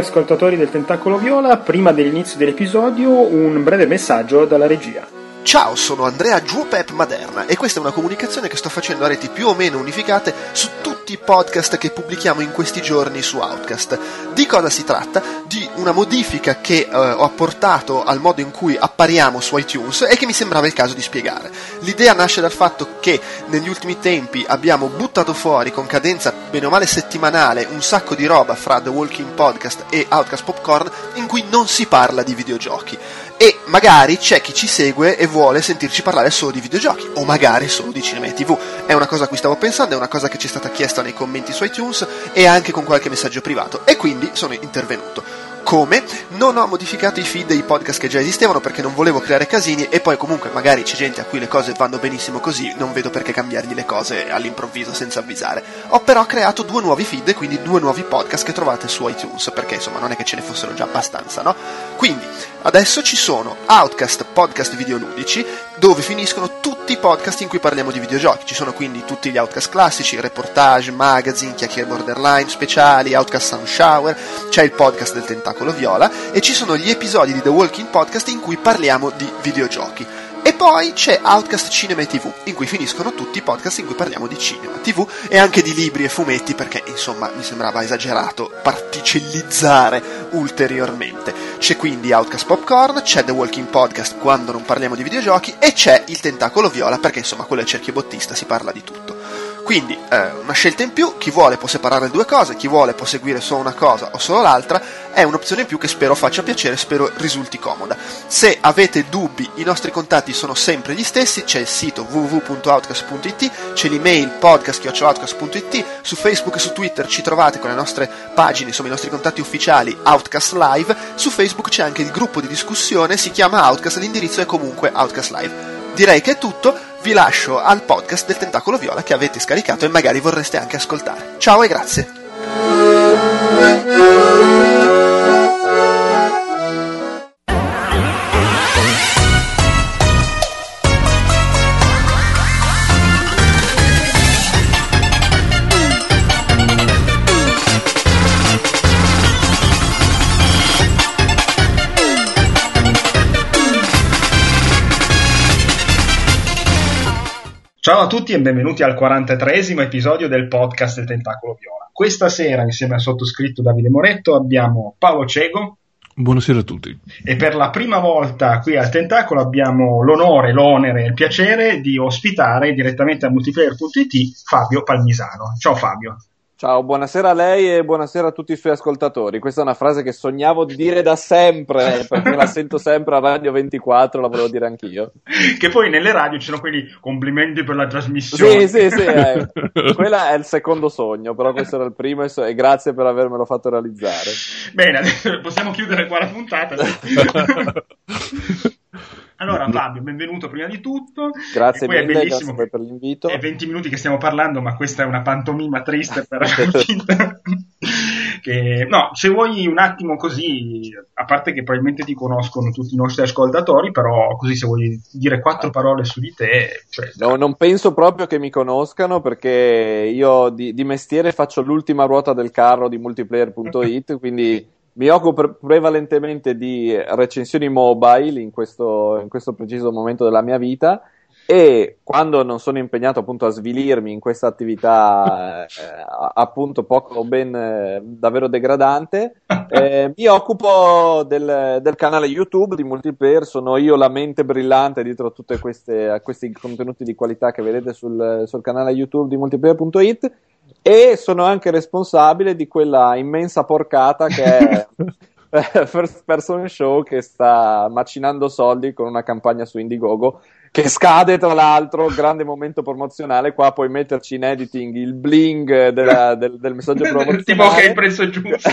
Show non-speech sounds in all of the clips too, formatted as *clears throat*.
ascoltatori del Tentacolo Viola, prima dell'inizio dell'episodio un breve messaggio dalla regia. Ciao, sono Andrea Giuopep Maderna e questa è una comunicazione che sto facendo a reti più o meno unificate su tutti i podcast che pubblichiamo in questi giorni su Outcast. Di cosa si tratta? Di una modifica che eh, ho apportato al modo in cui appariamo su iTunes e che mi sembrava il caso di spiegare. L'idea nasce dal fatto che negli ultimi tempi abbiamo buttato fuori con cadenza bene o male settimanale un sacco di roba fra The Walking Podcast e Outcast Popcorn in cui non si parla di videogiochi e magari c'è chi ci segue e vuole sentirci parlare solo di videogiochi o magari solo di cinema e tv. È una cosa a cui stavo pensando, è una cosa che ci è stata chiesta nei commenti su iTunes e anche con qualche messaggio privato e quindi sono intervenuto. Come? Non ho modificato i feed dei podcast che già esistevano perché non volevo creare casini e poi comunque magari c'è gente a cui le cose vanno benissimo così, non vedo perché cambiargli le cose all'improvviso senza avvisare. Ho però creato due nuovi feed, quindi due nuovi podcast che trovate su iTunes, perché insomma non è che ce ne fossero già abbastanza, no? Quindi, adesso ci sono Outcast Podcast Videoludici, dove finiscono tutti i podcast in cui parliamo di videogiochi. Ci sono quindi tutti gli Outcast classici, reportage, magazine, chiacchiere borderline, speciali, Outcast Sound Shower, c'è il podcast del Tentacolo Viola e ci sono gli episodi di The Walking Podcast in cui parliamo di videogiochi. E poi c'è Outcast Cinema e TV, in cui finiscono tutti i podcast in cui parliamo di cinema, TV e anche di libri e fumetti, perché insomma mi sembrava esagerato particellizzare ulteriormente. C'è quindi Outcast Popcorn, c'è The Walking Podcast quando non parliamo di videogiochi e c'è il Tentacolo Viola, perché insomma quello è il cerchio bottista, si parla di tutto. Quindi eh, una scelta in più, chi vuole può separare le due cose, chi vuole può seguire solo una cosa o solo l'altra, è un'opzione in più che spero faccia piacere, spero risulti comoda. Se avete dubbi, i nostri contatti sono sempre gli stessi, c'è il sito www.outcast.it, c'è l'email podcast.outcast.it, su Facebook e su Twitter ci trovate con le nostre pagine, insomma i nostri contatti ufficiali Outcast Live, su Facebook c'è anche il gruppo di discussione, si chiama Outcast, l'indirizzo è comunque Outcast Live. Direi che è tutto, vi lascio al podcast del Tentacolo Viola che avete scaricato e magari vorreste anche ascoltare. Ciao e grazie! Ciao a tutti e benvenuti al 43 episodio del podcast del Tentacolo Viola. Questa sera, insieme al sottoscritto Davide Moretto, abbiamo Paolo Cego. Buonasera a tutti. E per la prima volta qui al Tentacolo abbiamo l'onore, l'onere e il piacere di ospitare direttamente a multiplayer.it Fabio Palmisano. Ciao Fabio. Ciao, buonasera a lei e buonasera a tutti i suoi ascoltatori. Questa è una frase che sognavo di dire da sempre, perché la sento sempre a Radio 24, la volevo dire anch'io. Che poi nelle radio ci sono quelli complimenti per la trasmissione. Sì, sì, sì, eh. *laughs* quello è il secondo sogno, però questo era il primo e grazie per avermelo fatto realizzare. Bene, adesso possiamo chiudere qua la puntata. *laughs* Allora Fabio, benvenuto prima di tutto. Grazie mille, è bellissimo grazie per l'invito. È 20 minuti che stiamo parlando, ma questa è una pantomima triste per *laughs* che, No, se vuoi un attimo così, a parte che probabilmente ti conoscono tutti i nostri ascoltatori, però così se vuoi dire quattro parole su di te... Cioè... No, non penso proprio che mi conoscano perché io di, di mestiere faccio l'ultima ruota del carro di multiplayer.it, *laughs* quindi mi occupo prevalentemente di recensioni mobile in questo, in questo, preciso momento della mia vita e quando non sono impegnato appunto a svilirmi in questa attività eh, appunto poco o ben eh, davvero degradante eh, mi occupo del, del, canale YouTube di Multiplayer. Sono io la mente brillante dietro a tutti questi contenuti di qualità che vedete sul, sul canale YouTube di multiplayer.it e sono anche responsabile di quella immensa porcata che è *laughs* *laughs* First Person Show che sta macinando soldi con una campagna su Indiegogo che scade tra l'altro, grande momento promozionale, qua puoi metterci in editing il bling della, del, del, messaggio promozionale. *laughs* tipo che il prezzo giusto.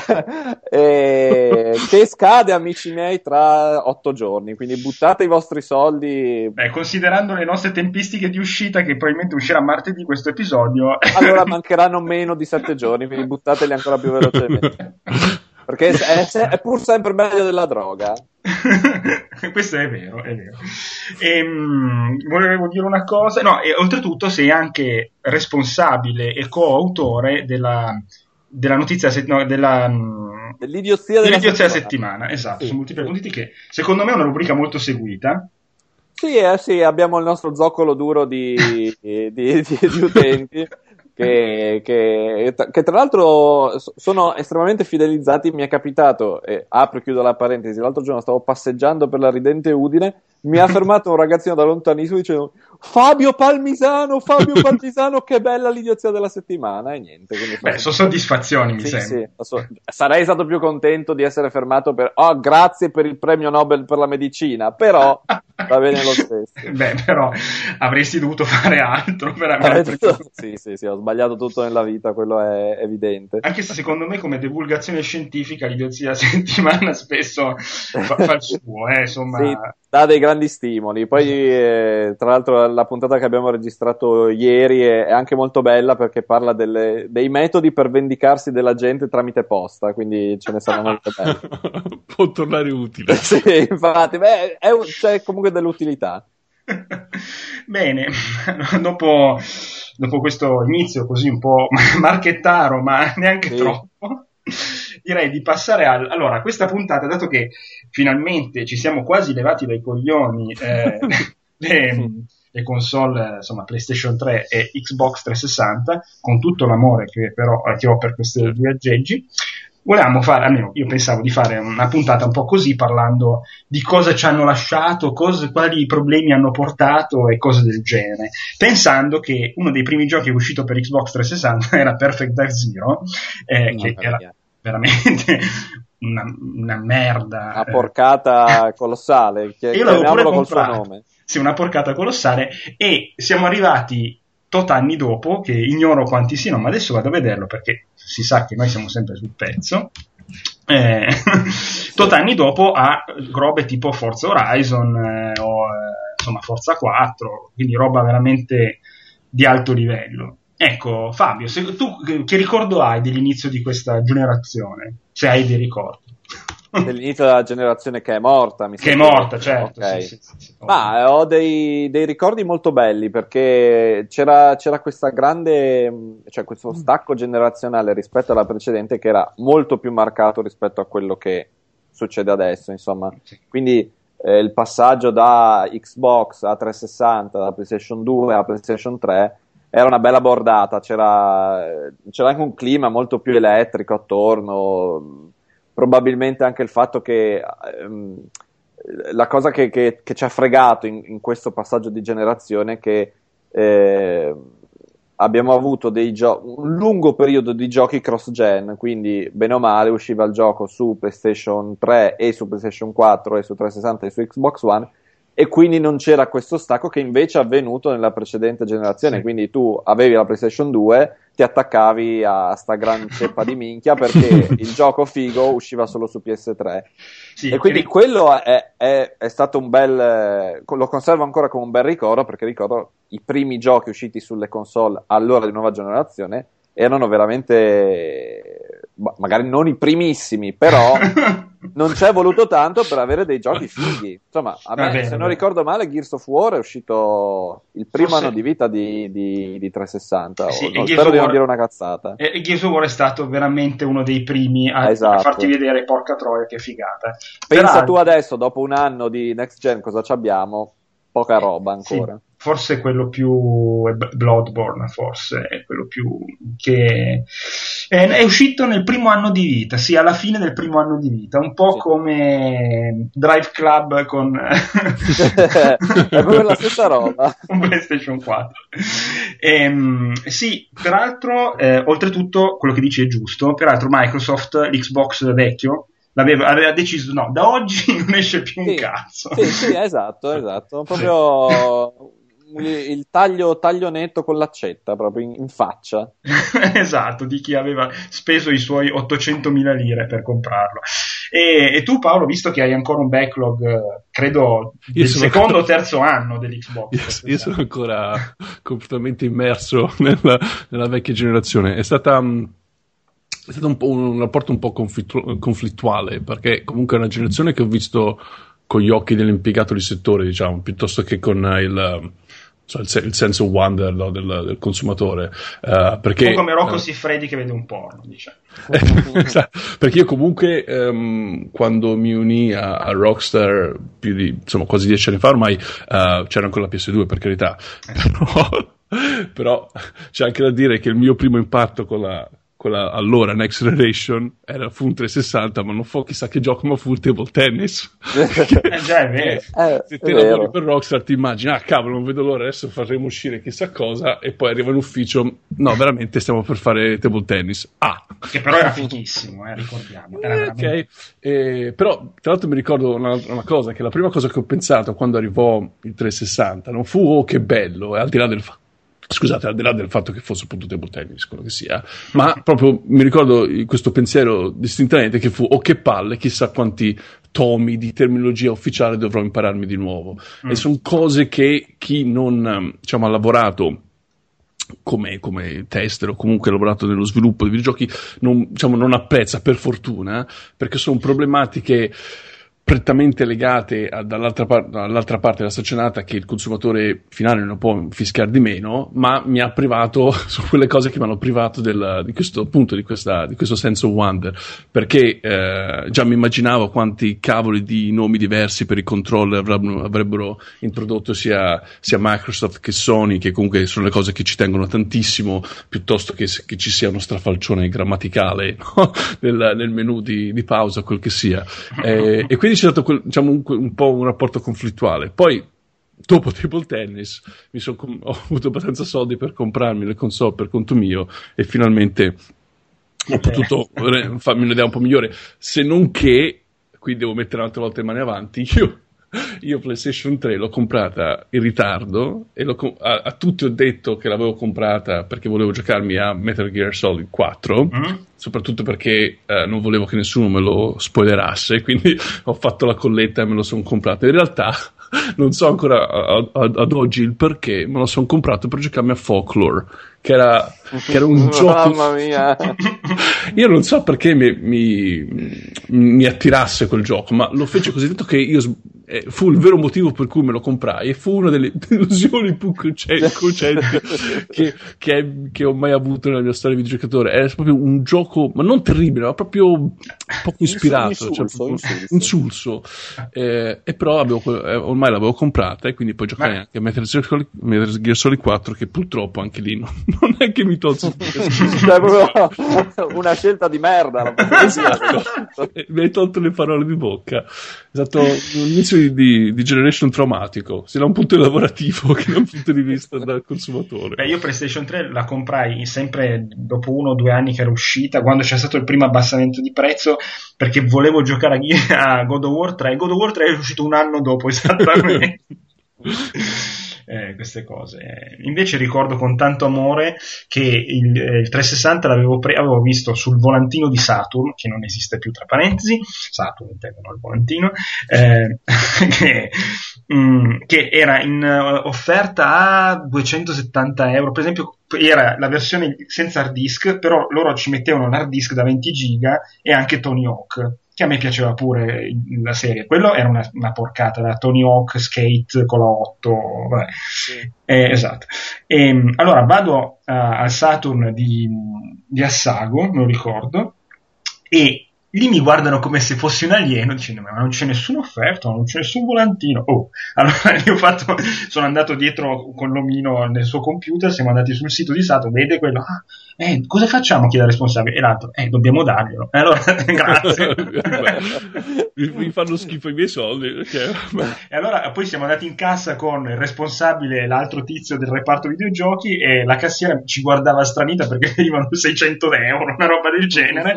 e, che scade, amici miei, tra otto giorni, quindi buttate i vostri soldi. Beh, considerando le nostre tempistiche di uscita, che probabilmente uscirà martedì questo episodio... allora mancheranno meno di sette giorni, quindi buttateli ancora più velocemente. *laughs* Perché è, è, pur sempre meglio della droga. *laughs* Questo è vero, è vero. E, um, volevo dire una cosa, no, e oltretutto sei anche responsabile e coautore della, della notizia, no, della, um, dell'idiozia della settimana. settimana. Esatto, sì, sono multiplayer sì. che secondo me è una rubrica molto seguita. Sì, eh, sì, abbiamo il nostro zoccolo duro di, di, di, di utenti. *laughs* Che, che, che, tra l'altro sono estremamente fidelizzati. Mi è capitato, e apro e chiudo la parentesi, l'altro giorno stavo passeggiando per la ridente Udine mi ha *laughs* fermato un ragazzino da lontanissimo dicendo Fabio Palmisano, Fabio *laughs* Palmisano, che bella l'idiozia della settimana e niente. Beh, sono soddisfazioni, mi sì, sembra. Sì. Sarei stato più contento di essere fermato per oh, grazie per il premio Nobel per la medicina, però *laughs* va bene lo stesso. Beh, però avresti dovuto fare altro, veramente. Eh, sì, sì, sì, ho sbagliato tutto nella vita, quello è evidente. Anche se secondo me come divulgazione scientifica l'idiozia della *laughs* settimana spesso fa, fa il suo, eh, insomma. Sì dà dei grandi stimoli. Poi, eh, tra l'altro, la puntata che abbiamo registrato ieri è, è anche molto bella perché parla delle, dei metodi per vendicarsi della gente tramite posta. Quindi ce ne saranno molte *laughs* belle. Può tornare utile. *laughs* sì, infatti, beh, è, c'è comunque dell'utilità. *laughs* Bene, dopo, dopo, questo inizio così un po' marchettaro, ma neanche sì. troppo direi di passare al... Allora, questa puntata, dato che finalmente ci siamo quasi levati dai coglioni eh, le, le, console, insomma, PlayStation 3 e Xbox 360, con tutto l'amore che però che ho per questi due aggeggi, volevamo fare, almeno io pensavo di fare una puntata un po' così, parlando di cosa ci hanno lasciato, cose, quali problemi hanno portato e cose del genere. Pensando che uno dei primi giochi uscito per Xbox 360 *laughs* era Perfect Dark Zero, eh, che era veramente *laughs* una, una merda. Una porcata colossale, Io l'avevo pure col suo nome. Sì, una porcata colossale e siamo arrivati tot anni dopo, che ignoro quanti siano, ma adesso vado a vederlo perché si sa che noi siamo sempre sul pezzo. Eh, *laughs* tot anni dopo a robe tipo Forza Horizon eh, o eh, insomma Forza 4, quindi roba veramente di alto livello. Ecco, Fabio, se, tu che ricordo hai dell'inizio di questa generazione? Se hai dei ricordi. *laughs* Dell'inizio della generazione che è morta, mi Che è morta, certo. Okay. Sì, sì, sì, Ma eh, ho dei, dei, ricordi molto belli perché c'era, c'era questa grande, cioè questo stacco generazionale rispetto alla precedente che era molto più marcato rispetto a quello che succede adesso, insomma. Quindi eh, il passaggio da Xbox a 360, da PlayStation 2 a PlayStation 3 era una bella bordata, c'era, c'era, anche un clima molto più elettrico attorno, probabilmente anche il fatto che ehm, la cosa che, che, che, ci ha fregato in, in, questo passaggio di generazione è che eh, abbiamo avuto gio- un lungo periodo di giochi cross-gen, quindi bene o male usciva il gioco su PlayStation 3 e su PlayStation 4 e su 360 e su Xbox One e quindi non c'era questo stacco che invece è avvenuto nella precedente generazione. Sì. Quindi tu avevi la PlayStation 2, ti attaccavi a sta gran *laughs* ceppa di minchia perché il gioco figo usciva solo su PS3. Sì, e quindi quello è, è, è, stato un bel. lo conservo ancora come un bel ricordo perché ricordo i primi giochi usciti sulle console allora di nuova generazione erano veramente magari non i primissimi, però *laughs* non c'è voluto tanto per avere dei giochi fighi. Insomma, a me, bene, se non ricordo male, Gears of War è uscito il primo Forse... anno di vita di, di, di 360. Sì, no, spero di non dire una cazzata. E, Gears of War è stato veramente uno dei primi a, esatto. a farti vedere, porca troia, che figata. Pensa Però... tu adesso, dopo un anno di next gen, cosa abbiamo? Poca roba ancora. Sì forse quello più Bloodborne forse è quello più che è, è, uscito nel primo anno di vita sì alla fine del primo anno di vita un po' sì. come Drive Club con *laughs* è proprio la stessa roba *laughs* un PlayStation 4 ehm, sì peraltro eh, oltretutto quello che dici è giusto peraltro Microsoft l'Xbox vecchio aveva deciso no, da oggi *laughs* non esce più sì, un cazzo. Sì, sì, esatto, esatto. Proprio il taglio, taglio, netto con l'accetta proprio in, in faccia. *laughs* esatto, di chi aveva speso i suoi 800.000 lire per comprarlo. E, e, tu Paolo, visto che hai ancora un backlog, credo, del secondo o ancora... terzo anno dell'Xbox. Io, io sono ancora completamente immerso *laughs* nella, nella vecchia generazione. È stata... Mm, è stato un, un, rapporto un po' conflittu- conflittuale perché comunque è una generazione che ho visto con gli occhi dell'impiegato di settore, diciamo, piuttosto che con il, so, il, il sense of wonder no, del, del, consumatore. Uh, perché, un po' come Rocco uh, Siffredi che vede un porno, diciamo. esatto, *laughs* perché io comunque um, quando mi unì a, a, Rockstar più di insomma quasi dieci anni fa ormai uh, c'era ancora la PS2 per carità, *laughs* però, però c'è anche da dire che il mio primo impatto con la, quella allora Next Generation era fu un 360 ma non fu chissà che gioco ma fu il table tennis. *laughs* Eh, già è *laughs* vero. eh, se te lavori per Rockstar ti immagini ah cavolo non vedo l'ora adesso faremo uscire chissà cosa e poi arriva in ufficio. No veramente stiamo per fare table tennis. Ah. Che però era fighissimo eh, ricordiamo era eh, ok. Eh, però tra l'altro mi ricordo una, una, cosa che la prima cosa che ho pensato quando arrivò il 360 non fu oh che bello al di là del fatto Scusate, al di là del fatto che fosse appunto table tennis, quello che sia, ma proprio mi ricordo questo pensiero distintamente che fu, oh che palle, chissà quanti tomi di terminologia ufficiale dovrò impararmi di nuovo. Mm. E sono cose che chi non diciamo, ha lavorato come, come, tester o comunque ha lavorato nello sviluppo di videogiochi non, diciamo, non apprezza per fortuna, perché sono problematiche prettamente legate a, dall'altra, par- dall'altra, parte della staccionata che il consumatore finale non può fischiare di meno, ma mi ha privato *laughs* su quelle cose che mi hanno privato del, di questo appunto di, questa, di questo sense of wonder perché eh, già mi immaginavo quanti cavoli di nomi diversi per i controller avrebbero, avrebbero introdotto sia, sia, Microsoft che Sony, che comunque sono le cose che ci tengono tantissimo, piuttosto che, che ci sia uno strafalcione grammaticale *laughs* no? nel, nel, menu di, di pausa, quel che sia. Eh, e quindi c'è stato quel, diciamo, un, un, po' un rapporto conflittuale. Poi, dopo table tennis, son, ho avuto abbastanza soldi per comprarmi le console per conto mio e finalmente ho potuto farmi un'idea un po' migliore. Se non che, qui devo mettere un'altra volta le mani avanti, *laughs* io io PlayStation 3 l'ho comprata in ritardo e com- a-, a, tutti ho detto che l'avevo comprata perché volevo giocarmi a Metal Gear Solid 4, mm-hmm. soprattutto perché eh, non volevo che nessuno me lo spoilerasse, *laughs* quindi ho fatto la colletta e me lo sono comprato. In realtà non so ancora ad oggi il perché, me lo sono comprato per giocarmi a Folklore, che era, che era un *laughs* gioco. Mamma mia! *laughs* io non so perché mi, mi, mi, attirasse quel gioco, ma lo fece così tanto che io eh, fu il vero motivo per cui me lo comprai e fu una delle *laughs* delusioni più cocenti che, che, che, ho mai avuto nella mia storia di videogiocatore. Era proprio un gioco, ma non terribile, ma proprio poco ispirato, insulso, cioè, insulso. insulso. Eh, e però avevo, eh, ormai l'avevo comprata e quindi poi giocai ma... anche a Metal Gear Solid 4 che purtroppo anche lì non, non è che mi tolse *laughs* cioè, *laughs* una scelta di merda esatto. mi hai tolto le parole di bocca. È stato un inizio di, di, di, generation traumatico. Sia da un punto lavorativo *laughs* che da un punto di vista del consumatore. Beh, io PlayStation 3 la comprai sempre dopo uno o due anni che era uscita quando c'è stato il primo abbassamento di prezzo perché volevo giocare a God of War 3 God of War 3 è uscito un anno dopo esattamente eh, queste cose. Invece ricordo con tanto amore che il, eh, il 360 l'avevo pre- visto sul volantino di Saturn, che non esiste più tra parentesi, Saturn intendono il volantino, eh, *laughs* che, mm, che, era in uh, offerta a 270 euro, per esempio era la versione senza hard disk, però loro ci mettevano un hard disk da 20 giga e anche Tony Hawk che a me piaceva pure la serie. Quello era una, una porcata da Tony Hawk Skate con la 8. Sì. Eh, esatto. E, ehm, allora vado uh, al Saturn di, di Assago, me lo ricordo, e lì mi guardano come se fossi un alieno dicendo ma non c'è nessuna offerta, non c'è nessun volantino. Oh, *laughs* allora io ho fatto, sono andato dietro con l'omino nel suo computer, siamo andati sul sito di Sato, vede quello, ah, eh, cosa facciamo chi è responsabile? E l'altro, eh, dobbiamo darglielo. E allora, *laughs* grazie. mi fanno schifo i miei soldi. Perché... e allora poi siamo andati in cassa con il responsabile e l'altro tizio del reparto videogiochi e la cassiera ci guardava stranita perché *laughs* venivano 600 euro, una roba del genere.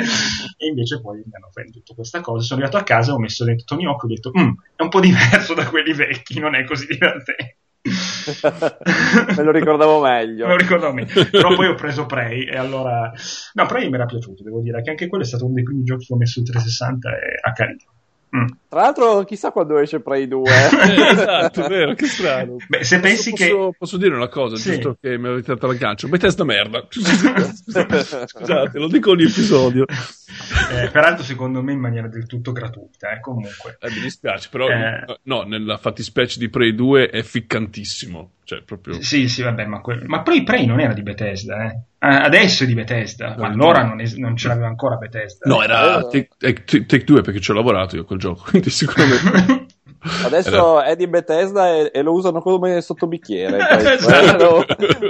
e invece poi mi hanno venduto questa cosa. Sono arrivato a casa, ho messo dentro Tony Hawk e ho detto, mm, è un po' diverso da quelli vecchi, non è così divertente. *laughs* Me lo ricordavo meglio. Me lo ricordavo meglio. Però poi ho preso Prey e allora... No, Prey mi era piaciuto, devo dire, che anche quello è stato uno dei primi giochi che ho messo su 360 e ha carino. Mm. Tra l'altro, chissà quando esce Prey 2. *laughs* esatto, vero, che strano. Beh, se pensi posso, che. Posso dire una cosa, sì. giusto che mi avete dato l'aggancio? Bethesda merda. *laughs* Scusate, lo dico ogni episodio. Eh, peraltro secondo me in maniera del tutto gratuita, eh, comunque. Eh, mi dispiace, però eh, no, nella fattispecie di Prey 2 è ficcantissimo. Cioè, proprio... Sì, sì, vabbè, ma, que... ma poi Prey non era di Bethesda, eh. adesso è di Bethesda, ma allora non, es- non ce l'aveva ancora Bethesda. No, era Take 2 perché ci ho lavorato io quel gioco, *laughs* quindi sicuramente... *laughs* Adesso è di Bethesda e, e, lo usano come sottobicchiere. *laughs* esatto. lo,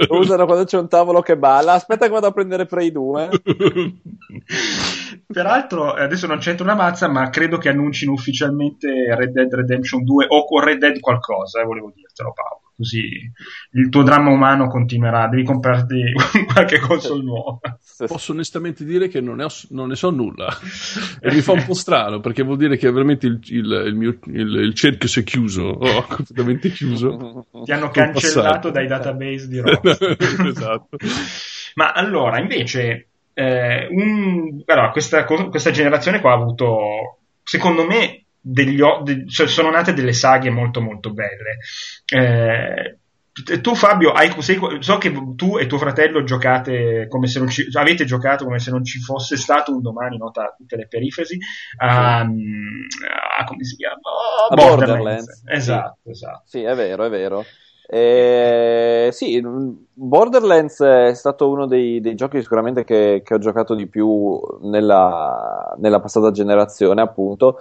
lo, usano quando c'è un tavolo che balla. Aspetta che vado a prendere Prey 2. *laughs* Peraltro, adesso non c'entra una mazza, ma credo che annuncino ufficialmente Red Dead Redemption 2 o Red Dead qualcosa, eh, volevo dirtelo Paolo. Così il tuo dramma umano continuerà, devi comprarti *laughs* qualche console nuova. Posso onestamente dire che non ne, ho, non ne so nulla *laughs* e mi fa un po' strano perché vuol dire che veramente il, il, il, mio, il cerchio si è chiuso, oh, *laughs* completamente chiuso. Ti hanno cancellato dai database di Rockstar. esatto. Ma allora, invece, eh, un, allora, questa, questa generazione qua ha avuto, secondo me, degli, de, cioè sono nate delle saghe molto molto belle. Eh, tu Fabio, hai, sei, so che tu e tuo fratello giocate come se non ci, avete giocato come se non ci fosse stato un domani, nota tutte le perifrasi, a, a, come si chiama? Oh, Borderlands. Borderlands. Esatto, sì. esatto. Sì, è vero, è vero. Eh, sì, Borderlands è stato uno dei, dei giochi sicuramente che, che, ho giocato di più nella, nella passata generazione, appunto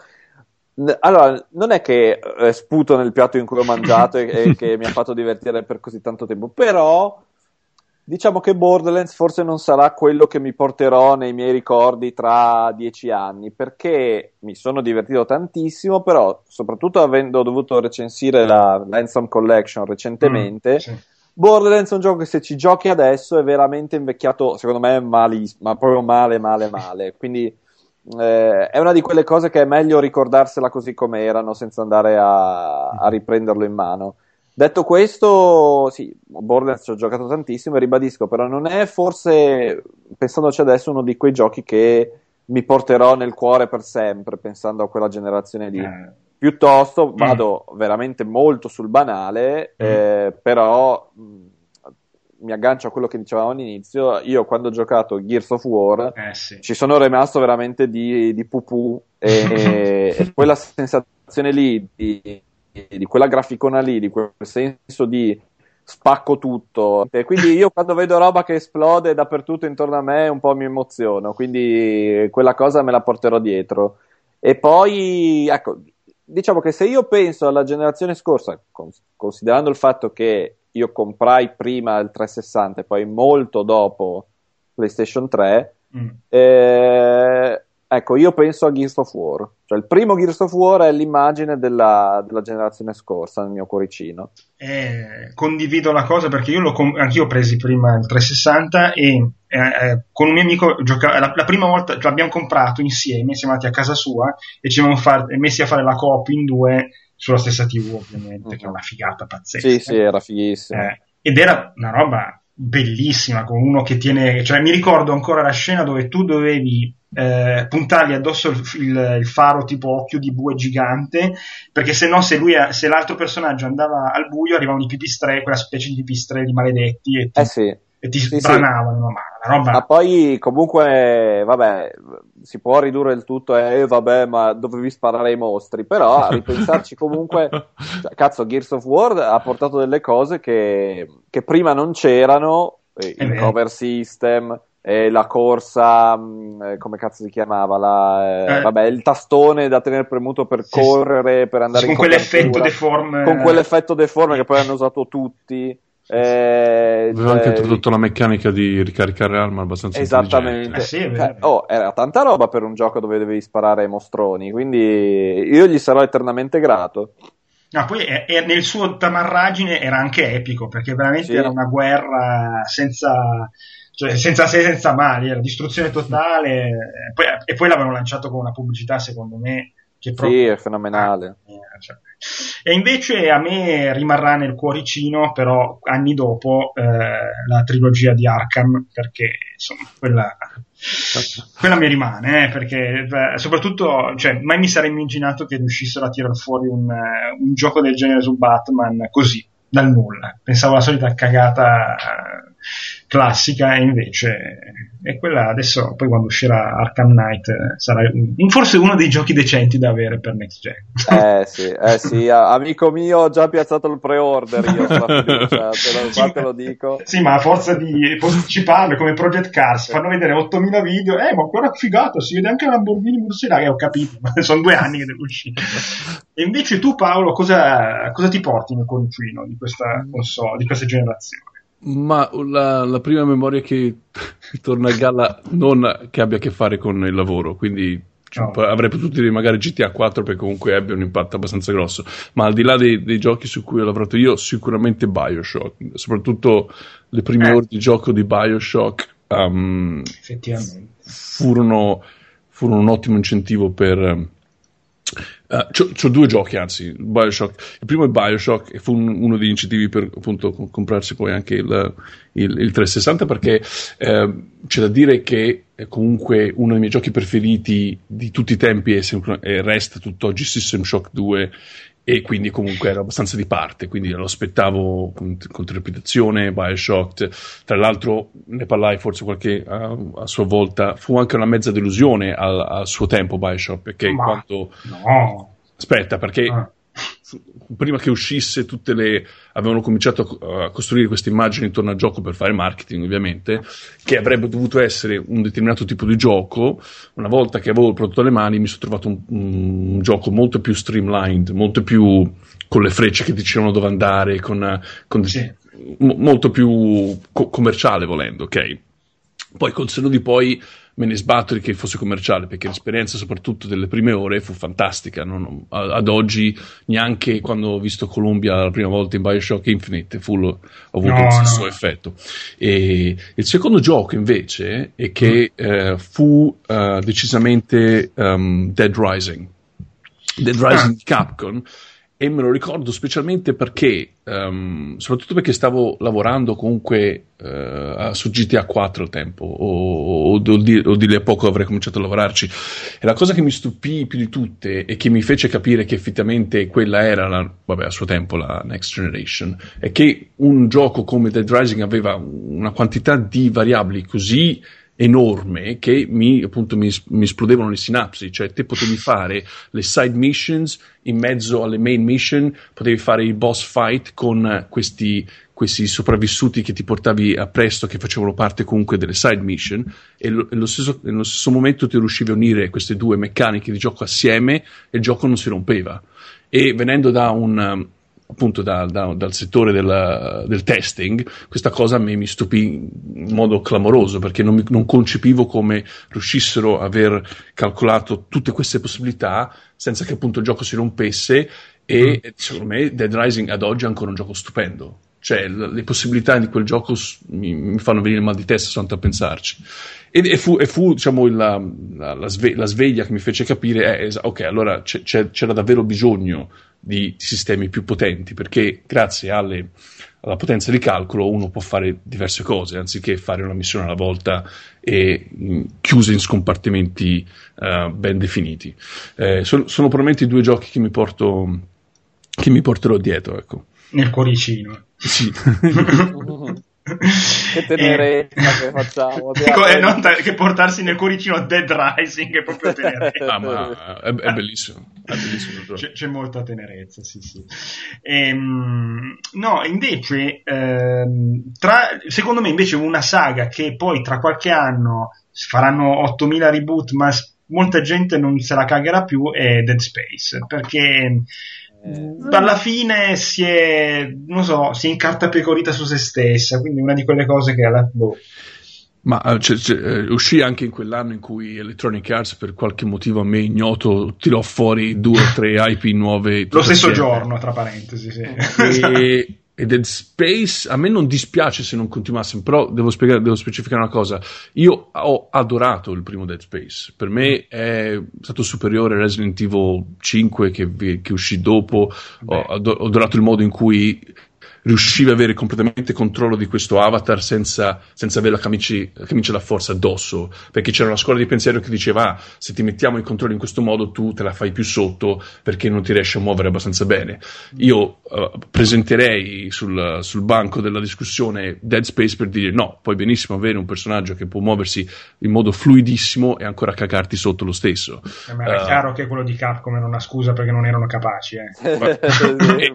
allora, non è che eh, sputo nel piatto in cui ho mangiato e, e, che mi ha fatto divertire per così tanto tempo, però diciamo che Borderlands forse non sarà quello che mi porterò nei miei ricordi tra dieci anni, perché mi sono divertito tantissimo, però soprattutto avendo dovuto recensire la Ransom Collection recentemente, mm, sì. Borderlands è un gioco che se ci giochi adesso è veramente invecchiato, secondo me, malissimo, ma proprio male, male, male. Quindi eh, è una di quelle cose che è meglio ricordarsela così come erano senza andare a, a riprenderlo in mano. Detto questo, sì, Borderlands ci ho giocato tantissimo e ribadisco, però non è forse, pensandoci adesso, uno di quei giochi che mi porterò nel cuore per sempre, pensando a quella generazione lì. Eh. Piuttosto vado mm. veramente molto sul banale, mm. eh, però mi aggancio a quello che dicevamo all'inizio, io quando ho giocato Gears of War eh, sì. ci sono rimasto veramente di, di pupù e, *laughs* e, quella sensazione lì, di, di, quella graficona lì, di quel senso di spacco tutto. E quindi io quando vedo roba che esplode dappertutto intorno a me un po' mi emoziono, quindi quella cosa me la porterò dietro. E poi, ecco, diciamo che se io penso alla generazione scorsa, considerando il fatto che io comprai prima il 360 e poi molto dopo PlayStation 3. Mm. Eh, ecco, io penso a Gears of War. Cioè, il primo Gears of War è l'immagine della, della generazione scorsa nel mio cuoricino. Eh, condivido la cosa perché io l'ho com- anch'io ho presi prima il 360 e eh, eh, con un mio amico gioca- la, la, prima volta l'abbiamo comprato insieme, siamo andati a casa sua e ci siamo far- messi a fare la coop in due sulla stessa TV ovviamente, uh-huh. che è mhm. una figata pazzesca. Sì, sì, era fighissimo. Eh, ed era una roba bellissima, con uno che tiene, cioè mi ricordo ancora la scena dove tu dovevi eh, puntargli addosso il, il, il, faro tipo occhio di bue gigante, perché se no se, lui, se l'altro personaggio andava al buio arrivavano i pipistrelli, quella specie di pipistrelli maledetti e ti, eh sì. e ti sì, sbranavano, sì. ma roba... Ma poi comunque, vabbè, si può ridurre il tutto e eh, vabbè, ma dovevi sparare ai mostri, però a ripensarci *laughs* comunque, cioè, cazzo, Gears of War ha portato delle cose che, che prima non c'erano, eh, il cover system, e la corsa, mm, eh, come cazzo si chiamava? La, eh, eh. Vabbè, il tastone da tenere premuto per sì, correre, per andare sì, in con quell'effetto deforme. Con quell'effetto deforme che poi hanno usato tutti. Eh, Aveva anche introdotto la meccanica di ricaricare arma abbastanza Esattamente. Eh sì, cioè, oh, era tanta roba per un gioco dove dovevi sparare ai mostroni, quindi io gli sarò eternamente grato. No, poi è, è nel suo tamarragine era anche epico, perché veramente sì. era una guerra senza, cioè, senza se senza mali, era distruzione totale, e poi, e poi l'avevano lanciato con una pubblicità, secondo me, che. Sì, è fenomenale. Ah, cioè, e invece a me rimarrà nel cuoricino, però anni dopo, eh, la trilogia di Arkham, perché insomma, quella, *laughs* quella mi rimane, eh, perché beh, soprattutto, cioè, mai mi sarei immaginato che riuscissero a tirare fuori un, eh, un gioco del genere su Batman così, dal nulla. Pensavo la solita cagata classica e invece è quella adesso poi quando uscirà Arkham Knight sarà forse uno dei giochi decenti da avere per Next Gen. Eh sì, eh sì amico mio ho già piazzato il pre-order io fiducia, te, lo, sì, te lo dico. sì ma a forza di posticiparle come Project Cars fanno vedere 8000 video eh ma ancora figato si vede anche Lamborghini Murcielago eh, ho capito *laughs* sono due anni che deve uscire. E invece tu Paolo cosa, cosa ti porti nel cuoricino di questa console di questa generazione ma la, la, prima memoria che *laughs* torna a galla non che abbia a che fare con il lavoro, quindi no. avrei potuto dire magari GTA 4 perché comunque ebbe un impatto abbastanza grosso, ma al di là dei, dei giochi su cui ho lavorato io, sicuramente Bioshock, soprattutto le prime eh. ore di gioco di Bioshock um, furono, furono un ottimo incentivo per Uh, c'ho, due giochi, anzi, Bioshock. Il primo è Bioshock e fu un, uno degli incentivi per appunto comprarsi poi anche il, il, il 360 perché eh, c'è da dire che è comunque uno dei miei giochi preferiti di tutti i tempi e, e resta tutt'oggi System Shock 2 e quindi comunque era abbastanza di parte, quindi lo aspettavo con, con trepidazione, Bioshock, tra l'altro ne parlai forse qualche uh, a sua volta, fu anche una mezza delusione al, al suo tempo Bioshock, perché Ma quando... No. Aspetta, perché... Ah prima che uscisse tutte le avevano cominciato a, costruire queste immagini intorno al gioco per fare marketing ovviamente che avrebbe dovuto essere un determinato tipo di gioco una volta che avevo il prodotto alle mani mi sono trovato un, un gioco molto più streamlined molto più con le frecce che dicevano dove andare con, con sì. m- molto più co- commerciale volendo ok poi col senno di poi me ne sbatto di che fosse commerciale perché l'esperienza soprattutto delle prime ore fu fantastica non, ad oggi neanche quando ho visto Columbia la prima volta in Bioshock Infinite fu ho avuto no, lo stesso no. effetto e il secondo gioco invece è che mm. eh, fu uh, decisamente um, Dead Rising Dead Rising ah. Capcom e me lo ricordo specialmente perché, um, soprattutto perché stavo lavorando comunque uh, su GTA 4 al tempo, o, o, o, di, o, di, lì a poco avrei cominciato a lavorarci. E la cosa che mi stupì più di tutte e che mi fece capire che effettivamente quella era, la, vabbè, a suo tempo la Next Generation, è che un gioco come Dead Rising aveva una quantità di variabili così enorme che mi, appunto, mi, mi, esplodevano le sinapsi, cioè te potevi fare le side missions in mezzo alle main mission, potevi fare i boss fight con questi, questi sopravvissuti che ti portavi appresso, che facevano parte comunque delle side mission, e, lo, e lo stesso, nello stesso momento ti riuscivi a unire queste due meccaniche di gioco assieme e il gioco non si rompeva. E venendo da un appunto da, da, dal settore del, del, testing, questa cosa a me mi stupì in modo clamoroso perché non, mi, non concepivo come riuscissero a aver calcolato tutte queste possibilità senza che appunto il gioco si rompesse e mm. secondo me Dead Rising ad oggi è ancora un gioco stupendo. Cioè, le possibilità di quel gioco mi, mi fanno venire mal di testa soltanto a pensarci. E, e, fu, e fu diciamo, la, la, la, sveglia che mi fece capire, eh, ok, allora c'era davvero bisogno di sistemi più potenti, perché grazie alle, alla potenza di calcolo uno può fare diverse cose, anziché fare una missione alla volta e mh, chiuse in scompartimenti uh, ben definiti. Eh, sono, sono, probabilmente i due giochi che mi, porto, che mi porterò dietro. Ecco. Nel cuoricino. Sì. che tenerezza eh. che facciamo ecco, eh, non t- che portarsi nel cuoricino Dead Rising è proprio tenerezza ah, ma è, è, bellissimo, è bellissimo c'è, c'è, molta tenerezza sì sì ehm, no invece ehm, tra, secondo me invece una saga che poi tra qualche anno faranno 8000 reboot ma molta gente non se la cagherà più è Dead Space perché alla fine si è, non so, si è incartapecorita su se stessa, quindi una di quelle cose che alla boh. Ma uh, c- c- uh, uscì anche in quell'anno in cui Electronic Arts, per qualche motivo a me ignoto, tirò fuori due o tre *laughs* IP nuove. Lo stesso assieme. giorno, tra parentesi, sì. E, *laughs* e Dead Space a me non dispiace se non continuassero, però devo, spiegare, devo specificare una cosa. Io ho adorato il primo Dead Space, per me è stato superiore a Resident Evil 5 che, che uscì dopo. Ho, ho, adorato il modo in cui riuscivi ad avere completamente controllo di questo avatar senza, senza avere la camicia, la camicia da forza addosso, perché c'era una scuola di pensiero che diceva ah, se ti mettiamo in controllo in questo modo tu te la fai più sotto perché non ti riesci a muovere abbastanza bene. Io uh, presenterei sul, sul, banco della discussione Dead Space per dire no, puoi benissimo avere un personaggio che può muoversi in modo fluidissimo e ancora cagarti sotto lo stesso. Eh, ma era uh, chiaro che quello di Capcom era una scusa perché non erano capaci. Eh. *laughs* *laughs* e,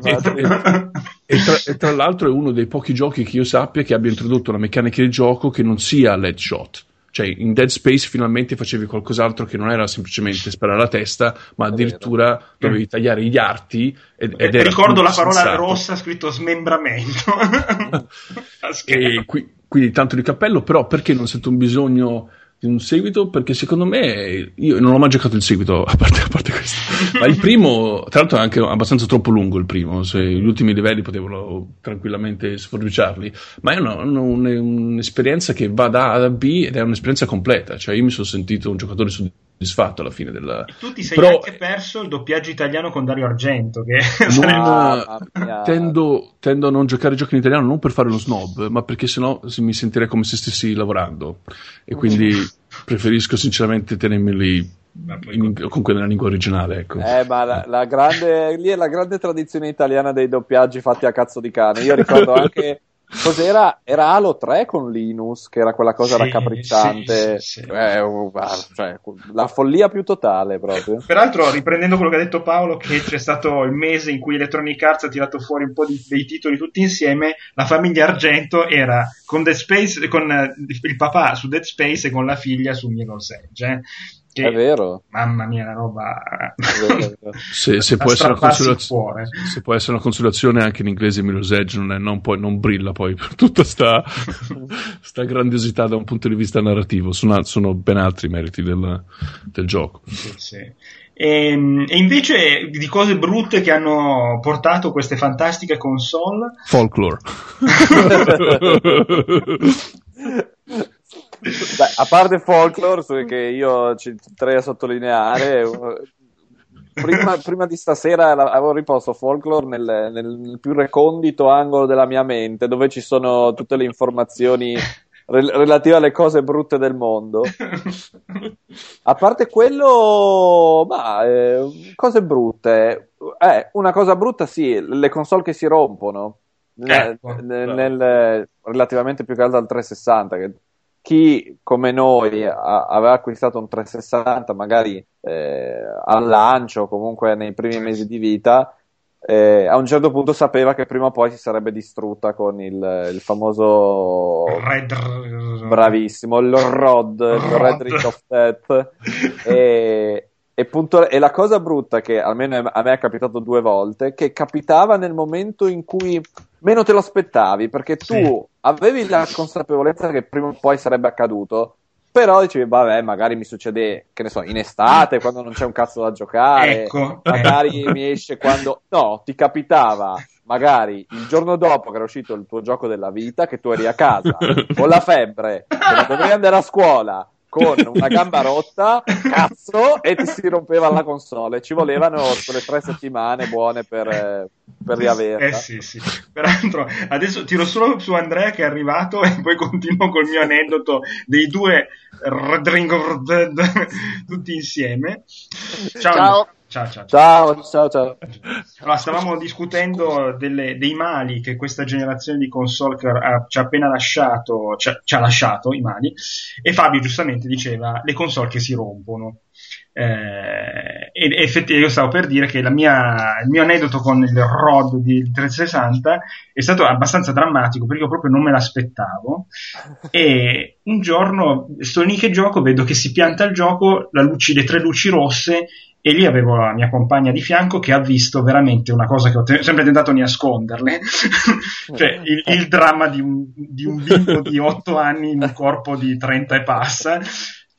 e, e, tra, e, *laughs* tra, l'altro è uno dei pochi giochi che io sappia che abbia introdotto una meccanica di gioco che non sia LED shot cioè in Dead Space finalmente facevi qualcos'altro che non era semplicemente sparare la testa, ma addirittura dovevi tagliare gli arti. Ed, ed Ricordo la parola pensato. rossa scritto smembramento. *laughs* *laughs* qui, quindi tanto di cappello, però perché non sento un bisogno di un seguito perché secondo me io non ho mai giocato il seguito *laughs* a parte, a parte questo. Ma il primo tra l'altro è anche abbastanza troppo lungo il primo. Se gli ultimi livelli potevano tranquillamente sforbiciarli. Ma è una, una, un'esperienza che va da A a B ed è un'esperienza completa. Cioè io mi sono sentito un giocatore soddisfatto alla fine della e tu ti sei Però... anche perso il doppiaggio italiano con Dario Argento che *laughs* non, ah, tendo, tendo, a non giocare giochi in italiano non per fare lo snob ma perché sennò mi sentirei come se stessi lavorando e quindi *laughs* preferisco sinceramente tenermeli in, comunque nella lingua originale. Ecco. Eh, ma la, la grande, lì è la grande tradizione italiana dei doppiaggi fatti a cazzo di cane. Io ricordo *laughs* anche. Cos'era? Era Halo 3 con Linus, che era quella cosa sì, raccapricciante. Sì, sì, eh, cioè, la follia più totale proprio. Peraltro, riprendendo quello che ha detto Paolo, che c'è stato il mese in cui Electronic Arts ha tirato fuori un po' di, dei titoli tutti insieme, la famiglia Argento era con, Dead Space, con il papà su Dead Space e con la figlia su Mirror's Edge. Eh che, è vero. Mamma mia, la roba. *laughs* se, se, può se, può essere una consolazione anche in inglese Mirror's Edge non, è, non, poi, non brilla poi per tutta sta, *laughs* sta, grandiosità da un punto di vista narrativo. Sono, sono ben altri i meriti del, del gioco. Sì, sì. E, ehm, e, invece di cose brutte che hanno portato queste fantastiche console, folklore. *laughs* Beh, a parte folklore, che io ci terrei a sottolineare, prima, prima, di stasera avevo riposto folklore nel, nel, più recondito angolo della mia mente, dove ci sono tutte le informazioni re- relative alle cose brutte del mondo. A parte quello, ma, eh, cose brutte. Eh, una cosa brutta sì, le console che si rompono. Eh, nel, nel, relativamente più che altro al 360 che chi come noi a, aveva acquistato un 360 magari eh, al lancio comunque nei primi mesi di vita eh, a un certo punto sapeva che prima o poi si sarebbe distrutta con il, il famoso Red... bravissimo il ROD, Rod. il Red Ring of Death *laughs* e, e, punto, e la cosa brutta che almeno a me è capitato due volte che capitava nel momento in cui meno te lo aspettavi perché tu sì. avevi la consapevolezza che prima o poi sarebbe accaduto. Però dicevi, vabbè, magari mi succede, che ne so, in estate, quando non c'è un cazzo da giocare. Ecco, magari *laughs* mi esce quando. No, ti capitava magari il giorno dopo che era uscito il tuo gioco della vita, che tu eri a casa con la febbre, che non dovevi andare a scuola, con *laughs* una gamba rotta, cazzo, e ti si rompeva la console. Ci volevano quelle tre settimane buone per, eh, per riaverla. Eh sì, sì. Peraltro, adesso tiro solo su Andrea che è arrivato e poi continuo col mio aneddoto dei due tutti insieme. Ciao. Ciao. Ciao, ciao, ciao. ciao, ciao. Allora, stavamo discutendo delle, dei mali che questa generazione di console ha, ci ha appena lasciato, ci ha, ci ha, lasciato i mali, e Fabio giustamente diceva le console che si rompono. Eh, e effettivamente io stavo per dire che mia, il mio aneddoto con il ROD di 360 è stato abbastanza drammatico perché io proprio non me l'aspettavo e un giorno sto lì che gioco vedo che si pianta il gioco la luci, le tre luci rosse e lì avevo la mia compagna di fianco che ha visto veramente una cosa che ho te- sempre tentato di nasconderle, *laughs* cioè il, il dramma di un, di un, bimbo di 8 anni in un corpo di 30 e passa,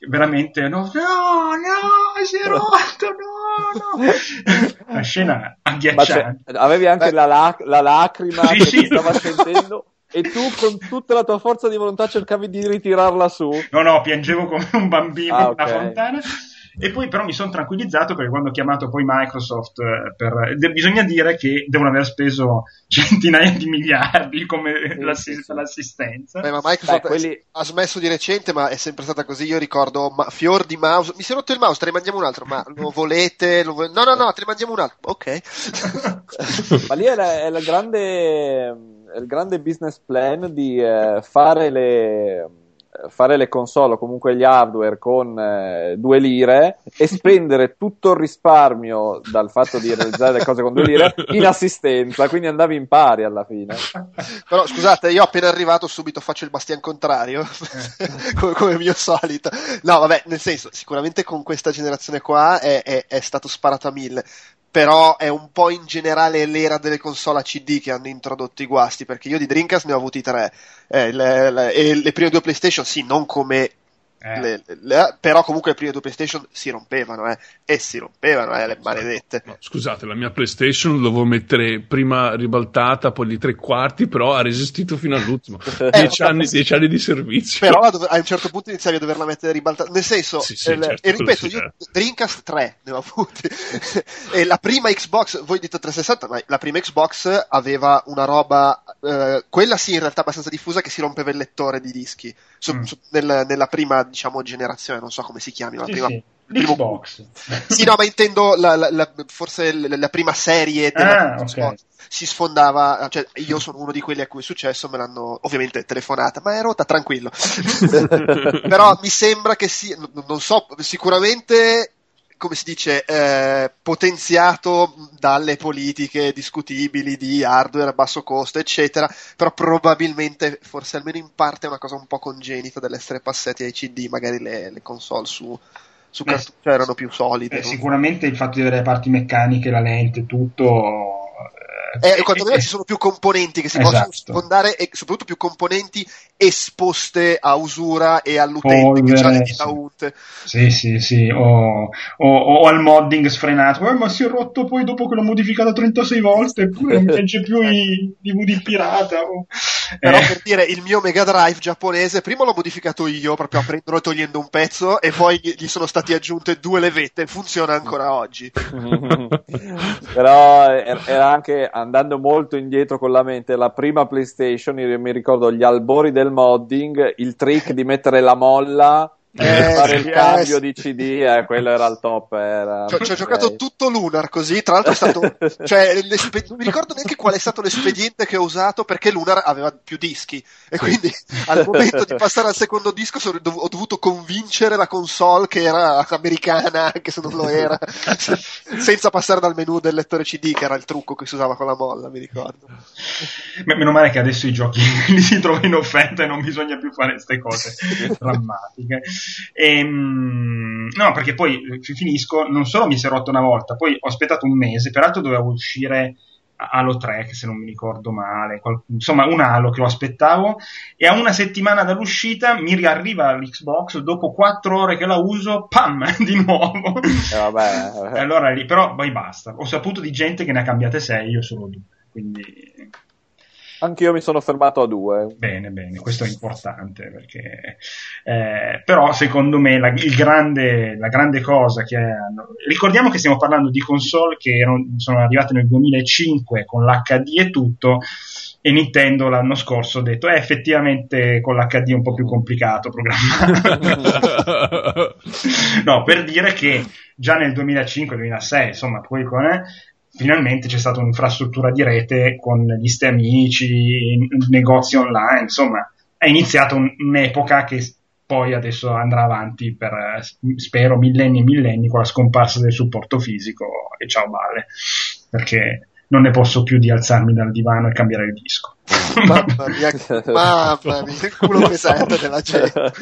veramente no, no, no, si è rotto, no, no. *laughs* La scena agghiacciante. Avevi anche la, lac- la, lacrima sì, che sì. stava scendendo e tu con tutta la tua forza di volontà cercavi di ritirarla su. No, no, piangevo come un bambino ah, okay. in una fontana E poi però mi sono tranquillizzato perché quando ho chiamato poi Microsoft eh, per, de, bisogna dire che devono aver speso *laughs* centinaia di miliardi come Sì, l'assi- sì, l'assistenza. Beh, ma Microsoft Beh, quelli- ha smesso di recente, ma è sempre stata così. Io ricordo ma- fior di mouse. Mi si è rotto il mouse, te ne mandiamo un altro. Ma lo *laughs* volete? Lo vo- no, no, no, te ne mandiamo un altro. Ok. Ma lì è, la- è la grande, è il grande business plan di eh, fare, le, fare le console o comunque gli hardware con eh, due lire e *laughs* spendere tutto il risparmio dal fatto di realizzare le cose con due lire in assistenza, quindi andavi in pari alla fine. *laughs* Però scusate, io appena arrivato subito faccio il bastian contrario, *laughs* come, come mio solito. No, vabbè, nel senso, sicuramente con questa generazione qua è, è- è stato sparato a mille. Però è un po' in generale l'era delle console a CD che hanno introdotto i guasti, perché io di Dreamcast ne ho avuti tre. Eh, le, le- e le prime due PlayStation, sì, non come Eh. le- le- però comunque le prime due PlayStation si rompevano, eh, e si rompevano, eh, le maledette. No, scusate, la mia PlayStation dovevo mettere prima ribaltata, poi di tre quarti, però ha resistito fino all'ultimo. *laughs* dieci, vabbè, anni, dieci anni di servizio. Però a, un certo punto iniziavi a doverla mettere ribaltata. Nel senso, Sì, sì, eh, certo, e ripeto, io Dreamcast 3 ne ho avuti. *laughs* e la prima Xbox, voi dite 360, ma la prima Xbox aveva una roba, eh, quella sì in realtà abbastanza diffusa, che si rompeva il lettore di dischi. Su- Mm. su- nel- nella prima, diciamo, generazione, non so come si chiami, la Sì, prima. sì. L'Xbox. *laughs* Sì, no, ma intendo la- la- la- forse la prima serie della Ah, Xbox. ok. Si sfondava, cioè io sono uno di quelli a cui è successo, me l'hanno ovviamente telefonata, ma è rotta, tranquillo. *laughs* Però mi sembra che sia, non so, sicuramente, come si dice, eh, potenziato dalle politiche discutibili di hardware a basso costo, eccetera, però probabilmente, forse almeno in parte, è una cosa un po' congenita dell'essere passati ai CD, magari le, le console su, su Beh, cartuccio erano più solide. Eh, sicuramente il fatto di avere le parti meccaniche, la lente, tutto. Eh, quantomeno ci sono più componenti che si possono Esatto. sfondare e soprattutto più componenti esposte a usura e all'utente che ha Polvere, sì. unte. Sì, sì, sì, o, o- o al modding sfrenato, eh, ma si è rotto poi dopo che l'ho modificato 36 volte, eppure non legge più i DVD pirata. o- Però Eh, per dire il mio Mega Drive giapponese, prima l'ho modificato io proprio aprendolo e togliendo un pezzo e poi gli sono state aggiunte due levette, funziona ancora oggi. *laughs* Però er- era anche andando molto indietro con la mente la prima PlayStation. Io mi ricordo gli albori del modding, il trick di mettere la molla Eh, per fare sì, il eh, cambio sì. di CD, eh, quello era il top. Era... Ci ho, giocato tutto Lunar così, tra l'altro è stato, *laughs* cioè, non mi ricordo neanche qual è stato l'espediente che ho usato perché Lunar aveva più dischi e quindi *laughs* al momento di passare al secondo disco sono dov- ho dovuto convincere la console che era americana *laughs* anche se non lo era, senza passare dal menu del lettore CD che era il trucco che si usava con la molla, mi ricordo. me- meno male che adesso i giochi li si trovano in offerta e non bisogna più fare queste cose drammatiche. Ehm, no, perché poi eh, fi- finisco, non solo mi si è rotto una volta, poi ho aspettato un mese, peraltro doveva uscire Halo 3, che se non mi ricordo male, qual- insomma un Halo che lo aspettavo, e a una settimana dall'uscita mi riarriva l'Xbox, dopo quattro ore che la uso, pam, *laughs* di nuovo. Eh, vabbè, E allora lì, però poi basta. Ho saputo di gente che ne ha cambiate sei, io solo due. Quindi Anch'io mi sono fermato a due. bene, bene, questo è importante perché eh, però secondo me la, il grande, la grande cosa che hanno, ricordiamo che stiamo parlando di console che erano- sono arrivate nel 2005 con l'HD e tutto e Nintendo l'anno scorso ha detto eh, effettivamente con l'HD è un po' più complicato programmare *laughs* no, per dire che già nel 2005-2006, insomma, poi con, eh, finalmente c'è stata un'infrastruttura di rete con liste amici, negozi online, insomma, è iniziata un- un'epoca che poi adesso andrà avanti per, eh, spero, millenni e millenni con la scomparsa del supporto fisico e ciao balle, perché non ne posso più di alzarmi dal divano e cambiare il disco. *laughs* Mamma mia, mamma mia, il culo *laughs* pesante della gente.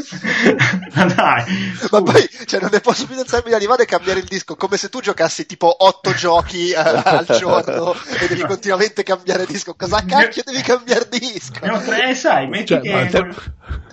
Ma dai, Ma poi, cioè, non ne posso più alzarmi da divano e cambiare il disco, come se tu giocassi tipo 8 giochi eh, *laughs* al giorno e devi continuamente cambiare disco. Cosa cacchio devi cambiare disco? Ne ho tre, sai, metti Cioè, che ma te- quel-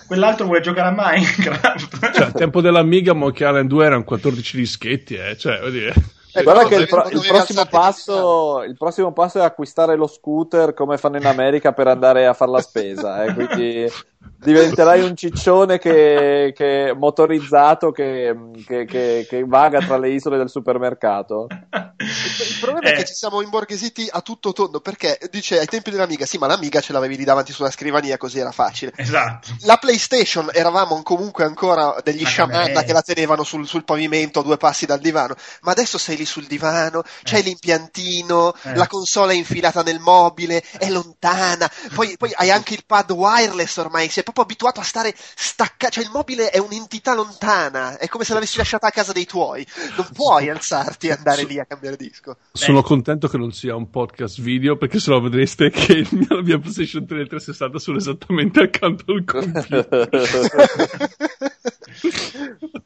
quell'altro vuole giocare a Minecraft. Cioè, al tempo dell'Amiga Monkey Island 2 erano 14 dischetti, eh. Cioè, vuol dire... Eh, guarda che il, pro- il, prossimo passo, il, prossimo passo, è acquistare lo scooter come fanno in America per andare a fare la spesa. Eh? Quindi *laughs* diventerai un ciccione che, che motorizzato che, che, che, vaga tra le isole del supermercato. Il, problema eh. è che ci siamo imborghesiti a tutto tondo perché dice ai tempi dell'Amiga, sì, ma l'Amiga ce l'avevi lì davanti sulla scrivania, così era facile. Esatto. La PlayStation eravamo comunque ancora degli sciamanda che la tenevano sul, sul, pavimento a due passi dal divano, ma adesso sei lì sul divano, c'hai eh. l'impiantino, eh. la console è infilata nel mobile, è lontana, poi, poi hai anche il pad wireless ormai, sei proprio abituato a stare staccato, cioè il mobile è un'entità lontana, è come se l'avessi lasciata a casa dei tuoi, non puoi alzarti e andare so, lì a cambiare disco. Sono Beh. contento che non sia un podcast video, perché sennò vedreste che *laughs* la mia PlayStation 3 e 360 sono esattamente accanto al computer. *laughs*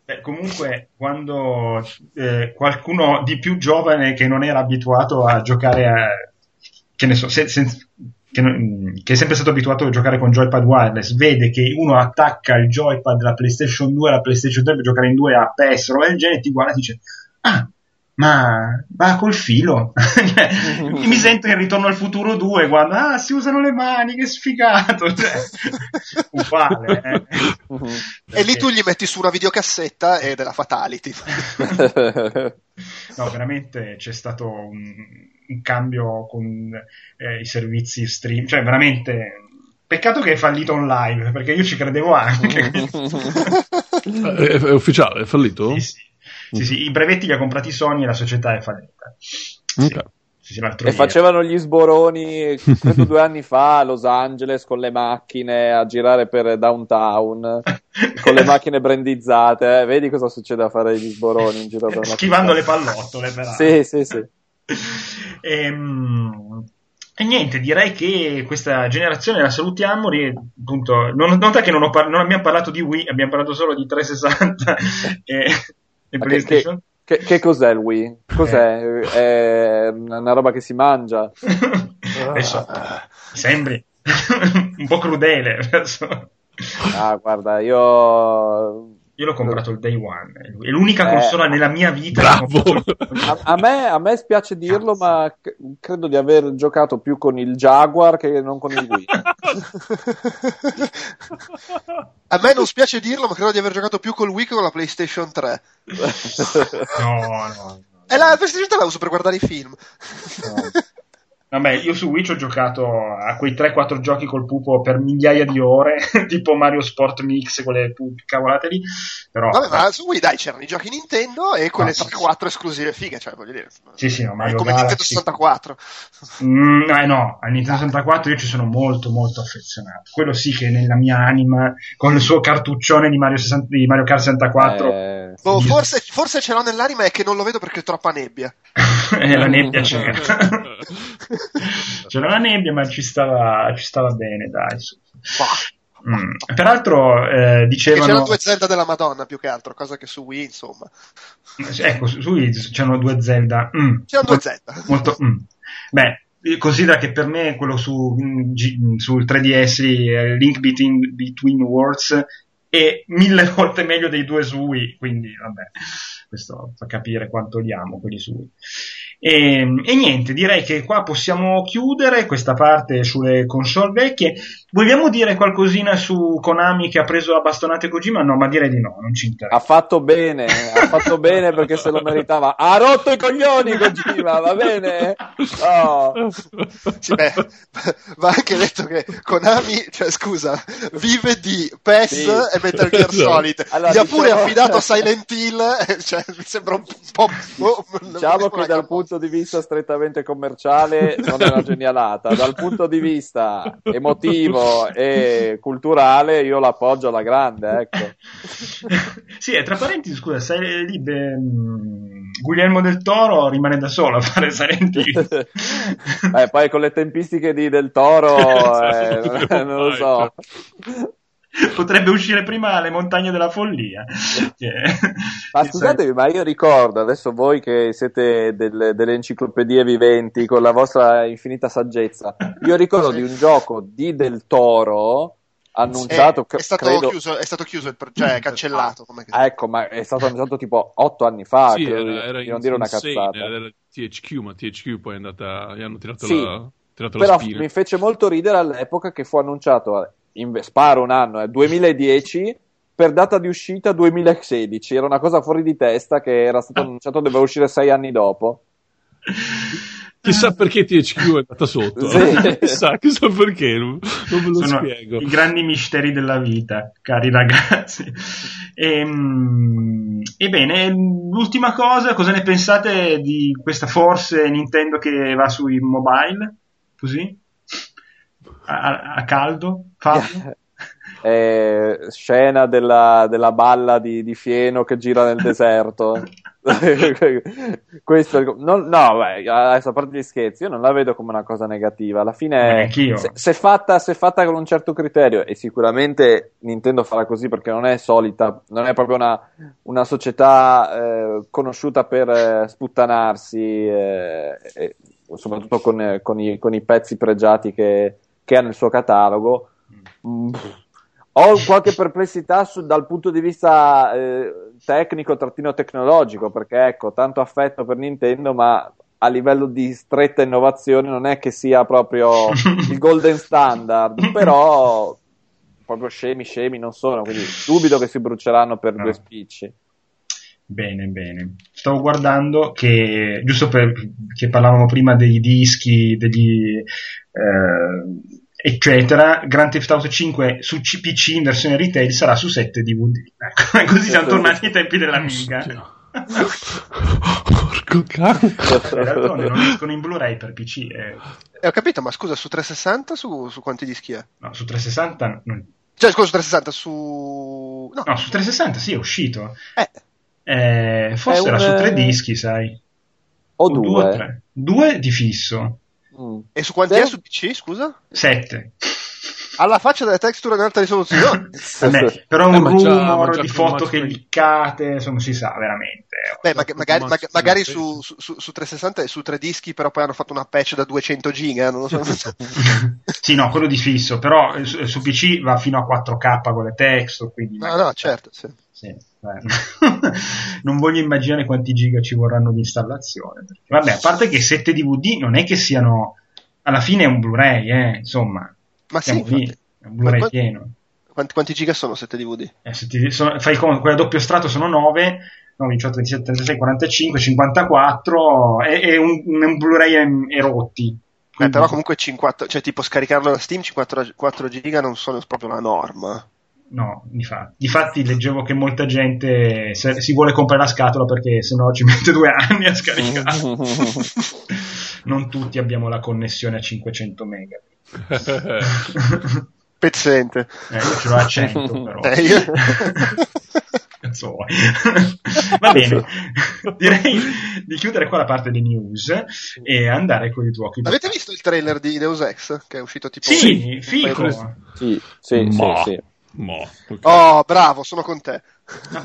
Beh, comunque, quando eh, qualcuno di più giovane che non era abituato a giocare a, che ne so, se, se, che, che, è sempre stato abituato a giocare con joypad wireless, vede che uno attacca il joypad della PlayStation 2 alla PlayStation 3 per giocare in due a PES o del genere, ti guarda e dice: Ah, ma va col filo. *laughs* *laughs* Mi sento in Ritorno al futuro 2 quando ah, si usano le mani, che sfigato. *laughs* Cioè, uguale. Eh. E lì tu gli metti su una videocassetta e della Fatality. no, veramente c'è stato un, un cambio con eh, i servizi stream, cioè veramente Peccato che è fallito on live, perché io ci credevo anche. *laughs* è, è, ufficiale, è fallito? Sì, sì. sì, sì. I brevetti li ha comprati Sony e la società è fallita. Okay. Sì, e facevano gli sboroni *laughs* credo due anni fa a Los Angeles con le macchine a girare per downtown *laughs* con le macchine brandizzate. Eh. Vedi cosa succede a fare gli sboroni in giro per Schivando le pallottole, però. Sì, sì, sì. *laughs* Ehm, e niente, direi che questa generazione la salutiamo. Appunto, non, nota che non, par- non, abbiamo parlato di Wii, abbiamo parlato solo di 360 *laughs* e, e PlayStation. Che, che, che, cos'è il Wii? Cos'è? Eh. È una roba che si mangia? *laughs* Adesso sembri un po' crudele. ah, guarda, io io l'ho comprato il day one, è l'unica eh, console nella mia vita. Bravo. A, a, me, a me spiace dirlo, Cazzo. ma c- credo di aver giocato più con il Jaguar che non con il Wii. a me non spiace dirlo, ma credo di aver giocato più col Wii che con la PlayStation 3. no, no. no. E la PlayStation 3 la uso per guardare i film. No. Vabbè, io su Wii ho giocato a quei 3-4 giochi col pupo per migliaia di ore, *laughs* tipo Mario Sport Mix, quelle cavolate lì. Però, Vabbè, ma su Wii dai, c'erano i giochi Nintendo e quelle no, 3-4 esclusive fighe, cioè voglio dire. Sì, sì, no, Mario come Nintendo 64. Mm, eh, no, al Nintendo 64 io ci sono molto, molto affezionato. Quello sì che nella mia anima, con il suo cartuccione di Mario, 60, di Mario Kart 64. Eh... Boh, forse, forse ce l'ho nell'anima e che non lo vedo perché è troppa nebbia. *laughs* eh, la nebbia c'è. *laughs* *laughs* C'era la nebbia, ma ci stava, ci stava bene, dai. Mm. Peraltro, eh, dicevano. c'erano due Zelda della Madonna più che altro, cosa che su Wii, insomma. Ecco, su Wii c'erano due Zelda. Mm. C'erano due Zelda. Molto, mm. Beh, considera che per me quello su, sul 3DS, Link Between, Between Worlds, è mille *laughs* volte meglio dei due su Wii, quindi vabbè, questo fa capire quanto li amo quelli su Wii. E, e, niente, direi che qua possiamo chiudere questa parte sulle console vecchie. Vogliamo dire qualcosina su Konami che ha preso la bastonata Kojima? No, ma direi di no, non ci interessa. Ha fatto bene, ha fatto bene perché se lo meritava. Ha rotto i coglioni Kojima, va bene? Oh. Sì, beh, va anche detto che Konami, cioè scusa, vive di PES sì. e Metal Gear *laughs* Solid. Allora, Gli ha pure diciamo... affidato Silent Hill, cioè, mi sembra un po'... Diciamo che dal punto punto di vista strettamente commerciale non è una genialata, dal punto di vista emotivo e culturale io l'appoggio alla grande, ecco. *laughs* sì, e tra parentesi, scusa, sei lì, beh, mm, Guglielmo del Toro rimane da solo a fare Silent Hill. *laughs* eh, poi con le tempistiche di Del Toro, *laughs* eh, non lo so *laughs* potrebbe uscire prima le montagne della follia. *laughs* ma scusatemi, ma io ricordo adesso voi che siete delle, delle, enciclopedie viventi con la vostra infinita saggezza, io ricordo di un *laughs* gioco di Del Toro annunciato. È, è, stato, credo... chiuso, è stato chiuso, cioè cancellato. Come ah, ecco, ma è stato annunciato tipo otto anni fa. Sì, credo, era, era di non dire una cazzata. Era THQ, ma THQ poi è andata. gli hanno tirato sì, la. Tirato però mi fece molto ridere all'epoca che fu annunciato in, sparo un anno, eh, 2010 per data di uscita 2016. Era una cosa fuori di testa che era stato *laughs* annunciato doveva uscire sei anni dopo. Chissà perché THQ è andata sotto. Sì. *laughs* chissà, chissà perché, non, non ve lo Sono spiego. I grandi misteri della vita, cari ragazzi. Ehm, ebbene, l'ultima cosa, cosa ne pensate di questa forse Nintendo che va sui mobile? Così? A, a caldo? Fabio? eh, *laughs* scena della, della balla di, di, fieno che gira nel deserto. *laughs* Questo, non, no, beh, adesso a parte gli scherzi, io non la vedo come una cosa negativa. Alla fine, se, se, fatta, se fatta con un certo criterio, e sicuramente Nintendo farà così perché non è solita, non è proprio una, una società eh, conosciuta per eh, sputtanarsi, eh, soprattutto con, con, i, con, i, pezzi pregiati che, che ha nel suo catalogo. Mm. Ho qualche perplessità su, dal punto di vista eh, tecnico, trattino tecnologico, perché ecco, tanto affetto per Nintendo, ma a livello di stretta innovazione non è che sia proprio *laughs* il golden standard, però proprio scemi scemi non sono, quindi dubito che si bruceranno per no. due spicci. Bene, bene. Stavo guardando che, giusto perché parlavamo prima dei dischi, degli... Eh, eccetera, Grand Theft Auto 5 su PC in versione retail sarà su 7 DVD. Ecco, così siamo tornati ai tempi dell'Amiga. *laughs* Porco cazzo. non escono in Blu-ray per PC. Eh. Eh, ho capito, ma scusa, su 360 su, su quanti dischi è? No, su 360 non... Cioè, scusa, su 360 su... No, no su 360 sì, è uscito. Eh. Eh, forse un... era su tre dischi, sai. O, o due. Due, due di fisso. Mm. E su quanti Beh. è su PC, scusa? 7. Alla faccia delle texture in alta risoluzione. *laughs* Vabbè, però un eh, rumore già, di foto che liccate, insomma, si sa veramente. Beh, ma, magari, ma, magari su, su, su, 360 e su tre dischi, però poi hanno fatto una patch da 200 giga, non lo so. *laughs* *laughs* sì, no, quello di fisso, però su, su, PC va fino a 4K con le texture, quindi... No, no, certo, sì. Sì *laughs* non voglio immaginare quanti giga ci vorranno di installazione. Vabbè, a parte che 7 DVD non è che siano alla fine è un Blu-ray, eh, insomma. Ma sì, lì, è un Blu-ray quanti, pieno. Quanti, quanti, giga sono 7 DVD? Eh, 7, sono, fai conto, quello a doppio strato sono 9, 9 18, 27, 36, 45, 54 e, e un, un Blu-ray erotti. Eh, però comunque 50, cioè tipo scaricarlo da Steam 54 giga non sono proprio la norma. No, difatti. difatti leggevo che molta gente si vuole comprare la scatola perché sennò ci *laughs* mette due anni a scaricare. *laughs* non tutti abbiamo la connessione a 500 mega. *laughs* Pezzente. Eh, io ce l'ho a 100 però. Eh, io... Va bene, direi di chiudere qua la parte di news e andare con i giochi. Avete visto il trailer di Deus Ex che è uscito tipo Sì, fico. Sì, sì, sì, sì. Mo, okay. Oh, bravo, sono con te.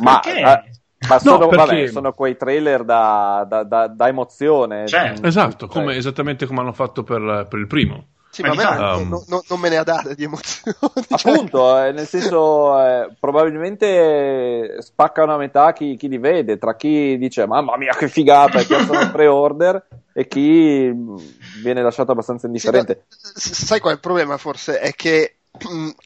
Ma, eh, ma sono, no, vabbè, sono, quei trailer da, da, da, da emozione. Certo. Esatto, come, esattamente come hanno fatto per, per il primo. Sì, ma, ma um... non, non, me ne ha date di emozioni. *laughs* Cioè. Appunto, eh, nel senso, eh, probabilmente spaccano a metà chi, chi, li vede, tra chi dice mamma mia che figata, e il pre-order, *laughs* e chi viene lasciato abbastanza indifferente. Sì, sai qual è il problema forse? È che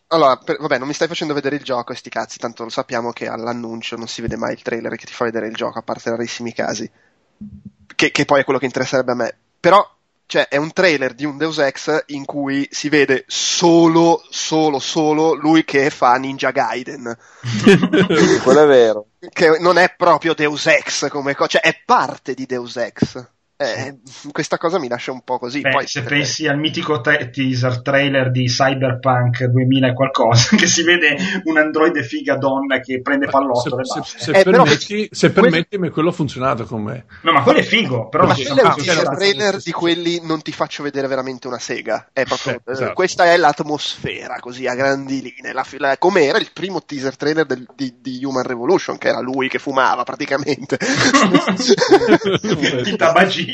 allora, per, vabbè, non mi stai facendo vedere il gioco, sti cazzi, tanto lo sappiamo che all'annuncio non si vede mai il trailer che ti fa vedere il gioco, a parte rarissimi casi. Che, che poi è quello che interesserebbe a me. Però, cioè, è un trailer di un Deus Ex in cui si vede solo, solo, solo lui che fa Ninja Gaiden. quello è vero. Che non è proprio Deus Ex come cosa, cioè è parte di Deus Ex. Eh, *laughs* questa cosa mi lascia un po' così. Beh, Poi, se perché... pensi al mitico te- teaser trailer di Cyberpunk 2000 e qualcosa, *laughs* che si vede un androide figa donna che prende pallottole. Se, se, se, eh, permetti, se permetti, quello... quello ha funzionato con me. No, ma quello è figo. Però ma quello è un teaser trailer di quelli non ti faccio vedere veramente una sega. È proprio, eh, esatto. Questa è l'atmosfera, così a grandi linee. La, la, come era il primo teaser trailer del, di, di, Human Revolution, che era lui che fumava praticamente. *laughs* I tabaggi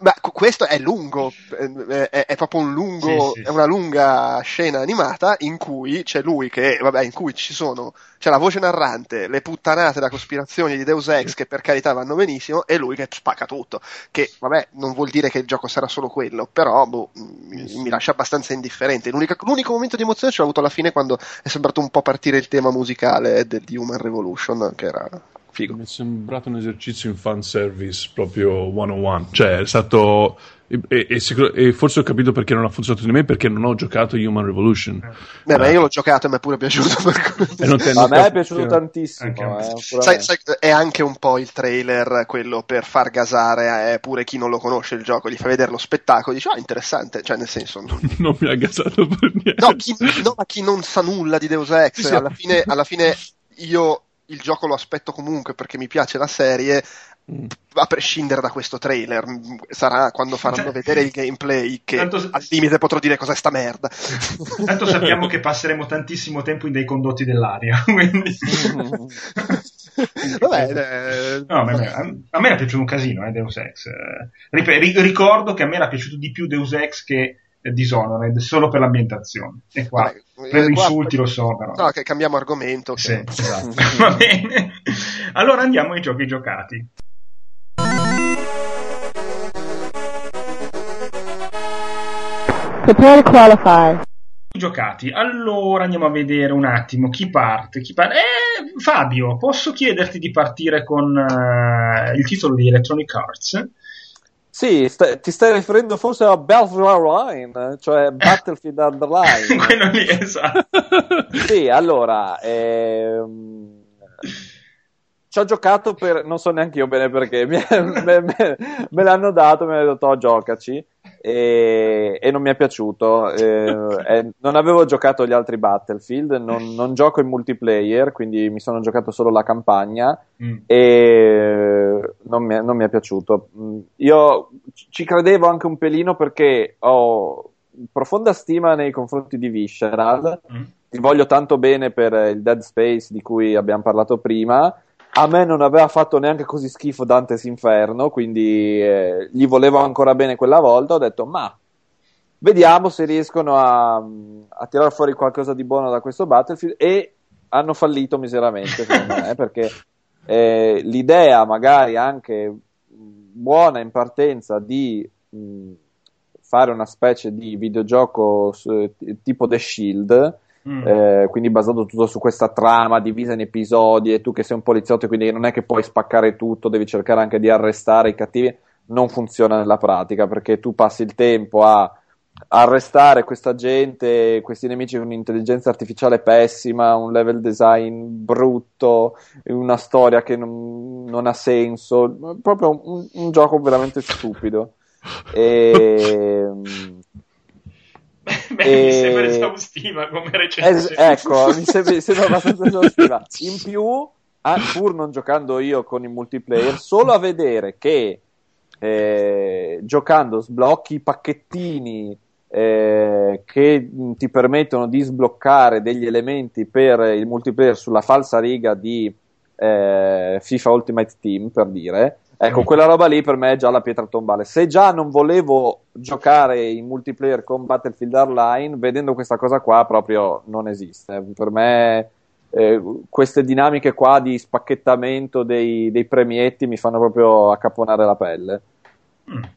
Ma *laughs* questo è lungo, è, è, è proprio un lungo, sì, sì, è una lunga scena animata in cui c'è lui che, vabbè, in cui ci sono, c'è la voce narrante, le puttanate da cospirazioni di Deus Ex che per carità vanno benissimo e lui che spacca tutto, che vabbè, non vuol dire che il gioco sarà solo quello, però boh, mi, mi, lascia abbastanza indifferente. L'unico, l'unico momento di emozione ce l'ho avuto alla fine quando è sembrato un po' partire il tema musicale del, di Human Revolution, che era Figo. Mi è sembrato un esercizio in fan service proprio 101. Cioè, è stato. E, e, e, forse ho capito perché non ha funzionato di me perché non ho giocato Human Revolution. Beh, ma io l'ho giocato e mi è pure piaciuto. *laughs* a me è piaciuto tantissimo. Eh, sai, sai, è anche un po' il trailer quello per far gasare eh, pure chi non lo conosce il gioco, gli fa vedere lo spettacolo, dice ah interessante, cioè nel senso. Non, *laughs* non mi ha gasato per niente. No, chi, no, ma chi non sa nulla di Deus Ex, sì, alla, fine, alla fine io il gioco lo aspetto comunque perché mi piace la serie, mm. a prescindere da questo trailer. Sarà quando faranno cioè, vedere il gameplay che tanto, al limite potrò dire cos'è sta merda. *laughs* Tanto sappiamo che passeremo tantissimo tempo in dei condotti dell'aria. *laughs* Quindi... *laughs* Vabbè, eh, no, a, me, a, me, era piaciuto un casino eh, Deus Ex. Eh, ricordo che a me era piaciuto di più Deus Ex che Dishonored solo per l'ambientazione. E qua Vabbè, prendo qua, insulti, lo so, però. No, che cambiamo argomento. Sì, esatto. *laughs* Va bene. Allora andiamo ai giochi giocati. Prepare to qualify. Giocati. Allora andiamo a vedere un attimo chi parte. Chi parte. Eh, Fabio, posso chiederti di partire con uh, il titolo di Electronic Arts? Sì, st- ti stai riferendo forse a Battlefield Line, cioè *laughs* Battlefield Underline. *laughs* Quello lì, esatto. *laughs* sì, allora, ehm, ci ho giocato per, non so neanche io bene perché, me, me, me, me l'hanno dato, mi hanno detto, oh, giocaci e, e non mi è piaciuto. *laughs* Eh, non avevo giocato gli altri Battlefield, non, non, gioco in multiplayer, quindi mi sono giocato solo la campagna mm. e non mi, non mi, è piaciuto. Io ci credevo anche un pelino perché ho profonda stima nei confronti di Visceral. Mm. Ti voglio tanto bene per il Dead Space di cui abbiamo parlato prima a me non aveva fatto neanche così schifo Dante's Inferno, quindi eh, gli volevo ancora bene quella volta. Ho detto, ma vediamo se riescono a, a tirare fuori qualcosa di buono da questo Battlefield. E hanno fallito miseramente, secondo me, *laughs* perché eh, l'idea, magari anche buona in partenza, di mh, fare una specie di videogioco su, tipo The Shield Mm. Eh, quindi basato tutto su questa trama divisa in episodi e tu che sei un poliziotto quindi non è che puoi spaccare tutto, devi cercare anche di arrestare i cattivi, non funziona nella pratica perché tu passi il tempo a arrestare questa gente, questi nemici con un'intelligenza artificiale pessima, un level design brutto, una storia che non, non ha senso, proprio un, un gioco veramente stupido. *laughs* E, Beh, e... mi sembra esaustiva come recensione. Es- ecco, mi sembra, sembra abbastanza esaustiva. In più, ah, pur non giocando io con i multiplayer, solo a vedere che eh, giocando sblocchi i pacchettini eh, che ti permettono di sbloccare degli elementi per il multiplayer sulla falsa riga di eh, FIFA Ultimate Team, per dire, Ecco, mm. quella roba lì per me è già la pietra tombale. Se già non volevo giocare in multiplayer con Battlefield Hardline, vedendo questa cosa qua proprio non esiste. Per me eh, queste dinamiche qua di spacchettamento dei, dei, premietti mi fanno proprio accaponare la pelle. Mm. *laughs*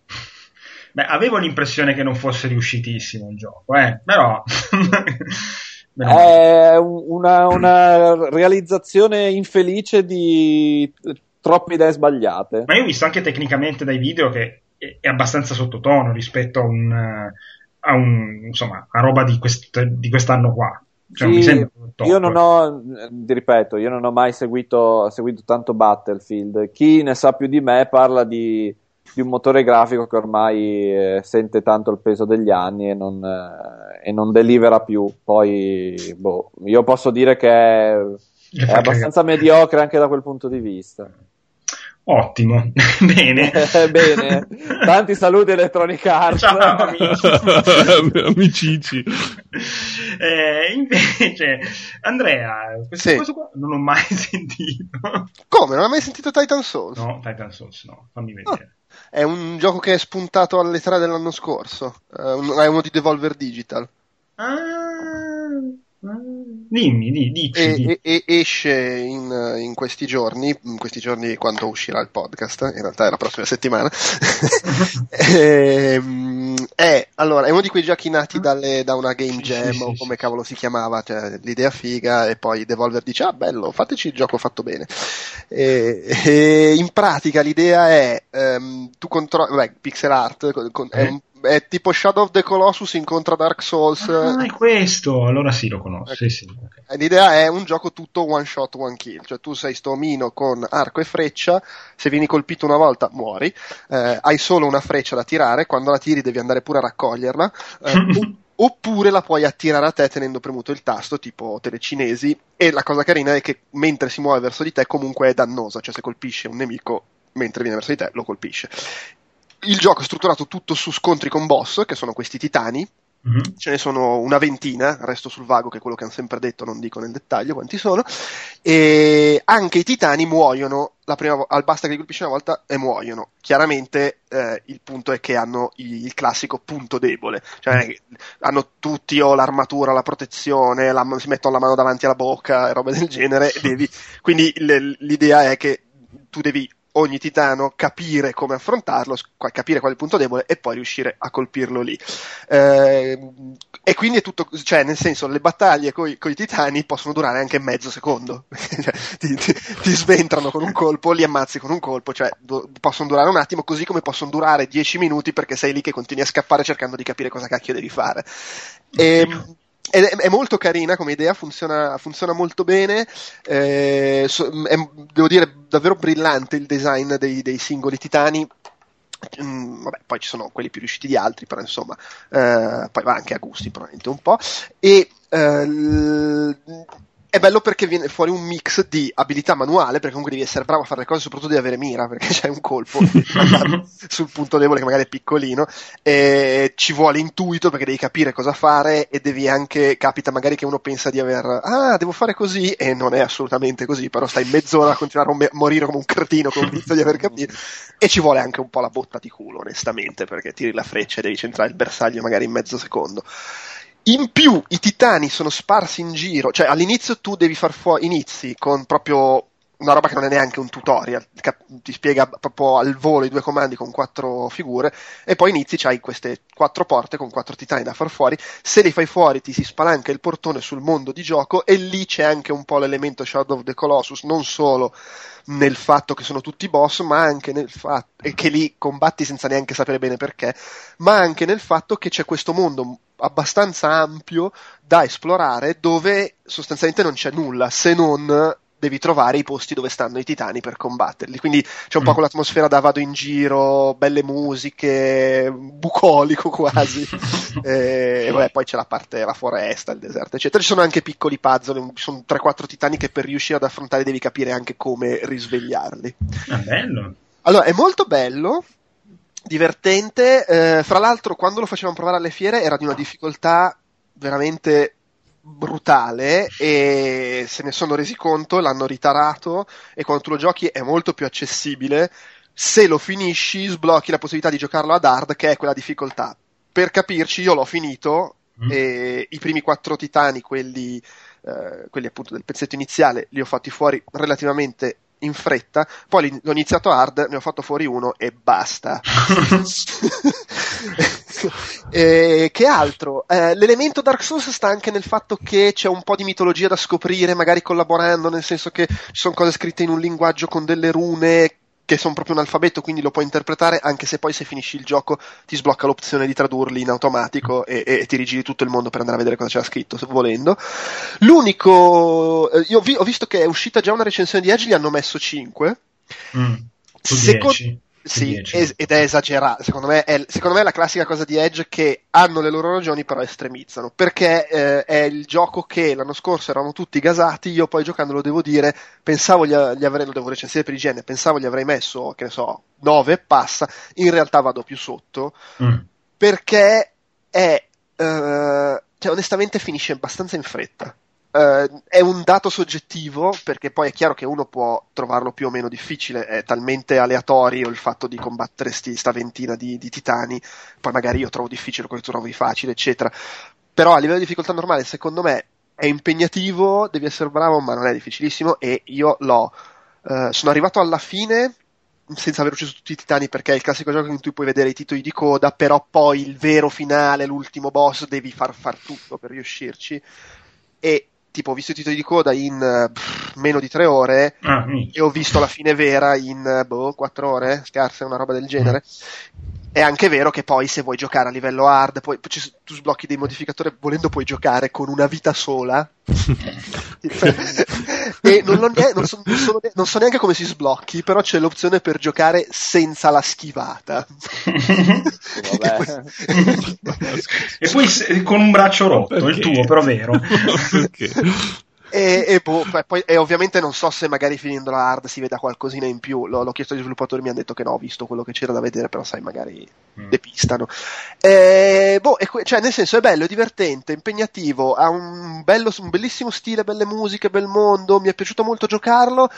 Beh, avevo l'impressione che non fosse riuscitissimo il gioco, eh? però... *laughs* è una, una realizzazione infelice di troppe idee sbagliate. Ma io ho visto anche tecnicamente dai video che è abbastanza sottotono rispetto a un, a un insomma, a roba di, quest, di quest'anno qua. Cioè, sì, io non ho, ti ripeto, io non ho mai seguito, seguito, tanto Battlefield. Chi ne sa più di me parla di, di un motore grafico che ormai eh, sente tanto il peso degli anni e non, eh, e non delivera più. Poi, boh, io posso dire che è, è abbastanza mediocre anche da quel punto di vista. Ottimo, *laughs* bene. bene, tanti saluti Electronic Arts. Ciao amici. *laughs* Amicici. Eh, invece, Andrea, questo, Sì. questo qua non ho mai *laughs* sentito. Come? Non hai mai sentito Titan Souls? No, Titan Souls, no, fammi vedere. È un gioco che è spuntato alle 3 dell'anno scorso. Eh, è uno di Devolver Digital. Ah, dimmi, di, dici. E, dici. e- e esce in, in questi giorni, in questi giorni quando uscirà il podcast, in realtà è la prossima settimana. *laughs* Ehm, è, allora, è uno di quei giochi nati dalle- da una game jam sì, o sì, come sì. cavolo si chiamava, cioè l'idea figa e poi Devolver dice ah bello, fateci il gioco fatto bene. E, e in pratica l'idea è ehm, tu controlli, pixel art, con- con- è, Eh. un- è tipo Shadow of the Colossus incontra Dark Souls. Ah, è questo, allora sì, lo conosco. Sì, sì, ok. Eh, L'idea è un gioco tutto one shot, one kill, cioè tu sei sto omino con arco e freccia, se vieni colpito una volta muori, eh, hai solo una freccia da tirare, quando la tiri devi andare pure a raccoglierla, eh, *laughs* oppure la puoi attirare a te tenendo premuto il tasto, tipo telecinesi, e la cosa carina è che mentre si muove verso di te comunque è dannosa, cioè se colpisce un nemico mentre viene verso di te lo colpisce. Il gioco è strutturato tutto su scontri con boss, che sono questi titani, Mhm. ce ne sono una ventina, resto sul vago che è quello che hanno sempre detto, non dico nel dettaglio quanti sono, e anche i titani muoiono, la prima al basta che li colpisci una volta e muoiono. Chiaramente eh, il punto è che hanno i- il classico punto debole, cioè hanno tutti o l'armatura, la protezione, la- si mettono la mano davanti alla bocca e robe del genere, *laughs* devi, quindi l- l'idea è che tu devi ogni titano capire come affrontarlo, capire qual è il punto debole e poi riuscire a colpirlo lì. Eh, e quindi è tutto, cioè nel senso le battaglie con i titani possono durare anche mezzo secondo, *laughs* Cioè, ti, ti- ti sventrano con un colpo, li ammazzi con un colpo, cioè du- possono durare un attimo così come possono durare 10 minuti perché sei lì che continui a scappare cercando di capire cosa cacchio devi fare. E, ed è, è molto carina come idea, funziona, funziona molto bene. eh, so- è, devo dire, davvero brillante il design dei, dei singoli titani. Mm, vabbè, poi ci sono quelli più riusciti di altri, però insomma, eh, poi va anche a gusti, probabilmente un po'. E eh, l- è bello perché viene fuori un mix di abilità manuale, perché comunque devi essere bravo a fare le cose, soprattutto devi avere mira, *laughs* perché c'è un colpo *laughs* sul punto debole che magari è piccolino, e ci vuole intuito perché devi capire cosa fare e devi anche, capita magari che uno pensa di aver, ah, devo fare così, e non è assolutamente così, però stai mezz'ora a continuare a me- morire come un cretino convinto di aver capito, e ci vuole anche un po' la botta di culo, onestamente, perché tiri la freccia e devi centrare il bersaglio magari in mezzo secondo. In più i titani sono sparsi in giro, cioè all'inizio tu devi far fuori, inizi con proprio una roba che non è neanche un tutorial, ti spiega proprio al volo i due comandi con quattro figure e poi inizi, c'hai queste quattro porte con quattro titani da far fuori, se li fai fuori ti si spalanca il portone sul mondo di gioco e lì c'è anche un po' l'elemento Shadow of the Colossus, non solo nel fatto che sono tutti boss, ma anche nel fatto che li combatti senza neanche sapere bene perché, ma anche nel fatto che c'è questo mondo abbastanza ampio da esplorare dove sostanzialmente non c'è nulla se non devi trovare i posti dove stanno i titani per combatterli. Quindi c'è un po' Mm. quell'atmosfera da vado in giro, belle musiche, bucolico quasi. *laughs* e vabbè, poi c'è la parte, la foresta, il deserto, eccetera. Ci sono anche piccoli puzzle, ci sono 3-4 titani che per riuscire ad affrontare devi capire anche come risvegliarli. Ah, bello. Allora, è molto bello, divertente. eh, fra l'altro, quando lo facevamo provare alle fiere era di una difficoltà veramente brutale e se ne sono resi conto, l'hanno ritarato e quando tu lo giochi è molto più accessibile. Se lo finisci, sblocchi la possibilità di giocarlo ad hard, che è quella difficoltà. Per capirci, io l'ho finito Mm. e i primi quattro titani, quelli, eh, quelli appunto del pezzetto iniziale, li ho fatti fuori relativamente in fretta, poi l'ho iniziato hard, ne ho fatto fuori uno e basta. *laughs* *laughs* E che altro? Eh, l'elemento Dark Souls sta anche nel fatto che c'è un po' di mitologia da scoprire, magari collaborando, nel senso che ci sono cose scritte in un linguaggio con delle rune che sono proprio un alfabeto, quindi lo puoi interpretare, anche se poi se finisci il gioco ti sblocca l'opzione di tradurli in automatico e, e ti rigiri tutto il mondo per andare a vedere cosa c'era scritto, volendo. L'unico... eh, io vi- ho visto che è uscita già una recensione di Edge, gli hanno messo 5. Mm. Su Seco- 10. Sì, es- ed è esagerato. Secondo me è, secondo me è la classica cosa di Edge che hanno le loro ragioni, però estremizzano. Perché eh, è il gioco che l'anno scorso eravamo tutti gasati. Io poi giocandolo devo dire, pensavo gli, gli avrei, lo devo recensire per igiene, pensavo gli avrei messo, che ne so, 9 e passa. In realtà vado più sotto. Mm. Perché è. Uh, cioè, onestamente finisce abbastanza in fretta. Uh, è un dato soggettivo perché poi è chiaro che uno può trovarlo più o meno difficile, è talmente aleatorio il fatto di combattere sti, sta ventina di, di, titani, poi magari io trovo difficile, quello che trovi facile, eccetera. Però a livello di difficoltà normale, secondo me è impegnativo, devi essere bravo, ma non è difficilissimo e io l'ho. Uh, sono arrivato alla fine senza aver ucciso tutti i titani perché è il classico gioco in cui puoi vedere i titoli di coda, però poi il vero finale, l'ultimo boss, devi far far tutto per riuscirci. E tipo ho visto i titoli di coda in pff, meno di tre ore ah, e ho visto la fine vera in boh, quattro ore, scarse, una roba del genere. È anche vero che poi se vuoi giocare a livello hard, poi, tu sblocchi dei modificatori, volendo puoi giocare con una vita sola. *laughs* e non, non, non, so, non, so, neanche come si sblocchi, però c'è l'opzione per giocare senza la schivata. *laughs* e poi con un braccio rotto, Perché? il tuo, però vero. *laughs* Perché? E, e, boh, poi, e, ovviamente non so se magari finendo la hard si veda qualcosina in più. L'ho, l'ho chiesto agli sviluppatori, mi hanno detto che no, ho visto quello che c'era da vedere, però sai, magari mm. depistano. E, boh, que- cioè, nel senso è bello, è divertente, impegnativo, ha un, bello, un bellissimo stile, belle musiche, bel mondo. Mi è piaciuto molto giocarlo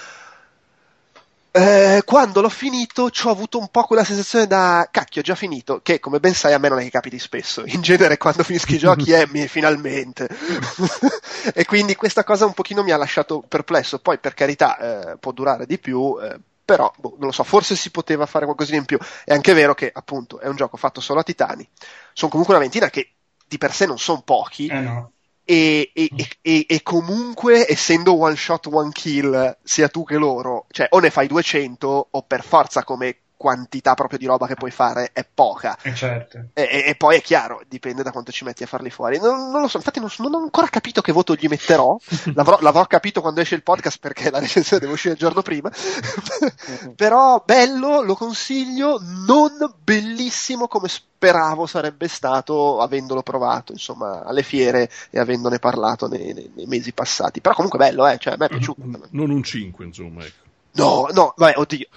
eh, quando l'ho finito ho avuto un po' quella sensazione da cacchio, ho già finito, che come ben sai a me non è che capiti spesso, in genere quando finisco i *laughs* giochi è mi, finalmente. *laughs* e quindi questa cosa un pochino mi ha lasciato perplesso, poi per carità eh, può durare di più, eh, però boh, non lo so, forse si poteva fare qualcosina in più. È anche vero che appunto è un gioco fatto solo a titani, sono comunque una ventina che di per sé non sono pochi. Eh no e, e, e, e, comunque essendo one shot one kill sia tu che loro cioè o ne fai 200 o per forza come quantità proprio di roba che puoi fare è poca. Eh certo. e, e, poi è chiaro, dipende da quanto ci metti a farli fuori. Non, non lo so, infatti non, non, ho ancora capito che voto gli metterò. *laughs* l'avrò, l'avrò, capito quando esce il podcast perché la recensione deve uscire il giorno prima. *laughs* Però bello, lo consiglio, non bellissimo come speravo sarebbe stato avendolo provato, insomma, alle fiere e avendone parlato nei, nei, nei mesi passati. Però comunque bello, eh, cioè a me è piaciuto. Non un 5, insomma, ecco. No, no, vai, oddio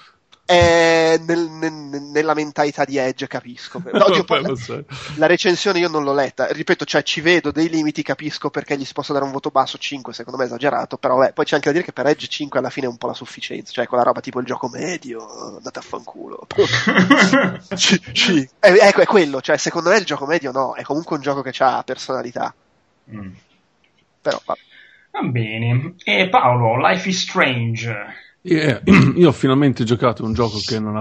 è nel, nel, nella mentalità di Edge, capisco. *laughs* No, Dio, la, la, recensione io non l'ho letta, ripeto, cioè ci vedo dei limiti, capisco perché gli si possa dare un voto basso, 5 secondo me è esagerato, però beh, poi c'è anche da dire che per Edge 5 alla fine è un po' la sufficienza, cioè quella roba tipo il gioco medio, andate a fanculo. c- c- eh, ecco, è quello, cioè secondo me il gioco medio no, è comunque un gioco che ha personalità. Mm. Però va. va bene. E Paolo, Life is Strange. Yeah, *clears throat* io ho finalmente giocato un gioco che non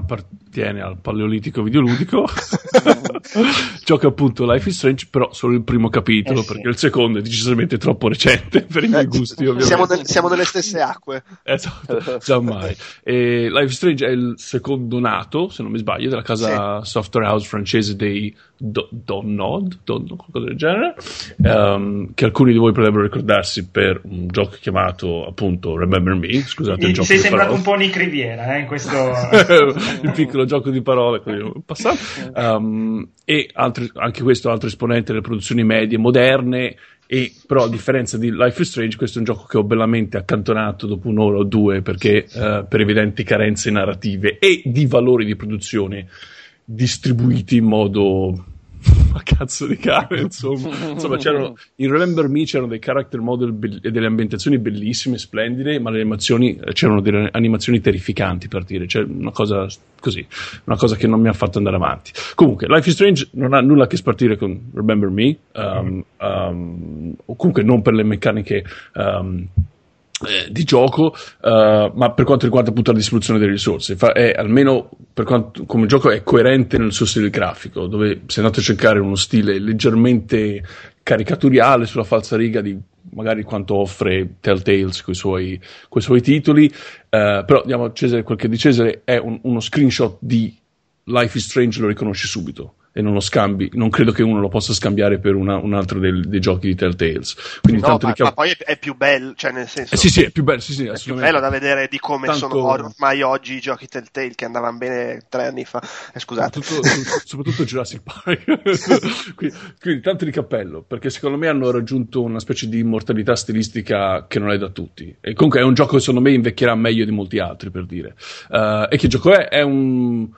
appartiene al paleolitico videoludico. *laughs* Gioco appunto Life is Strange, però solo il primo capitolo, eh sì. perché il secondo è decisamente troppo recente *laughs* per i miei eh, gusti. Siamo, nel, siamo, nelle stesse acque. Esatto, giammai. E Life is Strange è il secondo nato, se non mi sbaglio, della casa sì. software house francese dei Do- Donnod, Don, qualcosa del genere, um, che alcuni di voi potrebbero ricordarsi per un gioco chiamato appunto Remember Me. Scusate, il gioco sei sembrato un po' Nick Riviera eh, in questo *laughs* il piccolo gioco di parole. Um, e altri, anche questo altro esponente delle produzioni medie moderne. E però a differenza di Life is Strange, questo è un gioco che ho bellamente accantonato dopo un'ora o due perché uh, per evidenti carenze narrative e di valori di produzione distribuiti in modo *laughs* a cazzo di cane, insomma. insomma in Remember Me c'erano dei character model be- e delle ambientazioni bellissime, splendide, ma le animazioni, eh, c'erano delle animazioni terrificanti per dire, cioè una cosa così, una cosa che non mi ha fatto andare avanti. Comunque, Life is Strange non ha nulla a che spartire con Remember Me, um, um, o comunque non per le meccaniche um, di gioco, uh, ma per quanto riguarda appunto la distribuzione delle risorse, fa, è almeno per quanto come gioco è coerente nel suo stile grafico, dove si è andato a cercare uno stile leggermente caricatoriale sulla falsa riga di magari quanto offre Telltales con i suoi, suoi titoli, uh, però diamo a Cesare quel che di Cesare è un, uno screenshot di Life is Strange lo riconosci subito e non lo scambi, non credo che uno lo possa scambiare per una, un altro del, dei giochi di Telltales. Quindi no, tanto ma, di cap- ma poi è, è, più bello, cioè nel senso... Eh, sì, sì, è più bello, sì, sì, è più bello da vedere di come tanto... sono ormai oggi i giochi Telltale che andavano bene tre anni fa. Eh, scusate. Soprattutto, *laughs* soprattutto Jurassic Park. *laughs* quindi, quindi, tanto di cappello, perché secondo me hanno raggiunto una specie di immortalità stilistica che non è da tutti. E comunque è un gioco che secondo me invecchierà meglio di molti altri, per dire. Uh, e che gioco è? È un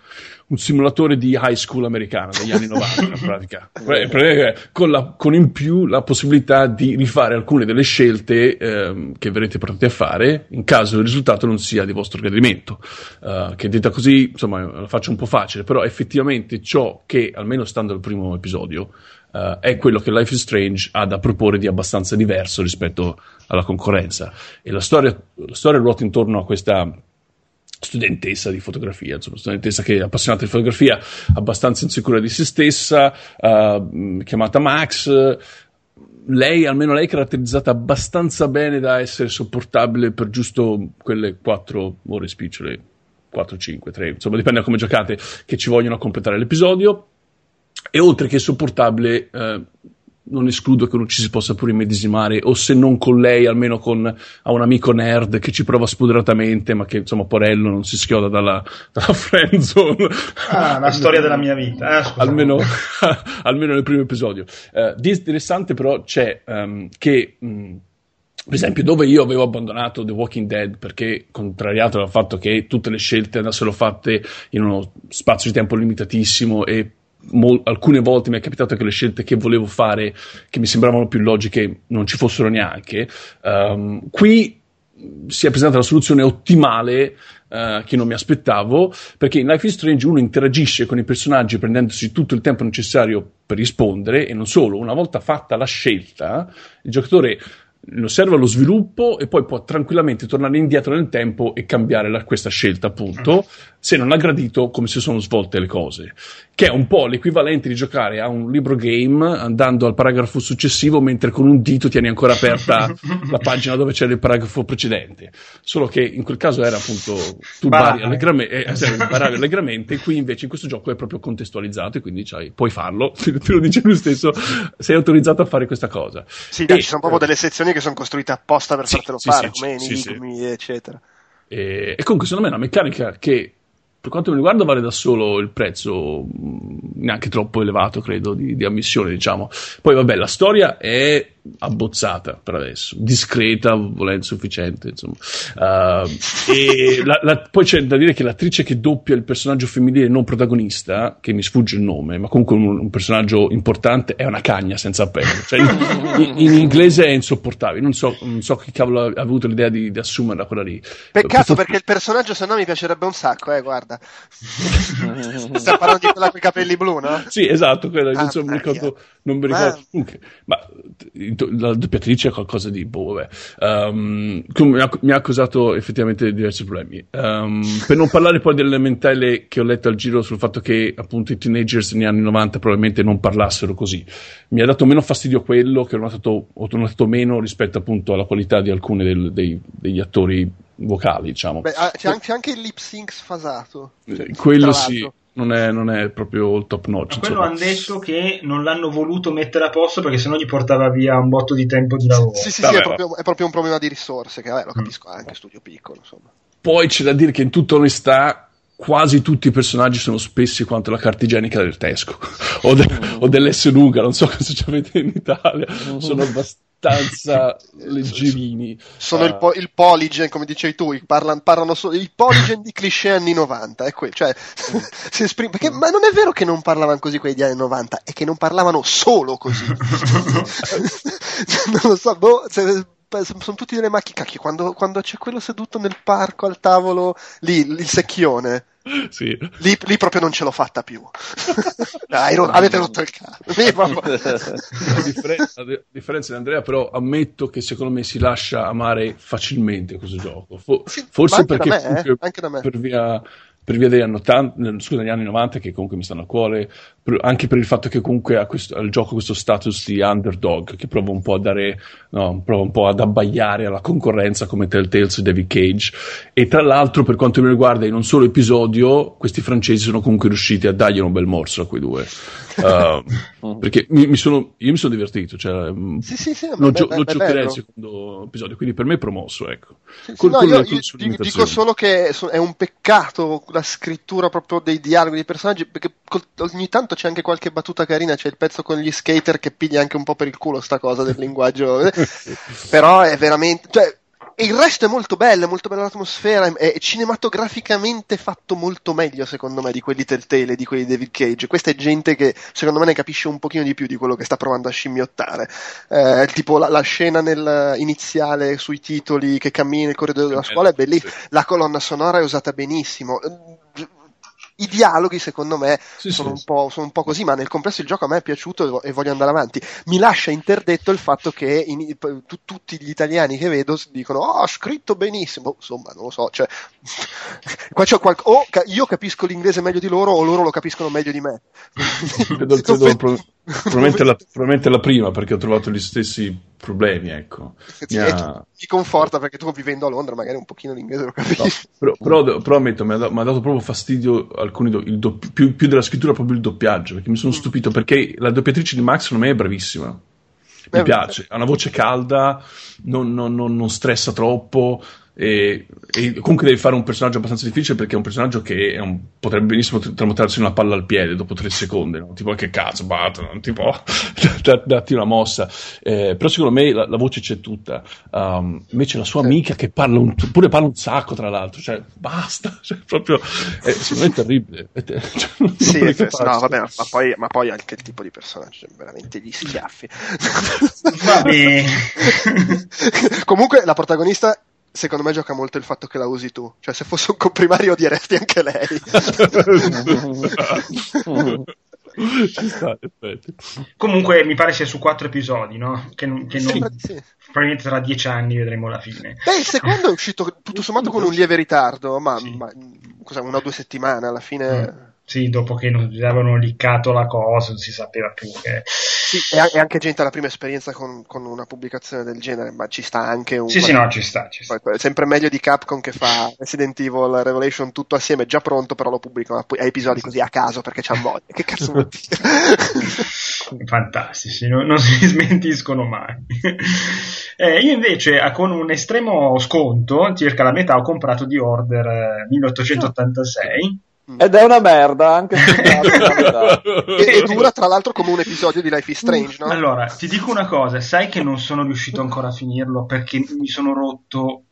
un simulatore di high school americana degli anni 90 *laughs* in pratica, con, la, con, in più la possibilità di rifare alcune delle scelte ehm, che verrete portati a fare in caso il risultato non sia di vostro gradimento. Uh, che detta così, insomma, la faccio un po' facile, però effettivamente ciò che, almeno stando al primo episodio, uh, è quello che Life is Strange ha da proporre di abbastanza diverso rispetto alla concorrenza. E la storia, la storia ruota intorno a questa studentessa di fotografia, insomma, studentessa che è appassionata di fotografia, abbastanza insicura di se stessa, uh, chiamata Max. Lei, almeno lei, è caratterizzata abbastanza bene da essere sopportabile per giusto quelle quattro ore spicciole, 4, 5, 3, insomma, dipende da come giocate, che ci vogliono completare l'episodio. E oltre che sopportabile, uh, non escludo che uno ci si possa pure immedesimare, o se non con lei, almeno con a un amico nerd che ci prova spudoratamente, ma che insomma, Porello non si schioda dalla, dalla *laughs* friendzone. Ah, la storia della mia vita. Eh, almeno, *laughs* almeno, nel primo episodio. Uh, di interessante però c'è um, che. Um, per esempio, dove io avevo abbandonato The Walking Dead perché, contrariato dal fatto che tutte le scelte andassero fatte in uno spazio di tempo limitatissimo e Mol- alcune volte mi è capitato che le scelte che volevo fare, che mi sembravano più logiche, non ci fossero neanche. Um, qui si è presentata la soluzione ottimale uh, che non mi aspettavo, perché in Life is Strange uno interagisce con i personaggi prendendosi tutto il tempo necessario per rispondere e non solo, una volta fatta la scelta, il giocatore osserva lo sviluppo e poi può tranquillamente tornare indietro nel tempo e cambiare la, questa scelta, appunto, se non ha gradito come si sono svolte le cose. Che è un po' l'equivalente di giocare a un libro game andando al paragrafo successivo mentre con un dito tieni ancora aperta *laughs* la pagina dove c'era il paragrafo precedente. Solo che in quel caso era appunto tu bari allegramente, eh, cioè, allegramente, qui invece in questo gioco è proprio contestualizzato e quindi cioè, puoi farlo, *laughs* te lo dice lui stesso, sei autorizzato a fare questa cosa. Sì, dai, e, ci sono proprio delle sezioni che sono costruite apposta per sì, fartelo sì, fare, sì, come enigmi, eccetera. E, e comunque secondo me è una meccanica che per quanto mi riguarda vale da solo il prezzo neanche troppo elevato credo di, di ammissione diciamo. Poi vabbè la storia è abbozzata per adesso, discreta, volendo sufficiente, insomma. Uh, e la, la, poi c'è da dire che l'attrice che doppia il personaggio femminile non protagonista, che mi sfugge il nome, ma comunque un, un personaggio importante, è una cagna senza appello. Cioè, in, in, inglese è insopportabile. Non so, non so chi cavolo ha avuto l'idea di, di assumerla quella lì. Peccato perché il personaggio, se no, mi piacerebbe un sacco, eh, guarda. *laughs* Stiamo parlando di quella con i capelli blu, no? Sì, esatto, quella, ah, non, so, mi ricordo, non mi ricordo. Ma... ma la doppiatrice è qualcosa di boh, vabbè. Um, mi, ha, mi, ha, causato effettivamente diversi problemi. Um, per non parlare poi dell'elementale che ho letto al giro sul fatto che appunto i teenagers negli anni 90 probabilmente non parlassero così. Mi ha dato meno fastidio quello che ho notato, ho notato meno rispetto appunto alla qualità di alcuni del, dei, degli attori vocali, diciamo. Beh, ah, c'è, anche, c'è anche il lip sync sfasato. Quello sì non è, non è proprio il top notch. Ma quello hanno detto che non l'hanno voluto mettere a posto perché sennò gli portava via un botto di tempo di lavoro. Sì, sì, sì, è proprio, è proprio, un problema di risorse, che vabbè, lo capisco mm. anche, studio piccolo, insomma. Poi c'è da dire che in tutta onestà quasi tutti i personaggi sono spessi quanto la carta igienica del Tesco *laughs* o, de- mm. o dell'S Luga, non so cosa ci avete in Italia, mm. sono abbastanza abbastanza *laughs* leggerini. Sono uh, il, po- il, polygen, come dicevi tu, parlano, parlano solo il polygen di cliché anni 90, è quello, cioè, *laughs* si esprime, perché, ma non è vero che non parlavano così quelli di anni 90, è che non parlavano solo così. *laughs* non lo so, boh, cioè, sono tutti delle macchine, cacchio, quando, quando c'è quello seduto nel parco al tavolo, lì, il secchione, sì. Lì, lì, proprio non ce l'ho fatta più. *laughs* Dai, ro- avete rotto il cazzo. a, differenza, a differenza di Andrea, però, ammetto che secondo me si lascia amare facilmente questo gioco. Fo- sì, forse perché me, eh? per, per, via per via degli anni, 80, scusa, degli anni 90 che comunque mi stanno a cuore, per, anche per il fatto che comunque ha questo, il gioco questo status di underdog che prova un po' a dare, no, prova un po' ad abbagliare alla concorrenza come Telltales e David Cage. E tra l'altro, per quanto mi riguarda, in un solo episodio, questi francesi sono comunque riusciti a dargli un bel morso a quei due. Uh, *laughs* perché mi, mi sono, io mi sono divertito, cioè, mm, sì, sì, sì, lo, beh, gio- beh, lo beh, giocherei il secondo episodio, quindi per me è promosso, ecco. Sì, sì, no, io, io dico solo che è un peccato la scrittura proprio dei dialoghi dei personaggi, perché ogni tanto c'è anche qualche battuta carina, c'è il pezzo con gli skater che piglia anche un po' per il culo sta cosa del linguaggio, *laughs* però è veramente... Cioè, il resto è molto bello, è molto bella l'atmosfera, è, cinematograficamente fatto molto meglio secondo me di quelli Telltale e di quelli di David Cage. Questa è gente che secondo me ne capisce un pochino di più di quello che sta provando a scimmiottare. Eh, tipo la, la scena nel, iniziale sui titoli che cammini nel corridoio della scuola è bellissima, la colonna sonora è usata benissimo. I dialoghi, secondo me, Sì, sono, sì, un sono un po' così, ma nel complesso il gioco a me è piaciuto e vo- voglio andare avanti. Mi lascia interdetto il fatto che in- tu- tutti gli italiani che vedo dicono: Oh, ha scritto benissimo. Boh, Insomma, non lo so. Cioè, *laughs* qua c'è qual- o ca- io capisco l'inglese meglio di loro, o loro lo capiscono meglio di me. *laughs* Credo, credo pro- probabilmente, la, probabilmente la prima perché ho trovato gli stessi problemi, ecco. Sì, Mi ha- Mi conforta perché tu vivendo a Londra magari un pochino l'inglese lo No, capisci. però, però, però ammetto, mi ha, da- mi ha dato proprio fastidio alcuni do- dopp- più, più della scrittura proprio il doppiaggio, perché mi sono stupito, perché la doppiatrice di Max secondo me è bravissima. Mi piace, ha una voce calda, non, non- non- non stressa troppo. E, e comunque devi fare un personaggio abbastanza difficile perché è un personaggio che è un- potrebbe benissimo tr- tramutarsi in una palla al piede dopo tre secondi, no? tipo che cazzo, Batman, tipo *laughs* da- datti una mossa. Eh, però secondo me la, la voce c'è tutta. Um, invece la sua Sì. amica che parla un, pure parla un sacco, tra l'altro, cioè basta, *laughs* cioè, proprio è, secondo me è terribile. *laughs* Cioè, non Sì, vorrei è no, vabbè, ma poi, ma poi anche il tipo di personaggio, veramente gli schiaffi. Vabbè. Comunque la protagonista secondo me gioca molto il fatto che la usi tu. Cioè se fosse un comprimario odieresti anche lei. *laughs* Ci sta, effetti. Comunque mi pare sia su quattro episodi, no? Che, non- che non- sì. probabilmente tra dieci anni vedremo la fine. Beh, il secondo è uscito tutto sommato con un lieve ritardo, ma, Sì. ma cos'è, una o due settimane alla fine. Sì, dopo che non avevano liccato la cosa, non si sapeva più che... Sì, è, anche gente alla prima esperienza con, con una pubblicazione del genere, ma ci sta anche un. Sì, sì, no, ci sta, ci sta. Poi, sempre meglio di Capcom che fa Resident Evil Revelation tutto assieme, già pronto, però lo pubblicano a, episodi così a caso perché c'ha voglia. Che cazzo vuol dire? *laughs* Fantastici, non, non si smentiscono mai. *laughs* Eh, io invece eh, con un estremo sconto, circa la metà, ho comprato di Order eh, 1886. Ed è una merda, anche se *laughs* e, e dura tra l'altro come un episodio di Life is Strange, no? Allora, ti dico una cosa, sai che non sono riuscito ancora a finirlo perché mi sono rotto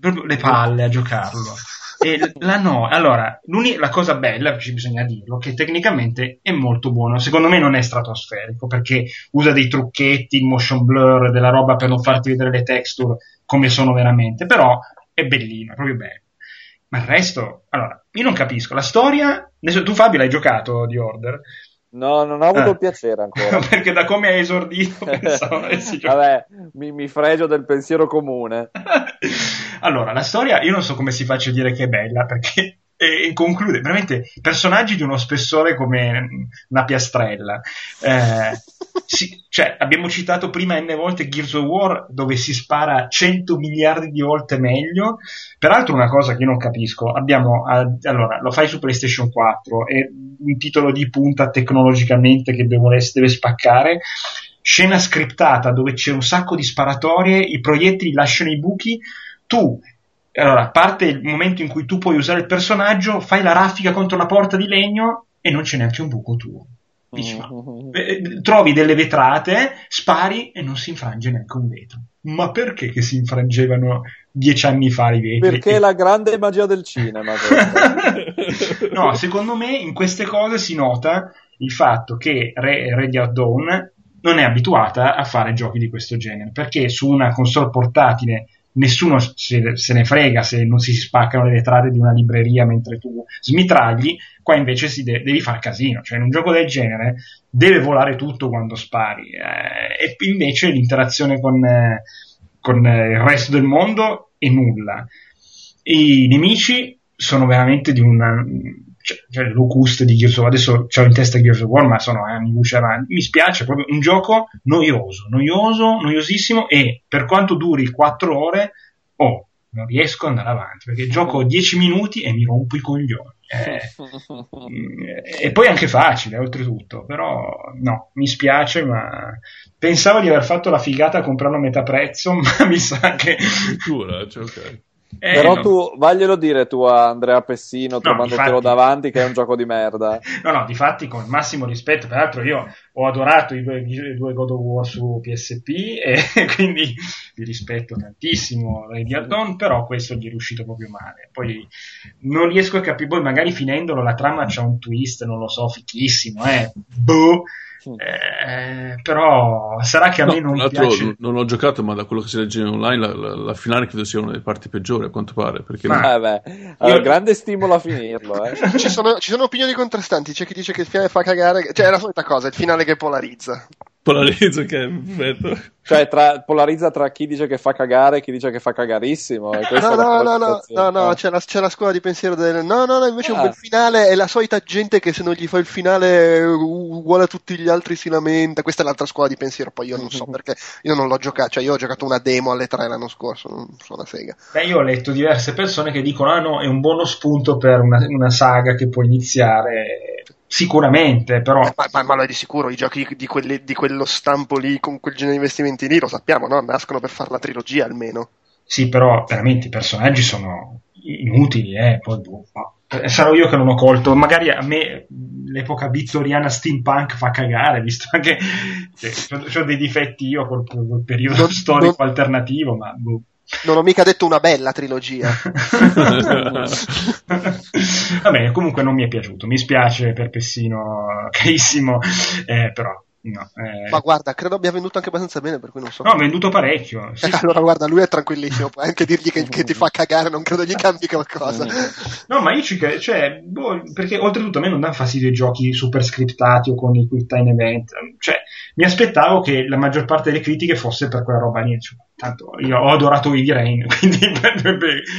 proprio le palle a giocarlo. E la no, allora, la cosa bella, ci bisogna dirlo, che tecnicamente è molto buono. Secondo me non è stratosferico perché usa dei trucchetti, il motion blur, della roba per non farti vedere le texture come sono veramente, però è bellino, è proprio bello. Ma il resto, allora, io non capisco. La storia, adesso tu Fabio l'hai giocato di Order? No, non ho avuto Ah. il piacere ancora. *laughs* perché da come hai esordito *laughs* pensavo avessi giocato. Vabbè, mi, mi fregio del pensiero comune. *laughs* allora, la storia, io non so come si faccia a dire che è bella, perché eh, conclude veramente personaggi di uno spessore come una piastrella. Eh, sì, cioè, abbiamo citato prima n volte Gears of War, dove si spara 100 miliardi di volte meglio. Peraltro, una cosa che io non capisco: abbiamo allora, lo fai su PlayStation 4, è un titolo di punta tecnologicamente che deve, deve spaccare scena scriptata dove c'è un sacco di sparatorie, i proiettili lasciano i buchi, tu, allora, a parte il momento in cui tu puoi usare il personaggio, fai la raffica contro una porta di legno e non c'è neanche un buco tuo. Dici, ma- eh, trovi delle vetrate, spari e non si infrange neanche un vetro. Ma perché che si infrangevano dieci anni fa i vetri? Perché è la grande magia del cinema. *laughs* no, secondo me in queste cose si nota il fatto che Re- Radiant Dawn non è abituata a fare giochi di questo genere, perché su una console portatile nessuno se, se ne frega se non si spaccano le vetrate di una libreria mentre tu smitragli, qua invece de- devi fare casino, cioè in un gioco del genere deve volare tutto quando spari, eh, e invece l'interazione con, eh, con eh, il resto del mondo è nulla. I nemici sono veramente di una cioè, cioè locuste di Gears of War, adesso ho in testa Gears of War, ma sono anni luce avanti. Mi spiace, è proprio un gioco noioso, noioso, noiosissimo e per quanto duri 4 ore, oh, non riesco ad andare avanti perché gioco 10 minuti e mi rompo i coglioni. Eh, *laughs* e poi anche facile, oltretutto, però no, mi spiace, ma pensavo di aver fatto la figata a comprarlo a metà prezzo, *laughs* ma mi sa che... Addirittura, cioè, ok. Eh, Però no. tu vaglielo dire tu a Andrea Pessino trovandotelo no, davanti che è un gioco di merda. *laughs* No, no, difatti con il massimo rispetto, peraltro io ho adorato i due, i due God of War su PSP e *laughs* quindi vi rispetto tantissimo Radiant Dawn, però questo gli è riuscito proprio male. Poi non riesco a capire, poi magari finendolo la trama c'ha un twist, non lo so, fichissimo, eh. Boh eh, però sarà che a no, me non piace. Non ho giocato, ma da quello che si legge online, la, la, la finale credo sia una delle parti peggiori, a quanto pare. Perché ma, non... eh allora, io... grande stimolo a finirlo. Eh. *laughs* ci, sono, ci sono opinioni contrastanti. C'è chi dice che il finale fa cagare, cioè è la solita cosa, il finale che polarizza. Polarizza che è perfetto. Cioè, tra, polarizza tra chi dice che fa cagare e chi dice che fa cagarissimo. No, no, no, no, no, no, c'è la, c'è la scuola di pensiero del no, no, no, invece ah. un bel finale è la solita gente che se non gli fa il finale uguale a tutti gli altri si lamenta. Questa è l'altra scuola di pensiero, poi io non so *laughs* perché io non l'ho giocato, cioè io ho giocato una demo alle tre l'anno scorso, non so una sega. Beh, io ho letto diverse persone che dicono ah no, è un buono spunto per una, una saga che può iniziare Sicuramente, però. Ma, ma, ma, lo è di sicuro, i giochi di, quelli, di, quello stampo lì, con quel genere di investimenti lì, lo sappiamo, no? Nascono per fare la trilogia almeno. Sì, però veramente i personaggi sono inutili, eh. Poi, boh, eh, sarò io che non ho colto. Magari a me l'epoca vittoriana steampunk fa cagare, visto che cioè, ho dei difetti io col, col periodo non, storico non... alternativo, ma. Boh. Non ho mica detto una bella trilogia. *laughs* Va bene, comunque non mi è piaciuto. Mi spiace per Pessino, carissimo, eh, però No, eh... Ma guarda, credo abbia venduto anche abbastanza bene, per cui non so. No, ha venduto parecchio. *laughs* Sì, allora, guarda, lui è tranquillissimo. Puoi anche dirgli che, che, ti fa cagare, non credo gli cambi qualcosa. no, ma io ci credo, cioè, boh, perché oltretutto a me non danno fastidio i giochi super scriptati o con i quick time event. Cioè, mi aspettavo che la maggior parte delle critiche fosse per quella roba lì. Cioè, tanto io ho adorato Heavy Rain, *laughs* quindi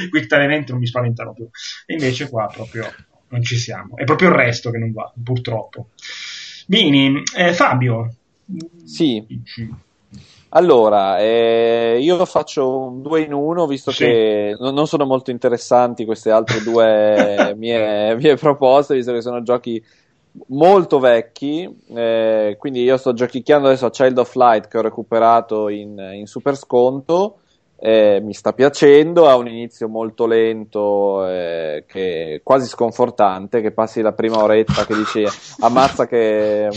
quick time event non mi spaventano più. E invece qua proprio non ci siamo. È proprio il resto che non va, purtroppo. Bene, eh, Fabio. Sì. Allora, eh, io faccio un 2 in 1 visto sì. che non sono molto interessanti queste altre due *laughs* mie, mie, proposte, visto che sono giochi molto vecchi. Eh, quindi io sto giochicchiando adesso a Child of Light che ho recuperato in, in super sconto eh, mi sta piacendo, ha un inizio molto lento, eh, che quasi sconfortante, che passi la prima oretta che dici ammazza che,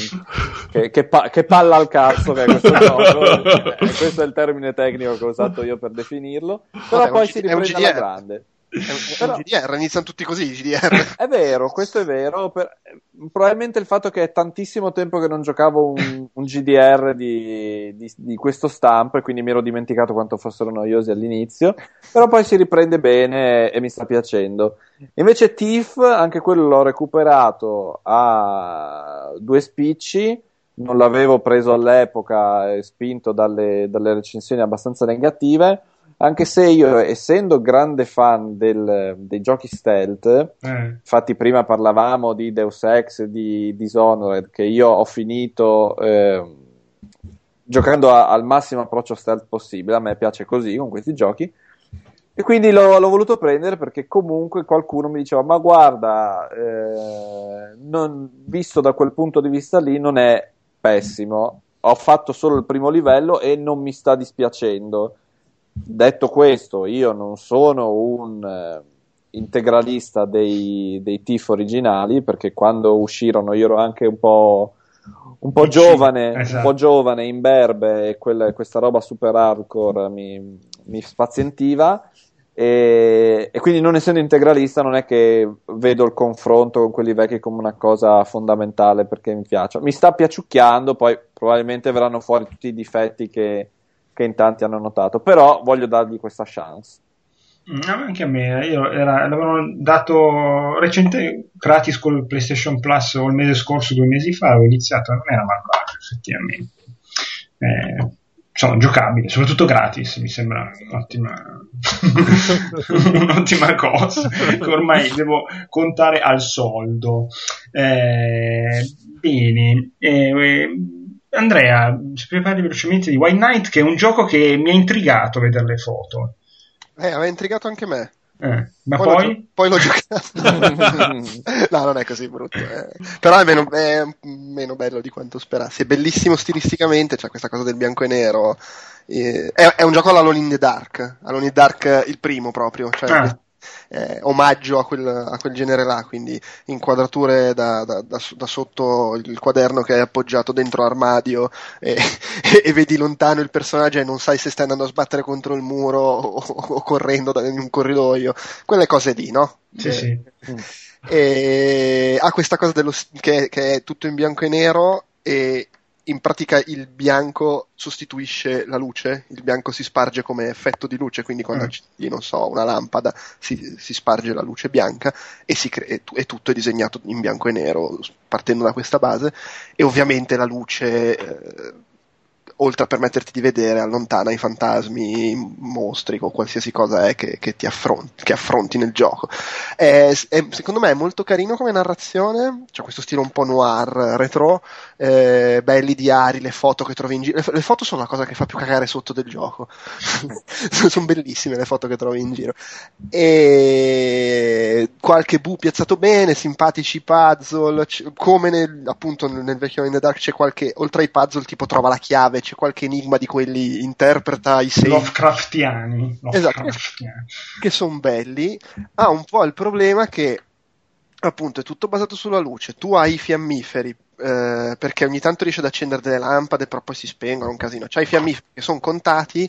che, che, pa- che palla al cazzo che è questo *laughs* gioco, e questo è il termine tecnico che ho usato io per definirlo, però Vabbè, poi si riprende alla grande. Un GDR, iniziano tutti così i GDR. *laughs* È vero, questo è vero. Per, probabilmente il fatto che è tantissimo tempo che non giocavo un, un GDR di, di, di, questo stampo e quindi mi ero dimenticato quanto fossero noiosi all'inizio, però poi si riprende bene e mi sta piacendo. Invece Thief, anche quello l'ho recuperato a due spicci, non l'avevo preso all'epoca, spinto dalle, dalle recensioni abbastanza negative anche se io, essendo grande fan del, dei giochi stealth, eh. infatti prima parlavamo di Deus Ex, di Dishonored, che io ho finito eh, giocando a, al massimo approccio stealth possibile, a me piace così con questi giochi. E quindi l'ho, l'ho, voluto prendere perché comunque qualcuno mi diceva: Ma guarda, eh, non, visto da quel punto di vista lì, non è pessimo. Ho fatto solo il primo livello e non mi sta dispiacendo. Detto questo, io non sono un eh, integralista dei, dei TIF originali perché quando uscirono io ero anche un po', un po giovane, esatto. un po' giovane, imberbe e quella, questa roba super hardcore mi, mi spazientiva. E, e, quindi non essendo integralista non è che vedo il confronto con quelli vecchi come una cosa fondamentale perché mi piace. Mi sta piaciucchiando, poi probabilmente verranno fuori tutti i difetti che, che in tanti hanno notato, però voglio dargli questa chance. Mm, anche a me, io era, l'avevano dato recente gratis col PlayStation Plus o il mese scorso, due mesi fa, ho iniziato, non era malvagio effettivamente. Eh, insomma, giocabile, soprattutto gratis, mi sembra un'ottima, *laughs* un'ottima cosa, che ormai devo contare al soldo. Eh, bene, eh, Andrea, se parli velocemente di White Knight, che è un gioco che mi ha intrigato vedere le foto. Eh, aveva intrigato anche me. Eh, ma poi? Poi l'ho, poi l'ho giocato. *laughs* no, non è così brutto. Eh. Però è meno, è meno, bello di quanto sperassi. È bellissimo stilisticamente, c'è questa cosa del bianco e nero. Eh, è, è, un gioco all'Alone in the Dark. Alone in the Dark il primo proprio. Cioè ah eh, omaggio a quel, a quel, genere là, quindi inquadrature da, da, da, da, sotto il quaderno che è appoggiato dentro l'armadio e, *laughs* e, vedi lontano il personaggio e non sai se stai andando a sbattere contro il muro o, o correndo in un corridoio, quelle cose lì, no? Sì, e, sì. E ha questa cosa dello, che, che è tutto in bianco e nero e in pratica il bianco sostituisce la luce, il bianco si sparge come effetto di luce, quindi quando mm. accendi, non so, una lampada si, si sparge la luce bianca e, cre- e, tutto è disegnato in bianco e nero partendo da questa base e ovviamente la luce eh, oltre a permetterti di vedere allontana i fantasmi, i mostri o qualsiasi cosa è che, che ti affronti, che affronti nel gioco. È, è, secondo me è molto carino come narrazione, c'è questo stile un po' noir, retro, eh, belli diari, le foto che trovi in giro. Le, le, foto sono la cosa che fa più cagare sotto del gioco. *laughs* sono bellissime le foto che trovi in giro. E qualche bu piazzato bene, simpatici puzzle, come nel, appunto nel vecchio In the Dark c'è qualche, oltre ai puzzle tipo trova la chiave, c'è qualche enigma di quelli interpreta i segni. Lovecraftiani. Lovecraftiani. Esatto, che sono belli. Ha un po' il problema che appunto è tutto basato sulla luce. Tu hai i fiammiferi eh, perché ogni tanto riesci ad accendere delle lampade, però poi si spengono, un casino. C'hai i fiammiferi che sono contati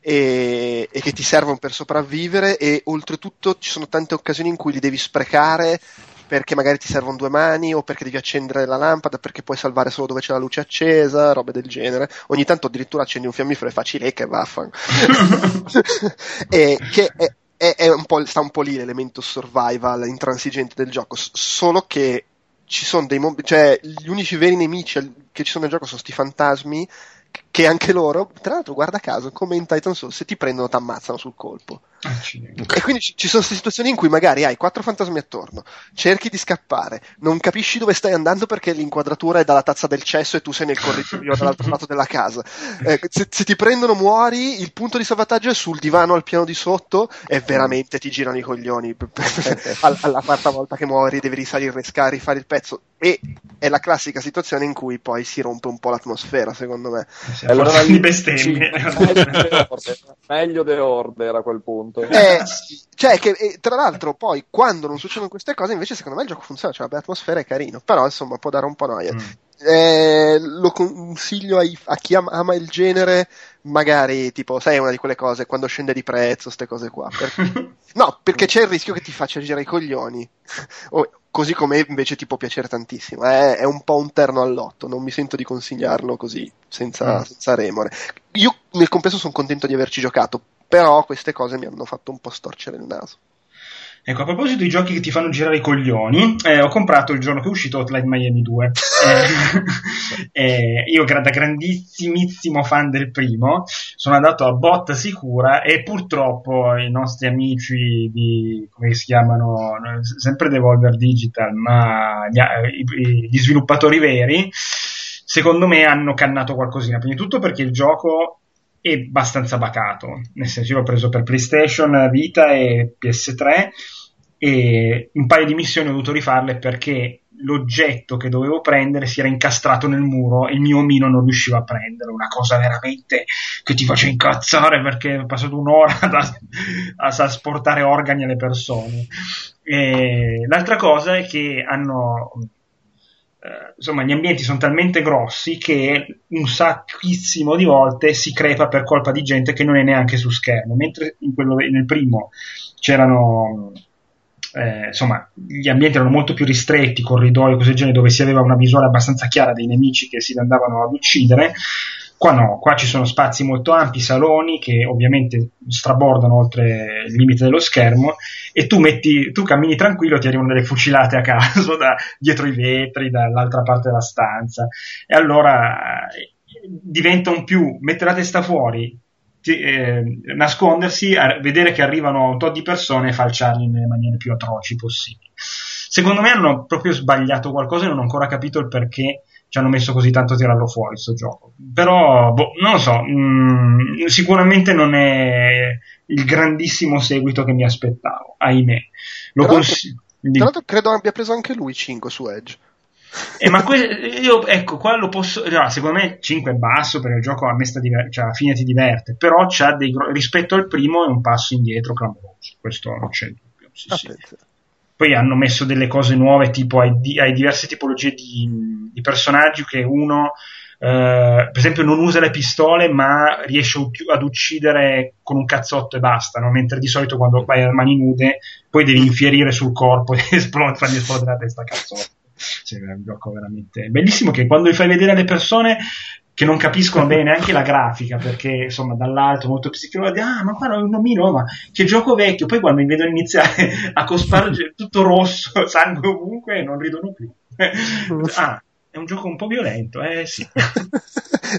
e, e, che ti servono per sopravvivere e oltretutto ci sono tante occasioni in cui li devi sprecare perché magari ti servono due mani o perché devi accendere la lampada, perché puoi salvare solo dove c'è la luce accesa, robe del genere. Ogni tanto addirittura accendi un fiammifero e facci lei che vaffan. *laughs* e che è, è, è un sta un po' lì l'elemento survival intransigente del gioco, solo che ci sono dei momenti, cioè gli unici veri nemici che ci sono nel gioco sono sti fantasmi che anche loro, tra l'altro guarda caso, come in Titan Soul, se ti prendono ti ammazzano sul colpo. E quindi ci, ci sono queste situazioni in cui magari hai quattro fantasmi attorno, cerchi di scappare, non capisci dove stai andando perché l'inquadratura è dalla tazza del cesso e tu sei nel corridoio dall'altro lato della casa. Eh, se, se, ti prendono muori, il punto di salvataggio è sul divano al piano di sotto e veramente ti girano i coglioni. *laughs* alla quarta volta che muori devi risalire, riscare, rifare il pezzo. E è la classica situazione in cui poi si rompe un po' l'atmosfera, secondo me. Sì, allora di bestemmie. *laughs* Meglio The Order a quel punto. Eh, cioè, che, eh, tra l'altro, poi quando non succedono queste cose, invece, secondo me il gioco funziona. Cioè, l'atmosfera è carino, però insomma, può dare un po' noia. Mm. Eh, lo consiglio ai, a chi ama, ama, il genere, magari tipo, sai, una di quelle cose quando scende di prezzo, queste cose qua. Per... *laughs* no, perché c'è il rischio che ti faccia girare i coglioni. *laughs* o, così come invece ti può piacere tantissimo. È, è, un po' un terno all'otto, non mi sento di consigliarlo così, senza, mm. senza remore. Io nel compenso sono contento di averci giocato, però queste cose mi hanno fatto un po' storcere il naso. Ecco, a proposito di giochi che ti fanno girare i coglioni, eh, ho comprato il giorno che è uscito Hotline Miami 2. *laughs* eh, eh, io, da grandissimissimo fan del primo, sono andato a botta sicura e purtroppo i nostri amici di, come si chiamano, sempre Devolver Digital, ma gli, gli sviluppatori veri, secondo me hanno cannato qualcosina. Prima di tutto perché il gioco è abbastanza bacato, nel senso io l'ho preso per PlayStation Vita e PS3 e un paio di missioni ho dovuto rifarle perché l'oggetto che dovevo prendere si era incastrato nel muro e il mio omino non riusciva a prendere, una cosa veramente che ti faceva incazzare perché ho passato un'ora *laughs* a, a sportare organi alle persone. E l'altra cosa è che hanno eh, insomma, gli ambienti sono talmente grossi che un sacchissimo di volte si crepa per colpa di gente che non è neanche su schermo, mentre quello, nel primo c'erano eh, insomma, gli ambienti erano molto più ristretti, corridoi, cose del genere, dove si aveva una visuale abbastanza chiara dei nemici che si andavano ad uccidere. Qua no, qua ci sono spazi molto ampi, saloni che ovviamente strabordano oltre il limite dello schermo e tu, metti, tu cammini tranquillo, ti arrivano delle fucilate a caso *laughs* da dietro i vetri, dall'altra parte della stanza. E allora diventa un più mettere la testa fuori, ti, eh, nascondersi, vedere che arrivano un tot di persone e falciarli nelle maniere più atroci possibili. Secondo me hanno proprio sbagliato qualcosa e non ho ancora capito il perché ci hanno messo così tanto a tirarlo fuori questo gioco. Però, boh, non lo so, mh, mm, sicuramente non è il grandissimo seguito che mi aspettavo, ahimè. Lo consiglio. Tra l'altro credo abbia preso anche lui 5 su Edge. Eh, ma que- io, ecco, qua lo posso. No, secondo me 5 è basso perché il gioco a me sta diver- cioè, alla fine ti diverte. Però c'ha dei, rispetto al primo è un passo indietro clamoroso. Questo non c'è dubbio. Sì, sì. Poi hanno messo delle cose nuove, tipo di- hai diverse tipologie di, di, personaggi che uno. Uh, per esempio non usa le pistole ma riesce ad uccidere con un cazzotto e basta no? mentre di solito quando vai a mani nude poi devi infierire sul corpo *laughs* e esplode, fargli esplodere la testa cazzotto cioè, è un gioco veramente bellissimo che quando li fai vedere alle persone che non capiscono *laughs* bene anche la grafica perché insomma dall'alto molto psicologico ah ma qua è un omino ma che gioco vecchio poi quando mi vedono iniziare *laughs* a cospargere *laughs* tutto rosso sangue ovunque non ridono più ah è un gioco un po' violento, eh sì.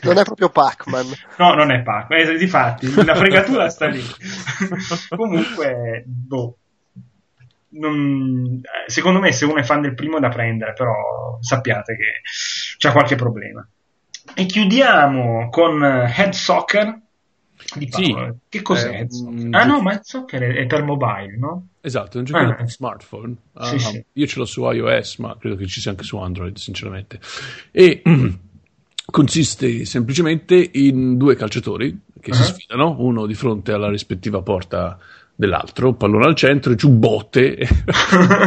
non è proprio Pac-Man. No, non è Pac-Man, eh, difatti, la fregatura sta lì. Comunque, boh, non, eh, secondo me se uno è fan del primo è da prendere, però sappiate che c'è qualche problema. E chiudiamo con Head Soccer di. Sì, che cos'è eh, Soccer? Mm, ah no, ma Head Soccer è, è, per mobile, no? Esatto, è un gioco ah, per smartphone. Sì, uh, sì. Io ce l'ho su iOS, ma credo che ci sia anche su Android, sinceramente. E consiste semplicemente in due calciatori che uh-huh. si sfidano, uno di fronte alla rispettiva porta dell'altro, pallone al centro e giù botte *laughs*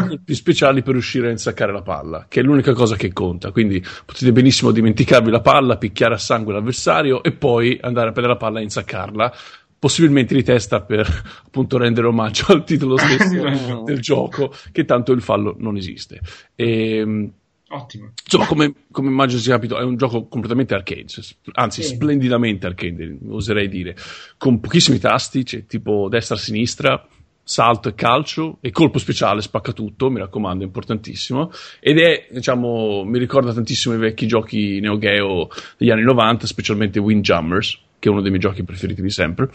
colpi speciali per riuscire a insaccare la palla, che è l'unica cosa che conta. Quindi potete benissimo dimenticarvi la palla, picchiare a sangue l'avversario e poi andare a prendere la palla e insaccarla. Possibilmente di testa per *laughs* appunto rendere omaggio al titolo stesso *laughs* del gioco, che tanto il fallo non esiste. E, ehm, Ottimo. Insomma, come, come, immagino sia capito, è un gioco completamente arcade, anzi sì. splendidamente arcade, oserei dire, con pochissimi tasti, cioè, tipo destra-sinistra, salto e calcio, e colpo speciale spacca tutto, mi raccomando, è importantissimo, ed è, diciamo, mi ricorda tantissimo i vecchi giochi Neo Geo degli anni 90, specialmente Windjammers, che è uno dei miei giochi preferiti di sempre,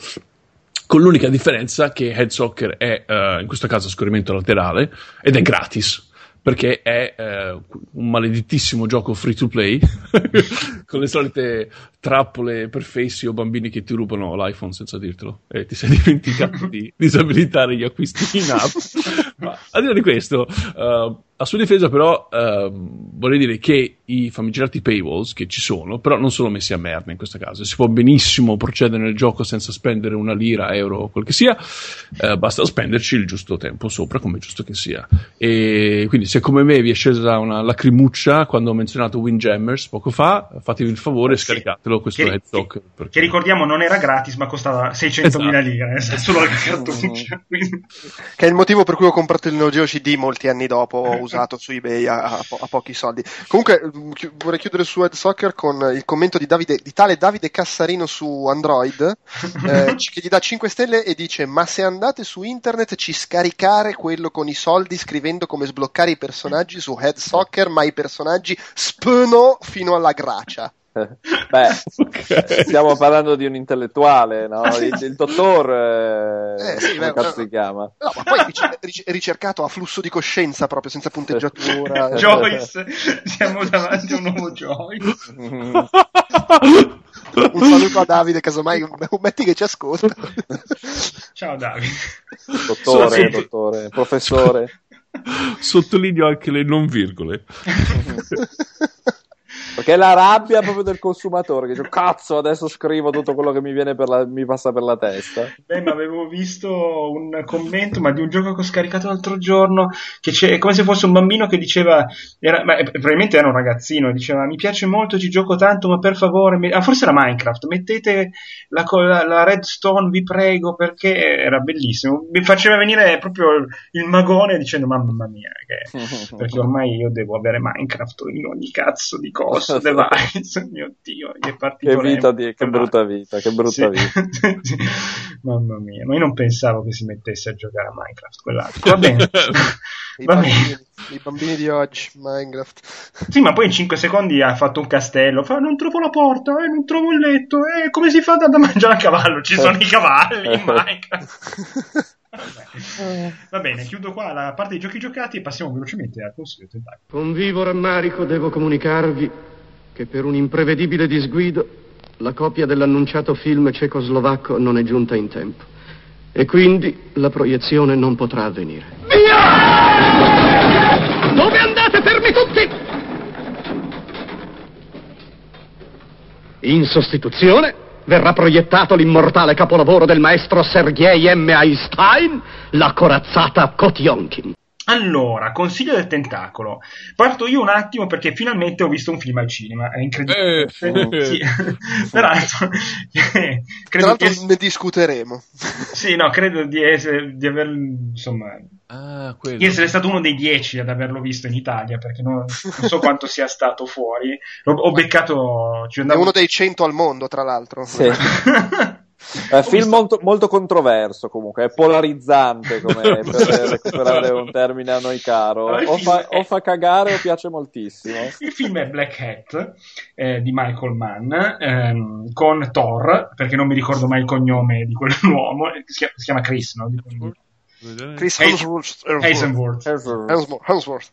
con l'unica differenza che Head Soccer è, uh, in questo caso, a scorrimento laterale, ed è gratis, perché è eh, un maledettissimo gioco free to play *laughs* con le solite trappole per fessi o bambini che ti rubano l'iPhone senza dirtelo e ti sei *laughs* dimenticato di disabilitare gli acquisti in app. Ma al di là di questo, uh, a sua difesa, però, uh, vorrei dire che i famigerati paywalls che ci sono, però non sono messi a merda in questo caso. Si può benissimo procedere nel gioco senza spendere una lira, euro o quel che sia, uh, basta spenderci il giusto tempo sopra, come è giusto che sia. E quindi, se come me vi è scesa una lacrimuccia quando ho menzionato Windjammers poco fa, fatevi il favore e sì. scaricatelo questo che, headstock. Perché... Che ricordiamo non era gratis, ma costava 600.000 esatto. lire, eh, solo la cartuccia. che è il motivo per cui ho comprato il Neo Geo CD molti anni dopo usato su eBay a, a, a, pochi soldi. Comunque mm, vorrei chiudere su Head Soccer con il commento di, Davide, di tale Davide Cassarino su Android eh, *laughs* che gli dà 5 stelle e dice ma se andate su internet ci scaricare quello con i soldi scrivendo come sbloccare i personaggi su Head Soccer ma i personaggi spno fino alla gracia. Beh, *laughs* okay. stiamo parlando di un intellettuale, no? il, il, dottor, eh, eh, sì, come beh, cazzo si chiama? No, ma poi ricercato a flusso di coscienza proprio, senza punteggiatura. *laughs* Joyce, siamo davanti a un nuovo Joyce. un saluto a Davide, casomai metti che ci ascolta. Ciao Davide. Dottore, sì. dottore, professore. *laughs* Sottolineo anche le non virgole. Perché è la rabbia proprio del consumatore che dice cazzo adesso scrivo tutto quello che mi, la, mi passa per la testa. Beh, ma avevo visto un commento ma di un gioco che ho scaricato l'altro giorno che c'è, è come se fosse un bambino che diceva, era, ma, probabilmente era un ragazzino, diceva mi piace molto, ci gioco tanto ma per favore, mi, ah, forse era Minecraft, mettete la, la, la, redstone vi prego perché era bellissimo, mi faceva venire proprio il magone dicendo mamma mia, che, *laughs* perché ormai io devo avere Minecraft in ogni cazzo di cosa Cross *laughs* Device, *laughs* mio Dio, è partito che, vita di, che brutta vita, che brutta sì. vita. *laughs* Mamma mia, ma io non pensavo che si mettesse a giocare a Minecraft quell'altro. Va bene. I Va bambini, bene. I bambini di oggi, Minecraft. Sì, ma poi in 5 secondi ha fatto un castello. Fa, non trovo la porta, eh, non trovo il letto. Eh, come si fa ad andare a mangiare a cavallo? Ci sono i cavalli in Minecraft. Vabbè. Va bene, chiudo qua la parte dei giochi giocati e passiamo velocemente al consiglio tentacolo. Con vivo rammarico devo comunicarvi che per un imprevedibile disguido la copia dell'annunciato film cecoslovacco non è giunta in tempo e quindi la proiezione non potrà avvenire. Via! Dove andate fermi tutti? In sostituzione verrà proiettato l'immortale capolavoro del maestro Sergei M. Einstein, la corazzata Kotionkin. Allora, consiglio del tentacolo. Parto io un attimo perché finalmente ho visto un film al cinema. È incredibile. Eh. *laughs* Sì. *laughs* Peraltro, Tra credo l'altro di, ess- ne discuteremo. *laughs* sì, no, credo di, essere, di aver, insomma, Ah, di essere stato uno dei dieci ad averlo visto in Italia perché non, non so quanto sia stato fuori. L'ho- ho beccato. Ci È andavo... uno dei 100 al mondo, tra l'altro. Sì. È un film molto, molto controverso comunque, è polarizzante come *laughs* per recuperare un termine a noi caro. O fa, è- o fa cagare o piace moltissimo. Il film è Black Hat eh, di Michael Mann ehm, con Thor, perché non mi ricordo mai il cognome di quell'uomo, eh, si chiama, si chiama Chris, no? Chris Hemsworth. Hazelworth. Hemsworth.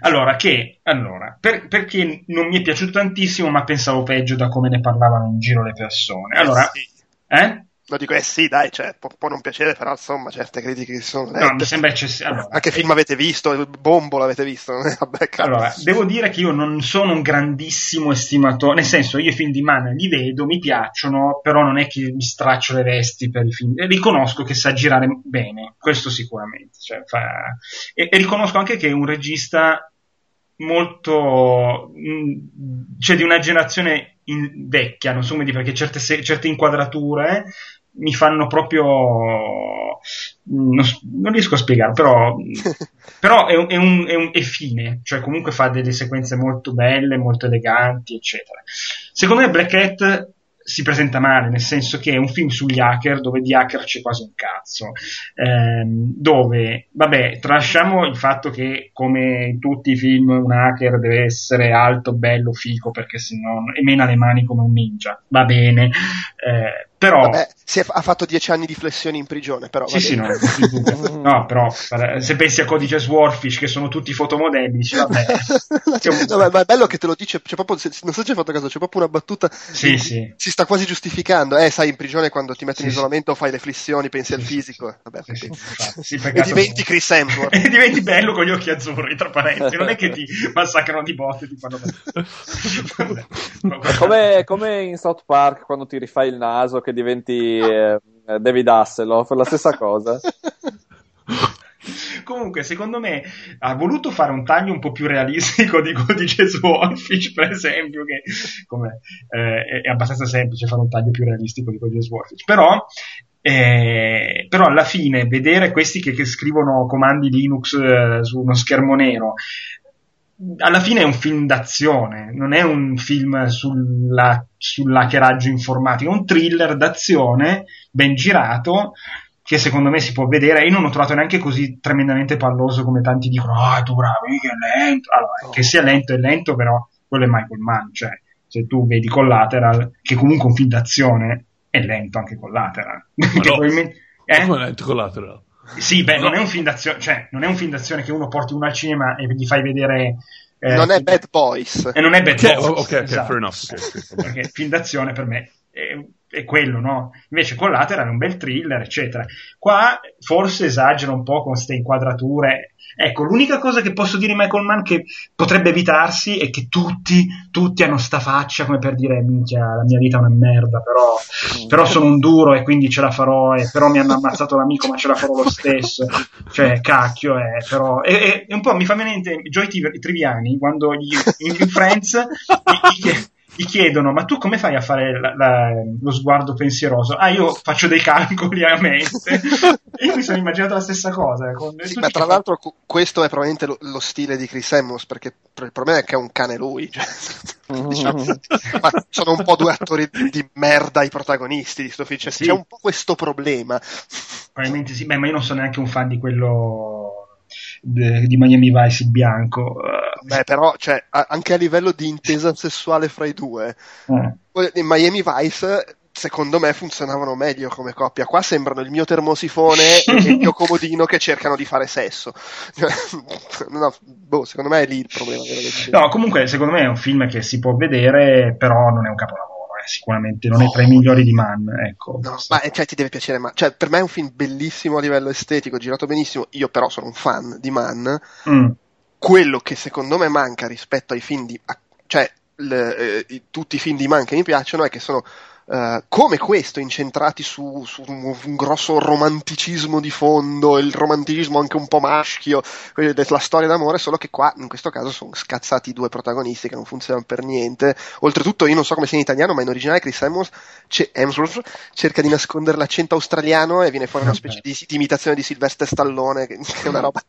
Allora, che, allora, per- perché non mi è piaciuto tantissimo, ma pensavo peggio da come ne parlavano in giro le persone. Allora, Eh sì. eh? No, dico, eh sì, dai, cioè, può, può non piacere, però insomma, certe critiche che si sono lette. No, mi sembra eccessivo. Allora, Ma che film avete visto? Il Bombo l'avete visto? *laughs* Vabbè. Allora, devo dire che io non sono un grandissimo estimatore, nel senso, io i film di Mann li vedo, mi piacciono, però non è che mi straccio le vesti per i film. E riconosco che sa girare bene, questo sicuramente. Cioè, fa- e, e riconosco anche che è un regista molto mh, cioè di una generazione in- vecchia, non so come dire, perché certe, se- certe inquadrature mi fanno proprio mh, non, non riesco a spiegare, però *laughs* però è, è, un- è un- è fine, cioè comunque fa delle sequenze molto belle, molto eleganti, eccetera. Secondo me Black Hat si presenta male, nel senso che è un film sugli hacker dove di hacker c'è quasi un cazzo, ehm, dove, vabbè, tralasciamo il fatto che come in tutti i film un hacker deve essere alto, bello, fico, perché sennò e mena le mani come un ninja, va bene, eh, però... Vabbè, si è- ha fatto dieci anni di flessioni in prigione, però. Sì, sì, no, *laughs* no, però per- se pensi a codice Swordfish che sono tutti fotomodelli, dici vabbè. *laughs* No, ma, ma è bello che te lo dice, c'è proprio, se- non so se hai fatto caso, c'è proprio una battuta. Sì, in sì. Si sta quasi giustificando. Eh, sai, in prigione quando ti metti in isolamento fai le flessioni, pensi al fisico. Vabbè, Sì, sì, capito. infatti, sì, *laughs* e diventi Chris Hemsworth. e diventi bello con gli occhi azzurri, tra parentesi. Non è che ti massacrano di botte ti fanno... Come, come in South Park quando ti rifai il naso che diventi eh, David Hasselhoff, la stessa cosa. *laughs* Comunque, secondo me ha voluto fare un taglio un po' più realistico di Codice Swordfish, per esempio, che eh, è abbastanza semplice fare un taglio più realistico di Codice Swordfish. Però, eh, però alla fine vedere questi che, che scrivono comandi Linux eh, su uno schermo nero alla fine è un film d'azione, non è un film sulla, sull'hackeraggio informatico, è un thriller d'azione ben girato che secondo me si può vedere. Io non ho trovato neanche così tremendamente palloso come tanti dicono: Ah, tu bravi, che è lento. Allora, che sia lento è lento, però quello è Michael Mann. Cioè, se tu vedi Collateral, che comunque è un film d'azione, è lento anche Collateral. *laughs* Che no. probabilmente- eh? Come l'hai collateral? Sì, beh, No. non è un film d'azione, cioè, non è un film d'azione che uno porti uno al cinema e gli fai vedere. eh, non è Bad Boys. E non è Bad Ok, Boys, ok, ok, esatto. fair enough, ok, ok, vabbè. Perché film d'azione per me è, è quello, no? Invece Collateral è un bel thriller, eccetera. Qua forse esagera un po' con queste inquadrature. Ecco, l'unica cosa che posso dire di Michael Mann che potrebbe evitarsi è che tutti, tutti hanno sta faccia come per dire minchia, la mia vita è una merda, però, però sono un duro e quindi ce la farò, e però mi hanno ammazzato l'amico ma ce la farò lo stesso. Cioè, cacchio, è, però... E, e- un po' mi fa venire in mente Joy Triviani quando gli, in, in Friends gli, gli- gli chiedono ma tu come fai a fare la- la- lo sguardo pensieroso? Ah, io faccio dei calcoli a mente. *laughs* Io mi sono immaginato la stessa cosa. Con Sì, ma tra l'altro cu- questo è probabilmente lo, lo stile di Chris Hemsworth perché il problema è che è un cane lui cioè, *laughs* diciamo, ma sono un po' due attori di, di merda i protagonisti di sto film cioè, Sì. c'è un po' questo problema Probabilmente sì, beh, ma io non sono neanche un fan di quello de, di Miami Vice il bianco. Beh, però, cioè, anche a livello di intesa sessuale fra i due, eh. in Miami Vice secondo me funzionavano meglio come coppia. Qua sembrano il mio termosifone *laughs* e il mio comodino che cercano di fare sesso. *laughs* no, boh, secondo me è lì il problema. No, comunque, secondo me è un film che si può vedere, però non è un capolavoro. Eh, sicuramente non no. è tra i migliori di Mann. Ecco. No, ma cioè, ti deve piacere Mann. Cioè, per me è un film bellissimo a livello estetico, girato benissimo. Io, però, sono un fan di Mann. Mm. Quello che secondo me manca rispetto ai film di. cioè, le, eh, tutti i film di Mann che mi piacciono è che sono Uh, come questo, incentrati su, su un, un, grosso romanticismo di fondo, il romanticismo anche un po' maschio, la storia d'amore, solo che qua in questo caso sono scazzati i due protagonisti che non funzionano per niente. Oltretutto, io non so come sia in italiano, ma in originale Chris Hemsworth, c- Hemsworth cerca di nascondere l'accento australiano e viene fuori una specie di, di imitazione di Sylvester Stallone, che, che, è una roba.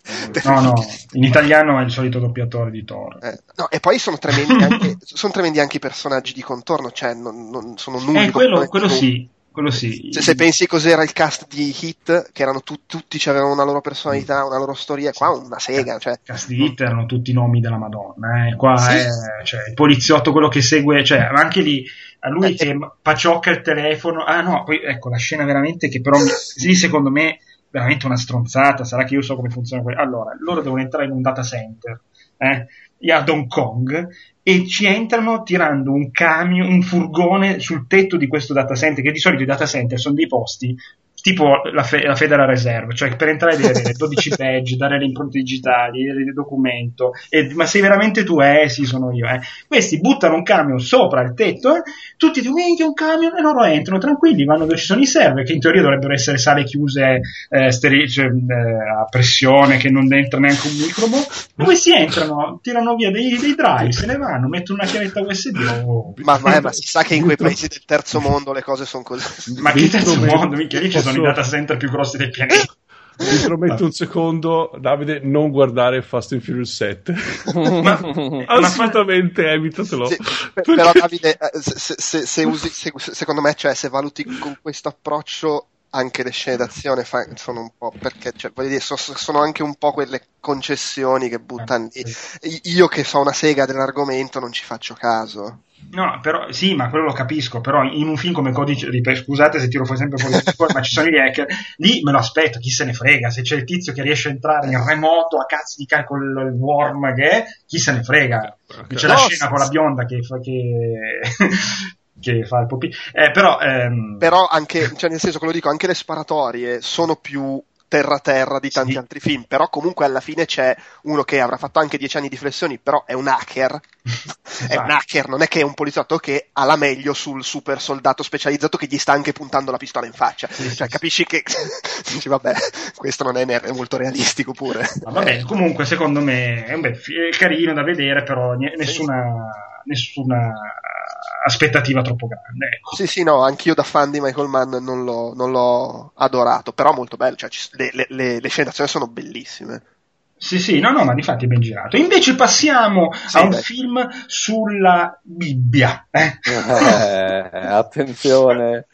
No, no, in italiano è il solito doppiatore di Thor. Eh, no, e poi sono tremendi anche, sono tremendi anche i personaggi di contorno, cioè non, non sono nulla. *laughs* Eh, quello, quello sì. Quello sì. Se, se, pensi cos'era il cast di Hit, che erano tu, tutti avevano una loro personalità, una loro storia, qua una sega. Cioè. Il cast di Hit erano tutti nomi della Madonna. Eh. Qua sì. è cioè, il poliziotto, quello che segue, cioè, anche lì a lui eh, che eh. paciocca il telefono. Ah no, poi ecco la scena veramente che però lì secondo me veramente una stronzata. Sarà che io so come funziona quello. Allora, loro devono entrare in un data center. Eh? ad Hong Kong e ci entrano tirando un camion, un furgone sul tetto di questo data center, che di solito i data center sono dei posti tipo la, fe- la, Federal Reserve, cioè per entrare a vedere 12 badge, dare le impronte digitali, il documento, e, ma sei veramente tu? Eh sì, sono io. Eh. Questi buttano un camion sopra il tetto, eh, tutti dicono, che un camion, e loro entrano tranquilli, vanno dove ci sono i server, che in teoria dovrebbero essere sale chiuse eh, steri- cioè, eh, a pressione, che non entra neanche un microbo, questi entrano, tirano via dei, dei, drive, se ne vanno, mettono una chiavetta USB. Oh. Ma, ma, ma, si sa che in quei paesi del terzo mondo le cose sono così. Ma che terzo mondo? Minchia, lì ci sono sono i data center più grossi del pianeta. *laughs* Mi prometto un secondo, Davide, non guardare Fast and Furious 7. *laughs* ma, assolutamente ma, evitatelo. Sì, *laughs* perché... Però Davide, eh, se, se, se usi, secondo me, cioè, se valuti con questo approccio anche le scene d'azione fa, sono un po' perché cioè, dire, sono, sono, anche un po' quelle concessioni che buttano. Eh, io che so una sega dell'argomento non ci faccio caso. No, però sì, ma quello lo capisco. Però in un film come Codice di scusate se tiro fuori sempre fuori di *laughs* ma ci sono gli hacker, lì me lo aspetto, chi se ne frega. Se c'è il tizio che riesce a entrare in remoto a cazzo di carico il, il worm che è, chi se ne frega. C'è no, la scena con la bionda che, fa, che *laughs* che fa il popì. Eh, però, ehm... però anche, cioè nel senso che lo dico, anche le sparatorie sono più terra terra di tanti sì. altri film, però comunque alla fine c'è uno che avrà fatto anche dieci anni di flessioni, però è un hacker, *laughs* è un hacker, non è che è un poliziotto che ha la meglio sul super soldato specializzato che gli sta anche puntando la pistola in faccia, sì, cioè sì, capisci che *laughs* dici vabbè, questo non è, è molto realistico pure. Ma vabbè, comunque secondo me è un bel film, carino da vedere, però nessuna, nessuna aspettativa troppo grande. Ecco. Sì, sì, no, anch'io da fan di Michael Mann non l'ho, non l'ho adorato, però molto bello, cioè, le, le, le scene d'azione sono bellissime. Sì, sì, no, no, ma di fatti è ben girato. Invece passiamo sì, a un beh. film sulla Bibbia. Eh? Eh, attenzione,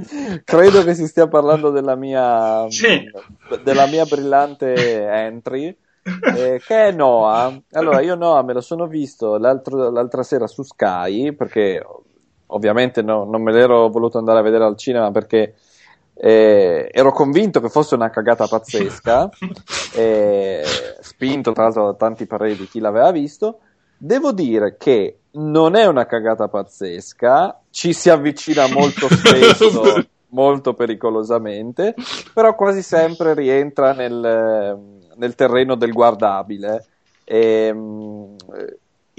credo che si stia parlando della mia, sì. della mia brillante entry. Eh, che è Noah. Allora, io Noah me lo sono visto l'altra sera su Sky perché ovviamente no, non me l'ero voluto andare a vedere al cinema perché eh, ero convinto che fosse una cagata pazzesca, *laughs* eh, spinto tra l'altro da tanti pareri di chi l'aveva visto. Devo dire che non è una cagata pazzesca, ci si avvicina molto *laughs* spesso, molto pericolosamente, però quasi sempre rientra nel, nel terreno del guardabile. E, ehm,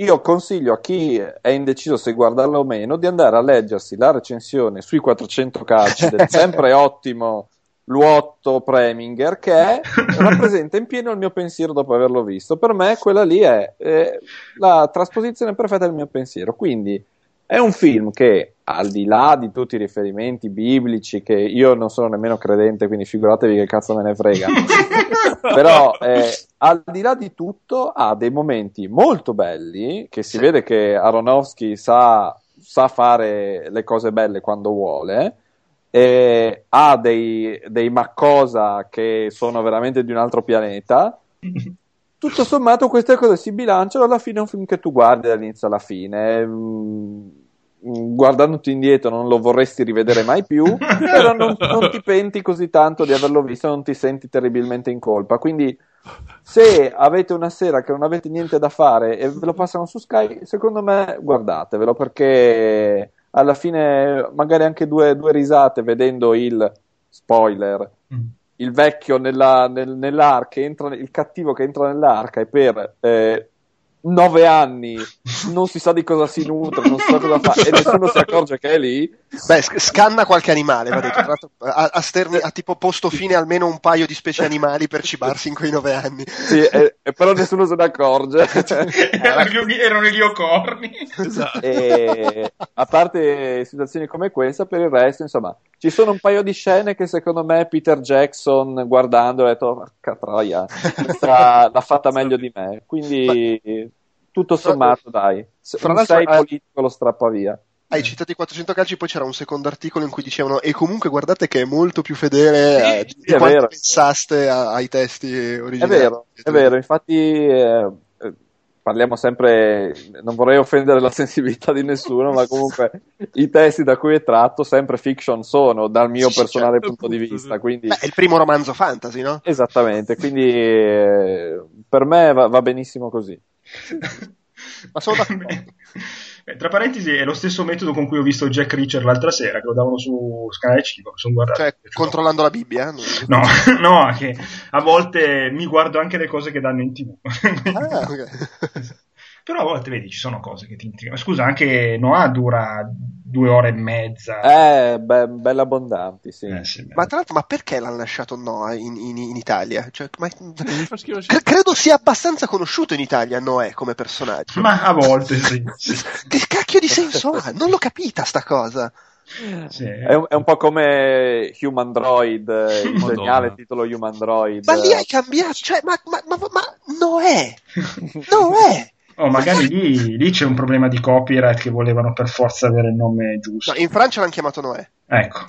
io consiglio a chi è indeciso se guardarla o meno di andare a leggersi la recensione sui 400 calci del *laughs* sempre ottimo Luotto Preminger che *laughs* rappresenta in pieno il mio pensiero dopo averlo visto. Per me quella lì è, è la trasposizione perfetta del mio pensiero. Quindi è un film che, al di là di tutti i riferimenti biblici, che io non sono nemmeno credente, quindi figuratevi che cazzo me ne frega, *laughs* però eh, al di là di tutto ha dei momenti molto belli, che si vede che Aronofsky sa, sa, fare le cose belle quando vuole, e ha dei, dei Maccosa che sono veramente di un altro pianeta. *laughs* tutto sommato queste cose si bilanciano alla fine è un film che tu guardi dall'inizio alla fine. Mm, guardandoti indietro non lo vorresti rivedere mai più, *laughs* però non, non, ti penti così tanto di averlo visto, non ti senti terribilmente in colpa. Quindi, se avete una sera che non avete niente da fare e ve lo passano su Sky, secondo me guardatevelo perché alla fine magari anche due, due risate vedendo il spoiler. Il vecchio nella, nel, nell'arca, entra, il cattivo che entra nell'arca e per eh, nove anni non si sa di cosa si nutre, non si sa cosa fa e nessuno si accorge che è lì. Beh, scanna qualche animale, va detto. Ha, ha, sterni, ha, tipo posto fine almeno un paio di specie animali per cibarsi in quei nove anni. Sì, e, e però nessuno se ne accorge. *laughs* erano gli iocorni. Esatto. E, a parte situazioni come questa, per il resto, insomma, ci sono un paio di scene che secondo me Peter Jackson guardando ha detto, porca troia, questa *laughs* l'ha fatta meglio di me. Quindi tutto sommato, dai. Se non sei eh, politico, lo strappa via. Hai citato i 400 calci, poi c'era un secondo articolo in cui dicevano e comunque guardate che è molto più fedele eh, di, sì, quanto vero. pensaste a, ai testi originali. È vero, è vero, infatti eh, parliamo sempre, non vorrei offendere la *laughs* sensibilità di nessuno, ma comunque i testi da cui è tratto sempre fiction sono, dal mio sì, personale certo, punto di vista. Quindi... Beh, è il primo romanzo fantasy, no? Esattamente, quindi eh, per me va, va benissimo così. Ma sono d'accordo. *laughs* Eh, tra parentesi, è lo stesso metodo con cui ho visto Jack Reacher l'altra sera, che lo davano su Sky 5. Sono guardato, cioè, controllando la Bibbia? No, *laughs* no, che a volte mi guardo anche le cose che danno in tv. *laughs* ah, okay. Però a volte vedi ci sono cose che ti intrigano. Scusa, anche Noah dura due ore e mezza. Eh, be- belle abbondanti, sì. Eh, sì ma tra l'altro, ma perché l'hanno lasciato Noah in, in, in Italia? Cioè, ma... *laughs* C- credo sia abbastanza conosciuto in Italia Noè come personaggio. Ma a volte *laughs* sì. che cacchio di senso ha? Non l'ho capita sta cosa. Sì. È, un, è, un, po' come Human Droid, il geniale titolo Human Droid. Ma lì hai cambiato, cioè, ma, ma, ma, ma Noè! *laughs* Noè! Oh, magari lì, lì, c'è un problema di copyright che volevano per forza avere il nome giusto. No, in Francia l'hanno chiamato Noè. Ecco.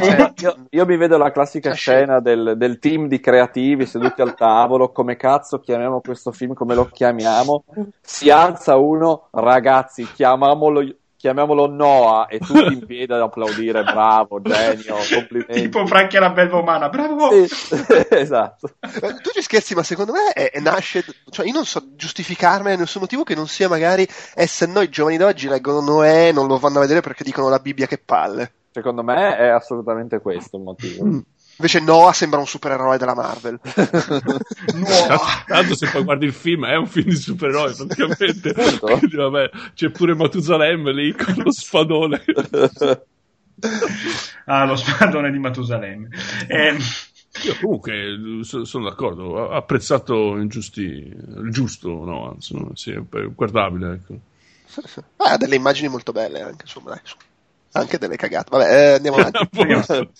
eh, io, io, mi vedo la classica ah, scena del, del, team di creativi seduti al tavolo, come cazzo chiamiamo questo film, come lo chiamiamo? Si alza uno, ragazzi, chiamiamolo chiamiamolo Noah e tutti *laughs* in piedi ad applaudire, bravo, genio, complimenti. Tipo Franchi la belva umana, bravo! Sì, *laughs* esatto. Tu ci scherzi, ma secondo me è, è nasce, cioè io non so giustificarmi a nessun motivo che non sia magari essere noi giovani d'oggi leggono Noè, non lo vanno a vedere perché dicono la Bibbia che palle. Secondo me è assolutamente questo il motivo. Mm. Invece Noah sembra un supereroe della Marvel. *laughs* Noah. Tanto se poi guardi il film è un film di supereroi praticamente. Quindi, vabbè, c'è pure Matusalem lì con lo spadone. *laughs* ah, lo spadone di Matusalem. Eh, io comunque sono d'accordo, ho apprezzato il, giusti, il giusto, no? Insomma, sì, è guardabile. Ecco. Ah, ha delle immagini molto belle anche, insomma, dai, anche delle cagate. Vabbè, eh, andiamo *laughs* avanti.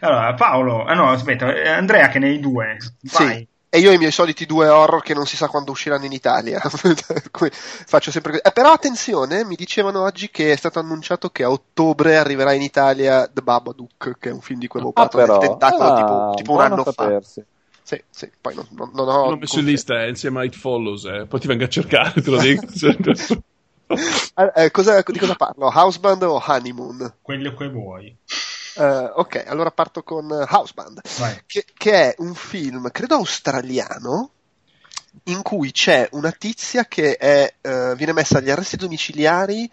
Allora, Paolo, ah no, aspetta, eh, Andrea che nei due. Vai. Sì. E io ho i miei soliti due horror che non si sa quando usciranno in Italia. *laughs* Faccio sempre così. Eh, però attenzione, mi dicevano oggi che è stato annunciato che a ottobre arriverà in Italia The Babadook, che è un film di cui avevo ah, parlato nel tentacolo ah, tipo, tipo un anno sapersi. fa. Sì, sì, poi non, non, non ho. L'ho messo in lista eh, insieme a It Follows, eh. poi ti vengo a cercare, te lo dico. *laughs* *laughs* eh, eh, cosa, di cosa parlo? Houseband o Honeymoon? Quello che vuoi. Uh, ok, allora parto con Houseband, che, che, è un film, credo australiano, in cui c'è una tizia che è, uh, viene messa agli arresti domiciliari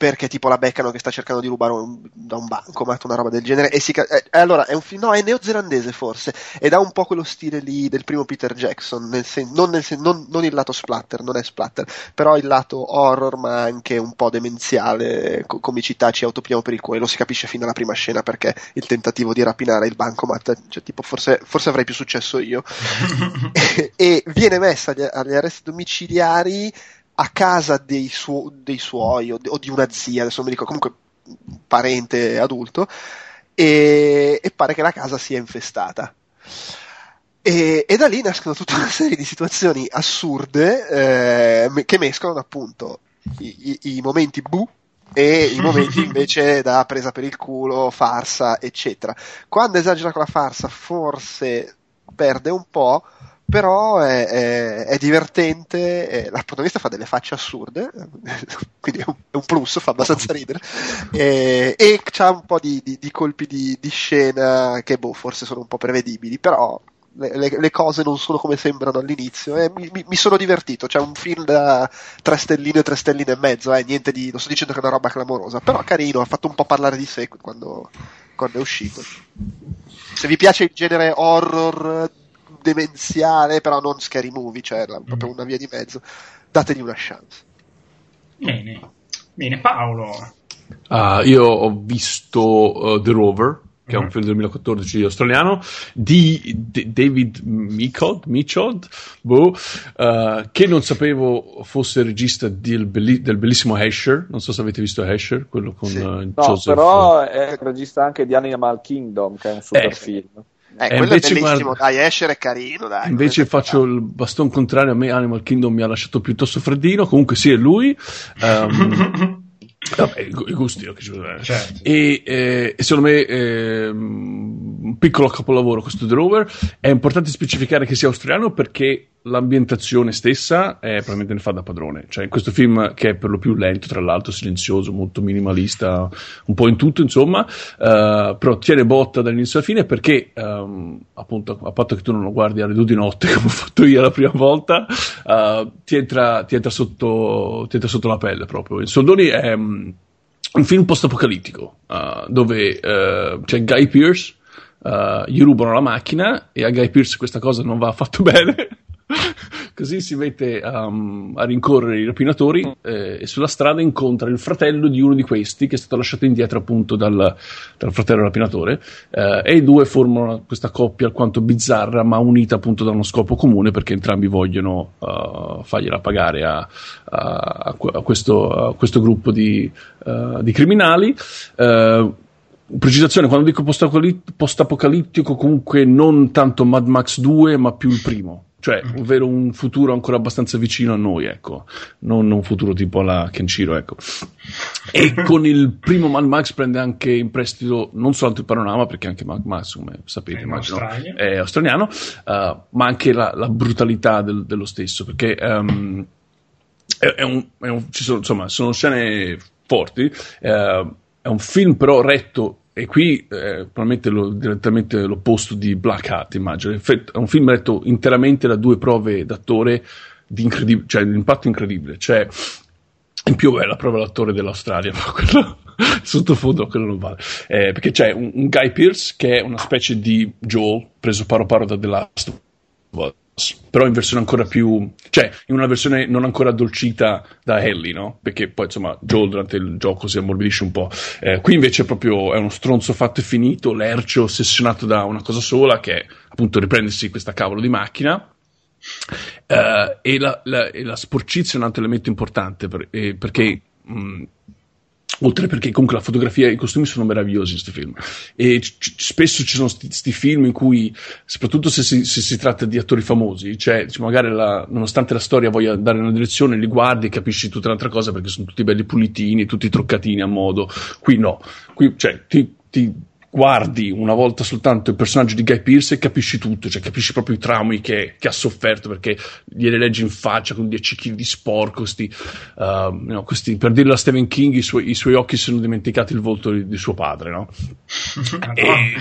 perché tipo la beccano che sta cercando di rubare un, da un banco, ma una roba del genere. E si, eh, allora è un film, no, è neozelandese forse, ed ha un po' quello stile lì del primo Peter Jackson, nel sen, non, nel sen, non, non, il lato splatter, non è splatter, però il lato horror, ma anche un po' demenziale, co- comicità, ci autopiamo per il cuore, lo si capisce fino alla prima scena perché il tentativo di rapinare il bancomat, cioè tipo forse, forse avrei più successo io. *laughs* *laughs* e, e viene messa agli, agli arresti domiciliari a casa dei, suo, dei suoi o, o, di una zia, adesso non mi ricordo, comunque parente adulto, e, e pare che la casa sia infestata. E, e, da lì nascono tutta una serie di situazioni assurde eh, che mescolano appunto i, i, i momenti bu e i momenti *laughs* invece da presa per il culo, farsa, eccetera. Quando esagera con la farsa, forse perde un po', però è, è, è divertente, è, la protagonista fa delle facce assurde, *laughs* quindi è un, un plus, fa abbastanza ridere, e, e ha un po' di, di, di colpi di, di, scena che boh, forse sono un po' prevedibili, però le, le, le cose non sono come sembrano all'inizio e mi, mi, mi, sono divertito, c'è un film da tre stelline, tre stelline e mezzo, eh, niente di, non sto dicendo che è una roba clamorosa, però carino, ha fatto un po' parlare di sé quando, quando è uscito. Se vi piace il genere horror demenziale, però non scary movie, cioè la, proprio mm. una via di mezzo. Dategli una chance. Bene, bene, Paolo. Uh, io ho visto uh, The Rover, che mm. è un mm. film del 2014 australiano, di D- David Michod, Michod boh, uh, che non sapevo fosse il regista del, belli- del, bellissimo Asher. Non so se avete visto Asher, quello con sì. no, Joseph. però è il regista anche di Animal Kingdom, che è un super eh, film. Eh, quello invece, è bellissimo, guarda, dai, Escher è carino, dai. Invece faccio il baston contrario, a me Animal Kingdom mi ha lasciato piuttosto freddino, comunque sì, è lui. Um, *laughs* Vabbè, i gusti che ci vuole certo. e, eh, e secondo me eh, un piccolo capolavoro questo The Rover è importante specificare che sia australiano perché l'ambientazione stessa è, probabilmente ne fa da padrone. Cioè, in questo film, che è per lo più lento, tra l'altro, silenzioso, molto minimalista, un po' in tutto, insomma, uh, però tiene botta dall'inizio alla fine perché, um, appunto, a patto che tu non lo guardi alle due di notte, *laughs* come ho fatto io la prima volta, uh, ti, entra, ti, entra sotto, ti, entra, sotto, la pelle proprio. Il Soldoni è um, un film post-apocalittico uh, dove c'è Guy Pierce. Uh, gli rubano la macchina e a Guy Pierce questa cosa non va affatto *laughs* bene *laughs* Così si mette um, a rincorrere i rapinatori eh, e sulla strada incontra il fratello di uno di questi che è stato lasciato indietro appunto dal, dal fratello rapinatore eh, e i due formano questa coppia alquanto bizzarra ma unita appunto da uno scopo comune perché entrambi vogliono uh, fargliela pagare a, a, a, questo, a questo, gruppo di, uh, di criminali. Uh, precisazione, quando dico post-apocalittico, comunque non tanto Mad Max 2, ma più il primo cioè ovvero un futuro ancora abbastanza vicino a noi, ecco, non un futuro tipo la Kenshiro, ecco. E *laughs* con il primo Mad Max prende anche in prestito non soltanto il panorama, perché anche Mad Max, come sapete, è, immagino, è australiano, uh, ma anche la, la brutalità del, dello stesso, perché um, è, è un, un, ci sono, insomma, sono scene forti, uh, è un film però retto e qui eh, probabilmente lo, direttamente l'opposto di Black Hat, immagino. È un film letto interamente da due prove d'attore di incredib- cioè di impatto incredibile. Cioè, in più è la prova d'attore dell'Australia, *laughs* ma quello sottofondo quello non vale. Eh, perché c'è un, un, Guy Pierce che è una specie di Joel preso paro paro da The Last of Us però in versione ancora più, cioè in una versione non ancora addolcita da Ellie, no? Perché poi insomma Joel durante il gioco si ammorbidisce un po'. Eh, qui invece proprio è uno stronzo fatto e finito, lercio, ossessionato da una cosa sola che è appunto riprendersi questa cavolo di macchina. Uh, e, la, la, e, la, sporcizia è un altro elemento importante per, eh, perché mh, Oltre perché comunque la fotografia e i costumi sono meravigliosi in questo film. E c- spesso ci sono questi film in cui, soprattutto se si, se si, tratta di attori famosi, cioè magari la, nonostante la storia voglia andare in una direzione, li guardi e capisci tutta un'altra cosa perché sono tutti belli pulitini, tutti truccatini a modo. Qui no. Qui, cioè, ti, ti guardi una volta soltanto il personaggio di Guy Pearce e capisci tutto, cioè capisci proprio i traumi che, che ha sofferto perché gliele leggi in faccia con 10 kg di sporco, questi, uh, no, questi, per dirlo a Stephen King, i suoi, i suoi, occhi si sono dimenticati il volto di, di suo padre, no? *laughs* e,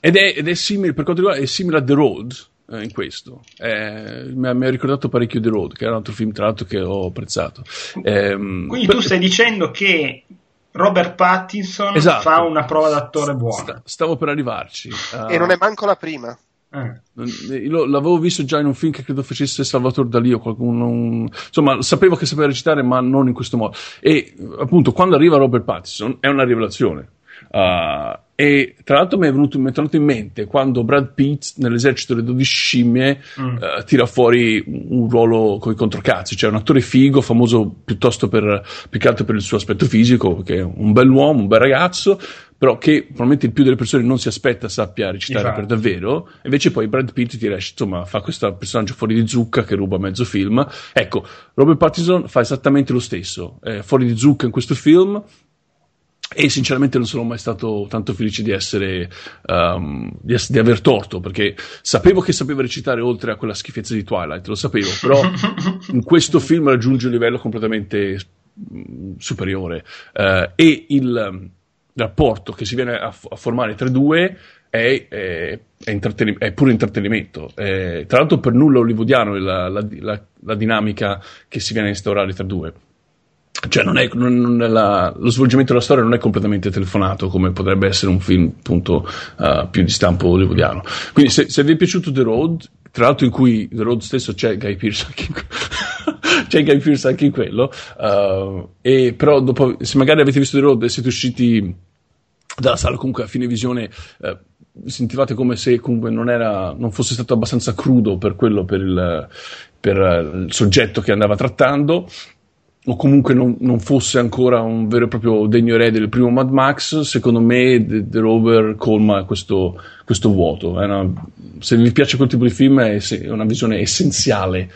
ed, è, ed, è, simile, per quanto riguarda, è simile a The Road, eh, in questo. Eh, mi, ha, mi, ha, ricordato parecchio The Road, che era un altro film, tra l'altro, che ho apprezzato. Eh, Quindi per... tu stai dicendo che Robert Pattinson esatto. fa una prova d'attore buona. stavo per arrivarci. Uh, e non è manco la prima. Eh. l'avevo visto già in un film che credo facesse Salvatore Dalì o qualcuno. Un... Insomma, sapevo che sapeva recitare, ma non in questo modo. E appunto, quando arriva Robert Pattinson è una rivelazione. Uh, e tra l'altro mi è venuto, mi è venuto in mente quando Brad Pitt nell'esercito delle 12 scimmie mm. uh, tira fuori un ruolo con i controcazzi, cioè un attore figo, famoso piuttosto per, più che altro per il suo aspetto fisico, perché è un bell'uomo, un bel ragazzo, però che probabilmente il più delle persone non si aspetta sappia recitare esatto. per davvero, invece poi Brad Pitt ti riesce, insomma, fa questo personaggio fuori di zucca che ruba mezzo film. Ecco, Robert Pattinson fa esattamente lo stesso, è fuori di zucca in questo film, e sinceramente non sono mai stato tanto felice di essere, um, di, ess- di, aver torto perché sapevo che sapeva recitare oltre a quella schifezza di Twilight, lo sapevo, però *laughs* in questo film raggiunge un livello completamente mm, superiore uh, e il um, rapporto che si viene a, f- a formare tra i due è, è, è, interten- è puro intrattenimento. È, tra l'altro, per nulla hollywoodiano la, la, la, la dinamica che si viene a instaurare tra i due cioè non è, non, è la, lo svolgimento della storia non è completamente telefonato come potrebbe essere un film appunto uh, più di stampo hollywoodiano. Quindi se, se, vi è piaciuto The Road tra l'altro in cui The Road stesso c'è Guy Pearce anche in, *laughs* c'è Guy Pearce anche in quello uh, e però dopo se magari avete visto The Road e siete usciti dalla sala comunque a fine visione uh, sentivate come se comunque non, era, non fosse stato abbastanza crudo per quello per il, per il soggetto che andava trattando o comunque non, non, fosse ancora un vero e proprio degno erede del primo Mad Max, secondo me The, The Rover colma questo, questo vuoto. Una, se vi piace quel tipo di film è, è, una visione essenziale,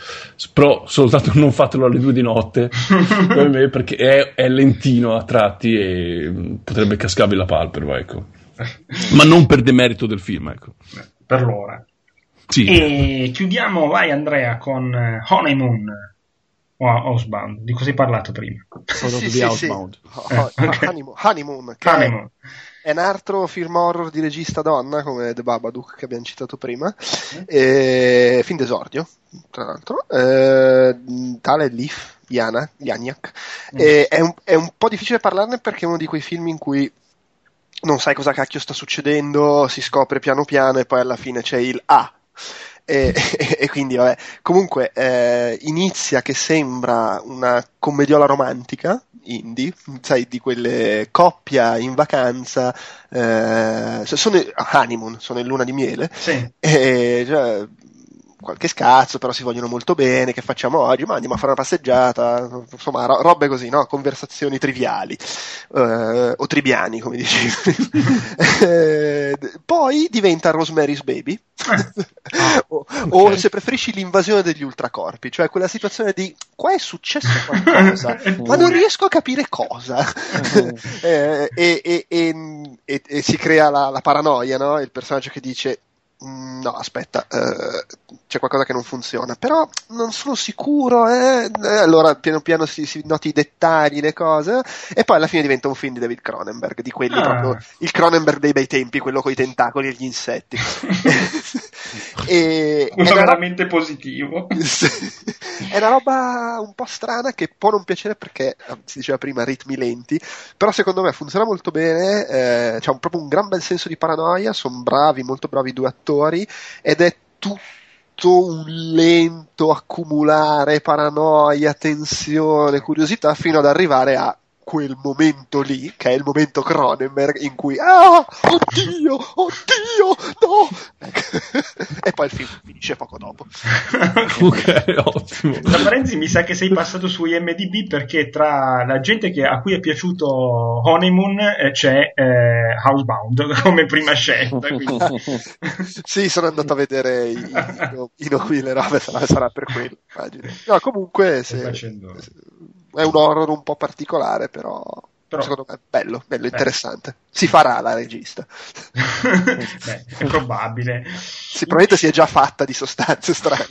però soltanto non fatelo alle due di notte *laughs* me, perché è, è, lentino a tratti e potrebbe cascarvi la palpebra, ecco. ma non per demerito del film. Ecco. Per l'ora. Sì. E chiudiamo, vai Andrea, con Honeymoon o Housebound? Di cosa hai parlato prima? Sì, sì, Housebound. Sì. Eh, okay. Honeymoon, Honeymoon, che Honeymoon. È, un altro film horror di regista donna come The Babadook che abbiamo citato prima. Mm. E, film d'esordio, tra l'altro. Eh, tale Leaf, Jana, Janiak. Mm. è, un, è un po' difficile parlarne perché è uno di quei film in cui non sai cosa cacchio sta succedendo, si scopre piano piano e poi alla fine c'è il Ah e, e, *laughs* e, quindi, vabbè, comunque eh, inizia che sembra una commediola romantica indie, sai, di quelle coppia in vacanza, eh, sono honeymoon, sono in luna di miele, sì. e, cioè, qualche scazzo, però si vogliono molto bene, che facciamo oggi? Ma andiamo a fare una passeggiata, insomma, ro- robe così, no? Conversazioni triviali, eh, o tribiani, come dicevi. *laughs* Eh, poi diventa Rosemary's Baby, *laughs* o, okay. o, se preferisci l'invasione degli ultracorpi, cioè quella situazione di qua è successo qualcosa, *laughs* ma non riesco a capire cosa. eh, e, e, e, e, si crea la, la paranoia, no? Il personaggio che dice no, aspetta, eh, c'è qualcosa che non funziona, però non sono sicuro, eh? eh allora piano piano si, si, noti i dettagli, le cose, e poi alla fine diventa un film di David Cronenberg, di quelli ah. proprio, il Cronenberg dei bei tempi, quello con i tentacoli e gli insetti. *laughs* *laughs* e, *laughs* Uno veramente roba... positivo. *laughs* è una roba un po' strana che può non piacere perché, eh, si diceva prima, ritmi lenti, però secondo me funziona molto bene, eh, c'è un, proprio un gran bel senso di paranoia, sono bravi, molto bravi i due attori attori ed è tutto un lento accumulare paranoia, tensione, curiosità fino ad arrivare a quel momento lì, che è il momento Cronenberg, in cui ah, oddio, oddio, no! *laughs* e poi il film finisce poco dopo. *laughs* ok, ottimo. Tra parentesi, mi sa che sei passato su IMDb perché tra la gente che, a cui è piaciuto Honeymoon eh, c'è eh, Housebound *laughs* come prima scelta. sì, sono andato a vedere i, i, i, le robe, sarà, sarà per quello, immagino. No, comunque, se, è un horror un po' particolare, però, però secondo me è bello, bello, interessante. Si farà la regista. *laughs* Beh, è probabile. Sì, probabilmente si è già fatta di sostanze strane.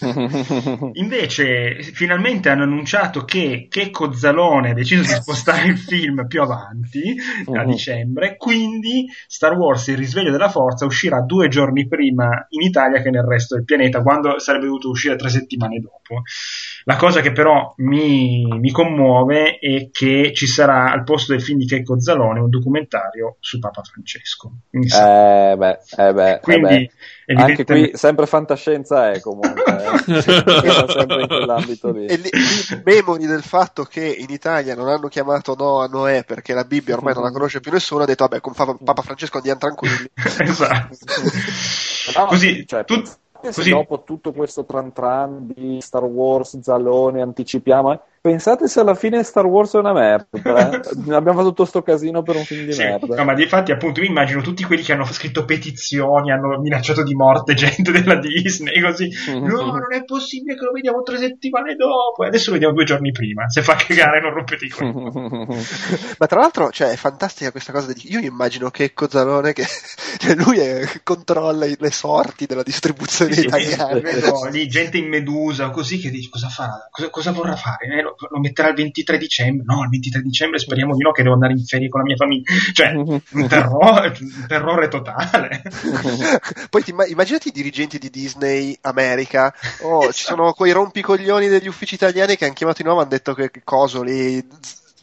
*laughs* Invece, finalmente hanno annunciato che Checco Zalone ha deciso di spostare il film più avanti, a dicembre, quindi Star Wars Il risveglio della forza uscirà due giorni prima in Italia che nel resto del pianeta, quando sarebbe dovuto uscire tre settimane dopo. La cosa che però mi, mi commuove è che ci sarà al posto del film di Checco Zalone un documentario su Papa Francesco. Eh beh, eh beh, Quindi, eh beh. Anche qui sempre fantascienza è comunque, eh. *laughs* sempre in quell'ambito lì. E lì, lì memori del fatto che in Italia non hanno chiamato Noah Noè perché la Bibbia ormai non la conosce più nessuno, ha detto vabbè con Papa Francesco andiamo tranquilli. *laughs* esatto. *laughs* No, Così, cioè, tu... Così. dopo tutto questo tran tran di Star Wars, Zalone, anticipiamo, eh, Pensate se alla fine Star Wars è una merda. Eh? *laughs* Abbiamo fatto tutto sto casino per un film di Sì, merda. no, ma di fatti appunto io immagino tutti quelli che hanno scritto petizioni, hanno minacciato di morte gente della Disney, così, Mhm. no, non è possibile che lo vediamo tre settimane dopo, e adesso lo vediamo due giorni prima, se fa cagare non rompete i coglioni. *laughs* Ma tra l'altro, cioè, è fantastica questa cosa. Di... Io immagino che Cozzalone, che *laughs* cioè, lui è- controlla le sorti della distribuzione Sì, italiana. vedo lì gente in medusa così che dici cosa farà, cosa, cosa vorrà fare? Eh, lo, lo metterà il 23 dicembre? No, il 23 dicembre speriamo di no che devo andare in ferie con la mia famiglia. Cioè, *laughs* un terrore, un terrore totale. *laughs* Poi ti imma- immaginati i dirigenti di Disney America. Oh, ci sono quei rompicoglioni degli uffici italiani che hanno chiamato di nuovo, hanno detto che, che coso lì.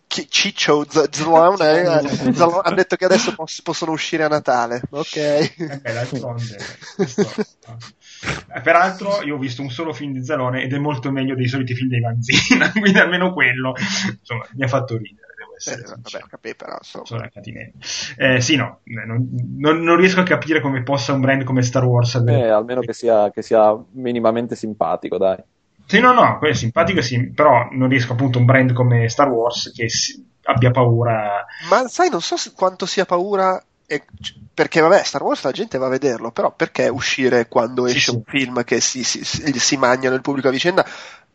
Ciccio Z- Zlon, eh, Zlon, hanno detto che adesso poss- possono uscire a Natale. Ok. Eh d'altronde, questo- Peraltro, io ho visto un solo film di Zalone ed è molto meglio dei soliti film dei Vanzina, *laughs* quindi almeno quello insomma, mi ha fatto ridere, devo Eh, essere vabbè, sincero. capì, però insomma. Sono una catinella. Eh, sì, no, eh, non, non- non riesco a capire come possa un brand come Star Wars avere. Eh, almeno che sia, che sia minimamente simpatico, dai. Sì, no, no, quello è simpatico, sì, però non riesco appunto un brand come Star Wars che si- abbia paura. Ma sai, non so quanto sia paura. E- perché vabbè, Star Wars la gente va a vederlo, però perché uscire quando Sì, esce sì. un film che si, si, si, si mangiano il pubblico a vicenda?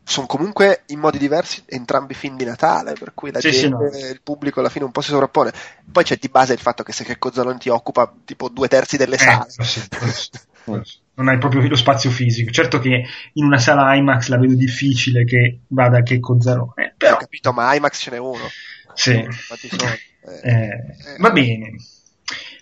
Sono comunque in modi diversi entrambi film di Natale, per cui la Sì, sì, gente, no. il pubblico alla fine un po' si sovrappone. Poi c'è di base il fatto che se che Cozzalone ti occupa tipo due terzi delle Eh, sale. so. Non hai proprio lo spazio fisico. Certo che in una sala IMAX la vedo difficile che vada che Cozzalone, eh, Ho però capito, ma IMAX ce n'è uno. sì. Sono? Eh, Eh, va bene.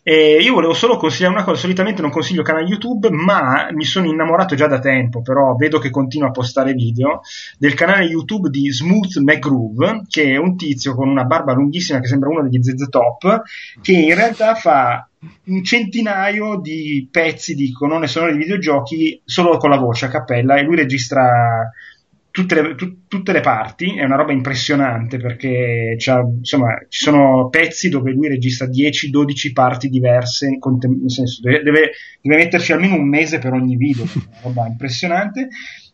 Eh, io volevo solo consigliare una cosa, solitamente non consiglio canale YouTube, ma mi sono innamorato già da tempo, però vedo che continua a postare video, del canale YouTube di Smooth McGroove, che è un tizio con una barba lunghissima che sembra uno degli ZZ Top, che in realtà fa un centinaio di pezzi di colonne sonore di videogiochi solo con la voce a cappella e lui registra tutte le, tu- tutte le parti, è una roba impressionante perché insomma, ci sono pezzi dove lui registra 10-12 parti diverse, contem- nel senso, deve, deve, deve metterci almeno un mese per ogni video, è una roba impressionante.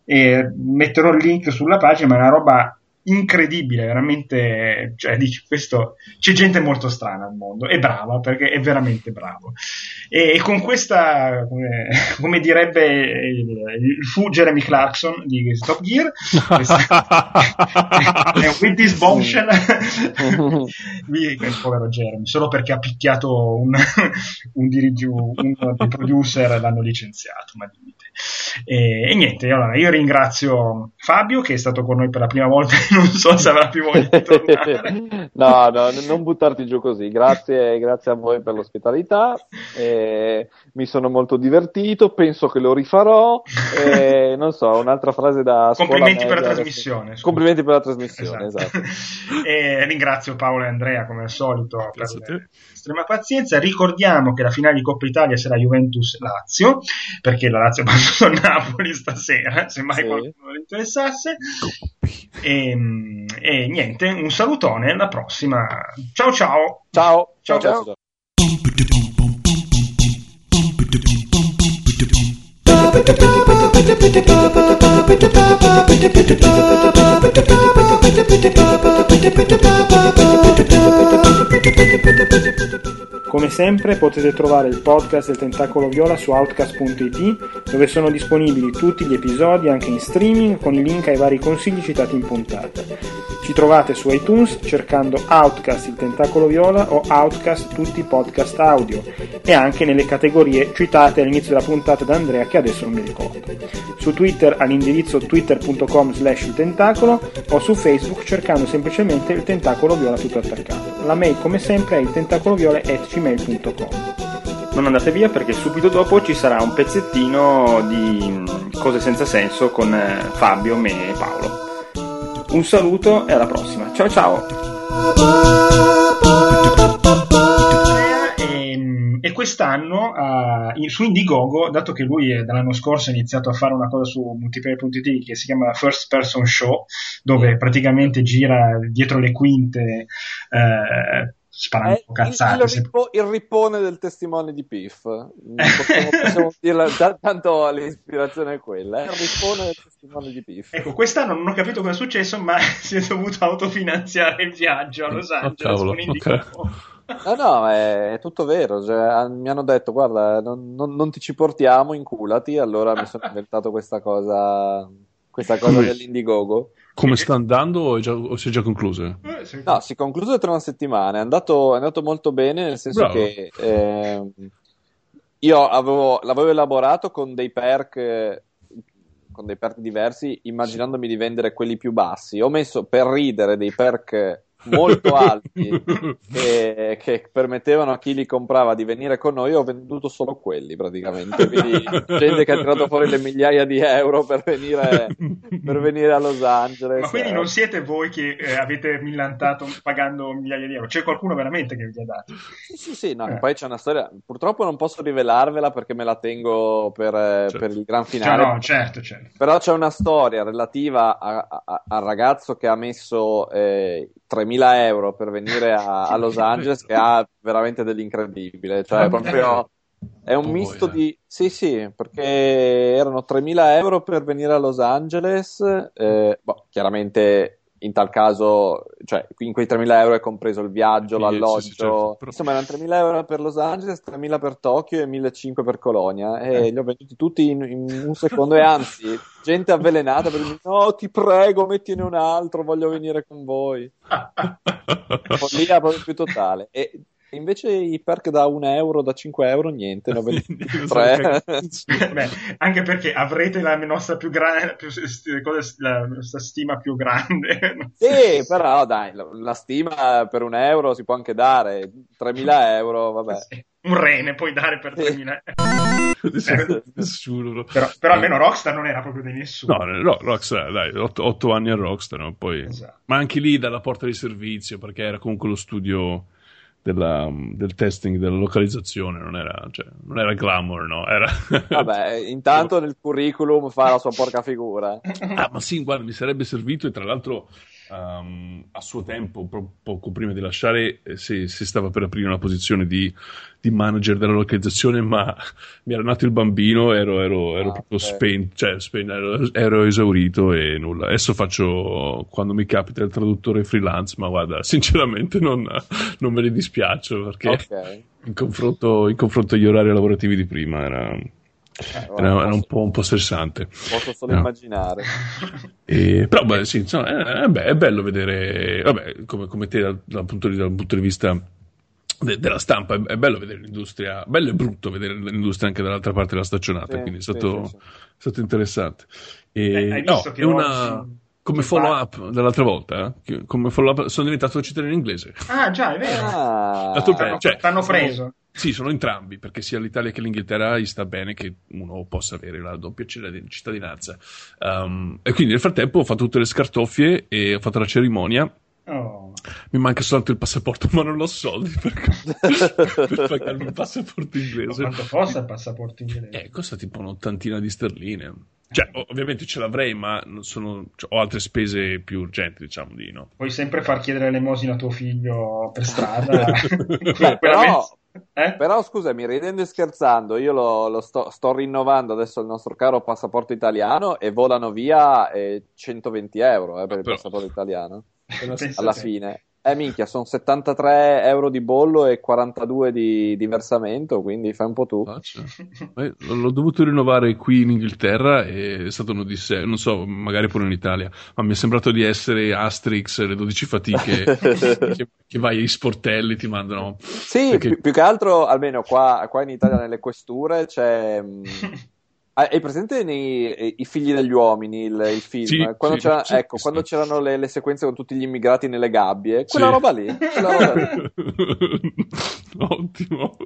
E metterò il link sulla pagina, ma è una roba incredibile, veramente, cioè, dici, questo, c'è gente molto strana al mondo, è brava perché è veramente bravo. E, e con questa, come, come direbbe il, il fu Jeremy Clarkson di Stop Gear, *laughs* with this bombshell, *laughs* lui, il povero Jeremy, solo perché ha picchiato un, *laughs* un, dirigi- uno dei producer l'hanno licenziato, ma niente. E, e niente, allora io ringrazio Fabio che è stato con noi per la prima volta e *laughs* non so se avrà più voglia di tornare. *laughs* no, no, non buttarti giù così. Grazie, grazie a voi per l'ospitalità. eh, mi sono molto divertito. Penso che lo rifarò. eh, *laughs* non so, un'altra frase da Complimenti per la trasmissione. adesso. Complimenti per la trasmissione, Esatto. esatto. e ringrazio Paolo e Andrea come al solito per Grazie te. l'estrema pazienza. Ricordiamo che la finale di Coppa Italia sarà Juventus-Lazio, perché la Lazio il *laughs* Napoli stasera, se mai Sì. qualcuno lo interessasse. E, e niente, un salutone, alla prossima. Ciao ciao! Ciao, Ciao, ciao, ciao. ciao. Come sempre potete trovare il podcast del Tentacolo Viola su outcast.it dove sono disponibili tutti gli episodi anche in streaming con i link ai vari consigli citati in puntata. Ci trovate su iTunes cercando Outcast il Tentacolo Viola o Outcast tutti i podcast audio e anche nelle categorie citate all'inizio della puntata da Andrea che adesso non mi ricordo. Su Twitter all'indirizzo twitter.com slash il tentacolo o su Facebook cercando semplicemente il Tentacolo Viola tutto attaccato. La mail come sempre è il tentacoloviola.gmail.com Non andate via perché subito dopo ci sarà un pezzettino di mm, cose senza senso con eh, Fabio, me e Paolo. Un saluto e alla prossima. Ciao ciao! E, e quest'anno eh, in- su Indiegogo, dato che lui è- dall'anno scorso ha iniziato a fare una cosa su multiplayer.it che si chiama First Person Show, dove praticamente gira dietro le quinte eh, sparando È cazzate. il, il, ripo- il rippone del testimone di Piff. *laughs* Possiamo, possiamo dirla, tanto l'ispirazione è quella. È il rippone del testimone di Piff. Ecco, quest'anno non ho capito cosa è successo, ma *laughs* si è dovuto autofinanziare il viaggio a Los Oh, Angeles cavolo, con Indiegogo. No, no, è, è tutto vero. Cioè, mi hanno detto, guarda, non, non- non ti ci portiamo, inculati. Allora mi sono *laughs* inventato questa cosa, questa cosa dell'Indiegogo. Come sta andando o, già- o si è già? Eh, sì. No, si è concluso tra una settimana. È andato, è andato molto bene, nel senso Bravo. che ehm, io avevo, l'avevo elaborato con dei perk, eh, con dei perk diversi, immaginandomi di vendere quelli più bassi. Ho messo per ridere dei perk molto alti *laughs* che, che permettevano a chi li comprava di venire con noi. Ho venduto solo quelli praticamente. Quindi gente che ha tirato fuori le migliaia di euro per venire, per venire a Los Angeles. Ma quindi Eh, non siete voi che eh, avete millantato pagando migliaia di euro, c'è qualcuno veramente che vi ha dato. Sì, sì, sì, no, Eh. poi c'è una storia. Purtroppo non posso rivelarvela perché me la tengo per, eh, Certo. per il gran Cioè, finale. no, certo, certo. Però c'è una storia relativa a- a- al ragazzo che ha messo eh, 3.000 euro per venire a, a *laughs* Los Angeles che ha veramente dell'incredibile. Cioè, proprio è un misto eh. di. Sì, sì, perché erano 3.000 euro per venire a Los Angeles. eh, boh, chiaramente in tal caso, cioè in quei 3.000 euro è compreso il viaggio, Sì, l'alloggio. sì, sì, certo, però- Insomma, erano 3.000 euro per Los Angeles, 3.000 per Tokyo e 1.500 per Colonia. Eh. E li ho venduti tutti in, in un secondo. E anzi, gente avvelenata per dire: No, ti prego, mettine un altro, voglio venire con voi. *laughs* Follia proprio più totale. E invece i perk da 1 euro, da 5 euro, niente, *laughs* ne so tre. *laughs* Beh, anche perché avrete la nostra più grande, la nostra stima più grande. *laughs* Sì, però dai, la, stima per un euro si può anche dare, 3.000 euro, vabbè. Sì, Un rene puoi dare per Sì. 3.000 Nessuno. no. però, però almeno Rockstar non era proprio di nessuno. No, no, Rockstar, dai, otto, otto anni a Rockstar, no? Poi, Esatto. ma anche lì dalla porta di servizio, perché era comunque lo studio della- del testing, della localizzazione, non era, cioè, non era glamour, no? Era... *laughs* Vabbè, intanto nel curriculum fa la sua porca figura. Ah, ma sì, guarda, mi sarebbe servito e tra l'altro ehm, a suo tempo, poco prima di lasciare, eh, si, si stava per aprire una posizione di, di manager della localizzazione, ma mi era nato il bambino, ero, ero, ero Ah, proprio ok. spento, cioè spento, ero, ero esaurito e nulla. Adesso faccio, quando mi capita il traduttore freelance, ma guarda, sinceramente non, non me ne dispiaccio perché Ok. in, confronto, in confronto agli orari lavorativi di prima era, Eh, era, era un, po', un po' stressante. posso solo No. immaginare. *laughs* E- però beh, sì, insomma, è, è be- è bello vedere, vabbè, come, come te dal, dal punto di, dal punto di vista de- della stampa, è, è bello vedere l'industria, bello e brutto vedere l'industria anche dall'altra parte della staccionata, Sì, quindi è stato, sì, sì. è stato interessante. E, Eh, hai no, visto che è una, oggi- come follow up dall'altra volta, eh, come follow up sono diventato cittadino inglese. Ah, già, è vero. Ah, bene, cioè, t'hanno sono- preso. Sì, sono entrambi, perché sia l'Italia che l'Inghilterra gli sta bene che uno possa avere la doppia cittadin- cittadinanza. Um, e quindi nel frattempo ho fatto tutte le scartoffie e ho fatto la cerimonia. Oh. Mi manca soltanto il passaporto, *laughs* ma non ho soldi per, *laughs* per pagarmi il passaporto Ma inglese. quanto costa il passaporto inglese? Eh, costa tipo un'ottantina di sterline. Cioè, ovviamente ce l'avrei, ma non sono- cioè, ho altre spese più urgenti, diciamo di no. Puoi sempre far chiedere l'elemosina a tuo figlio per *laughs* strada. Beh, però, mezz- eh? però scusami, ridendo e scherzando, io lo, lo sto, sto rinnovando adesso il nostro caro passaporto italiano e volano via eh, 120 euro eh, per il Però- passaporto italiano. Alla te. fine. Eh minchia, sono 73 euro di bollo e 42 di, di versamento, quindi fai un po' tu. Eh, l'ho dovuto rinnovare qui in Inghilterra e è stato un'odissea. Non so, magari pure in Italia, ma mi è sembrato di essere Asterix, le 12 fatiche, *laughs* che, che vai ai sportelli, ti mandano. Sì, Perché- più, più che altro, almeno qua, qua in Italia nelle questure c'è... *laughs* ah, Hai presente nei, i figli degli uomini, il, il film? Sì, quando, sì, c'era- sì, ecco, sì. quando c'erano le, le sequenze con tutti gli immigrati nelle gabbie, quella Sì. roba lì. Quella roba lì. *laughs* Ottimo.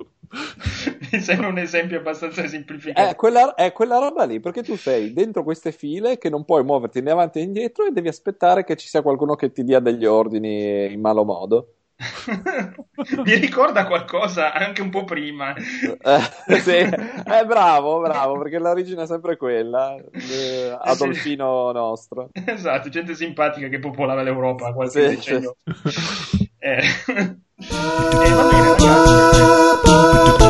Mi sembra un esempio abbastanza semplificato. È quella, è quella roba lì, perché tu sei dentro queste file che non puoi muoverti né avanti né indietro e devi aspettare che ci sia qualcuno che ti dia degli ordini in malo modo. *laughs* Mi ricorda qualcosa anche un po' prima. Eh, sì, è bravo, bravo, perché l'origine è sempre quella, eh, Adolfino nostro. Esatto, gente simpatica che popolava l'Europa qualche Sì, decennio. *laughs* Eh, *laughs* E va bene ragazzi.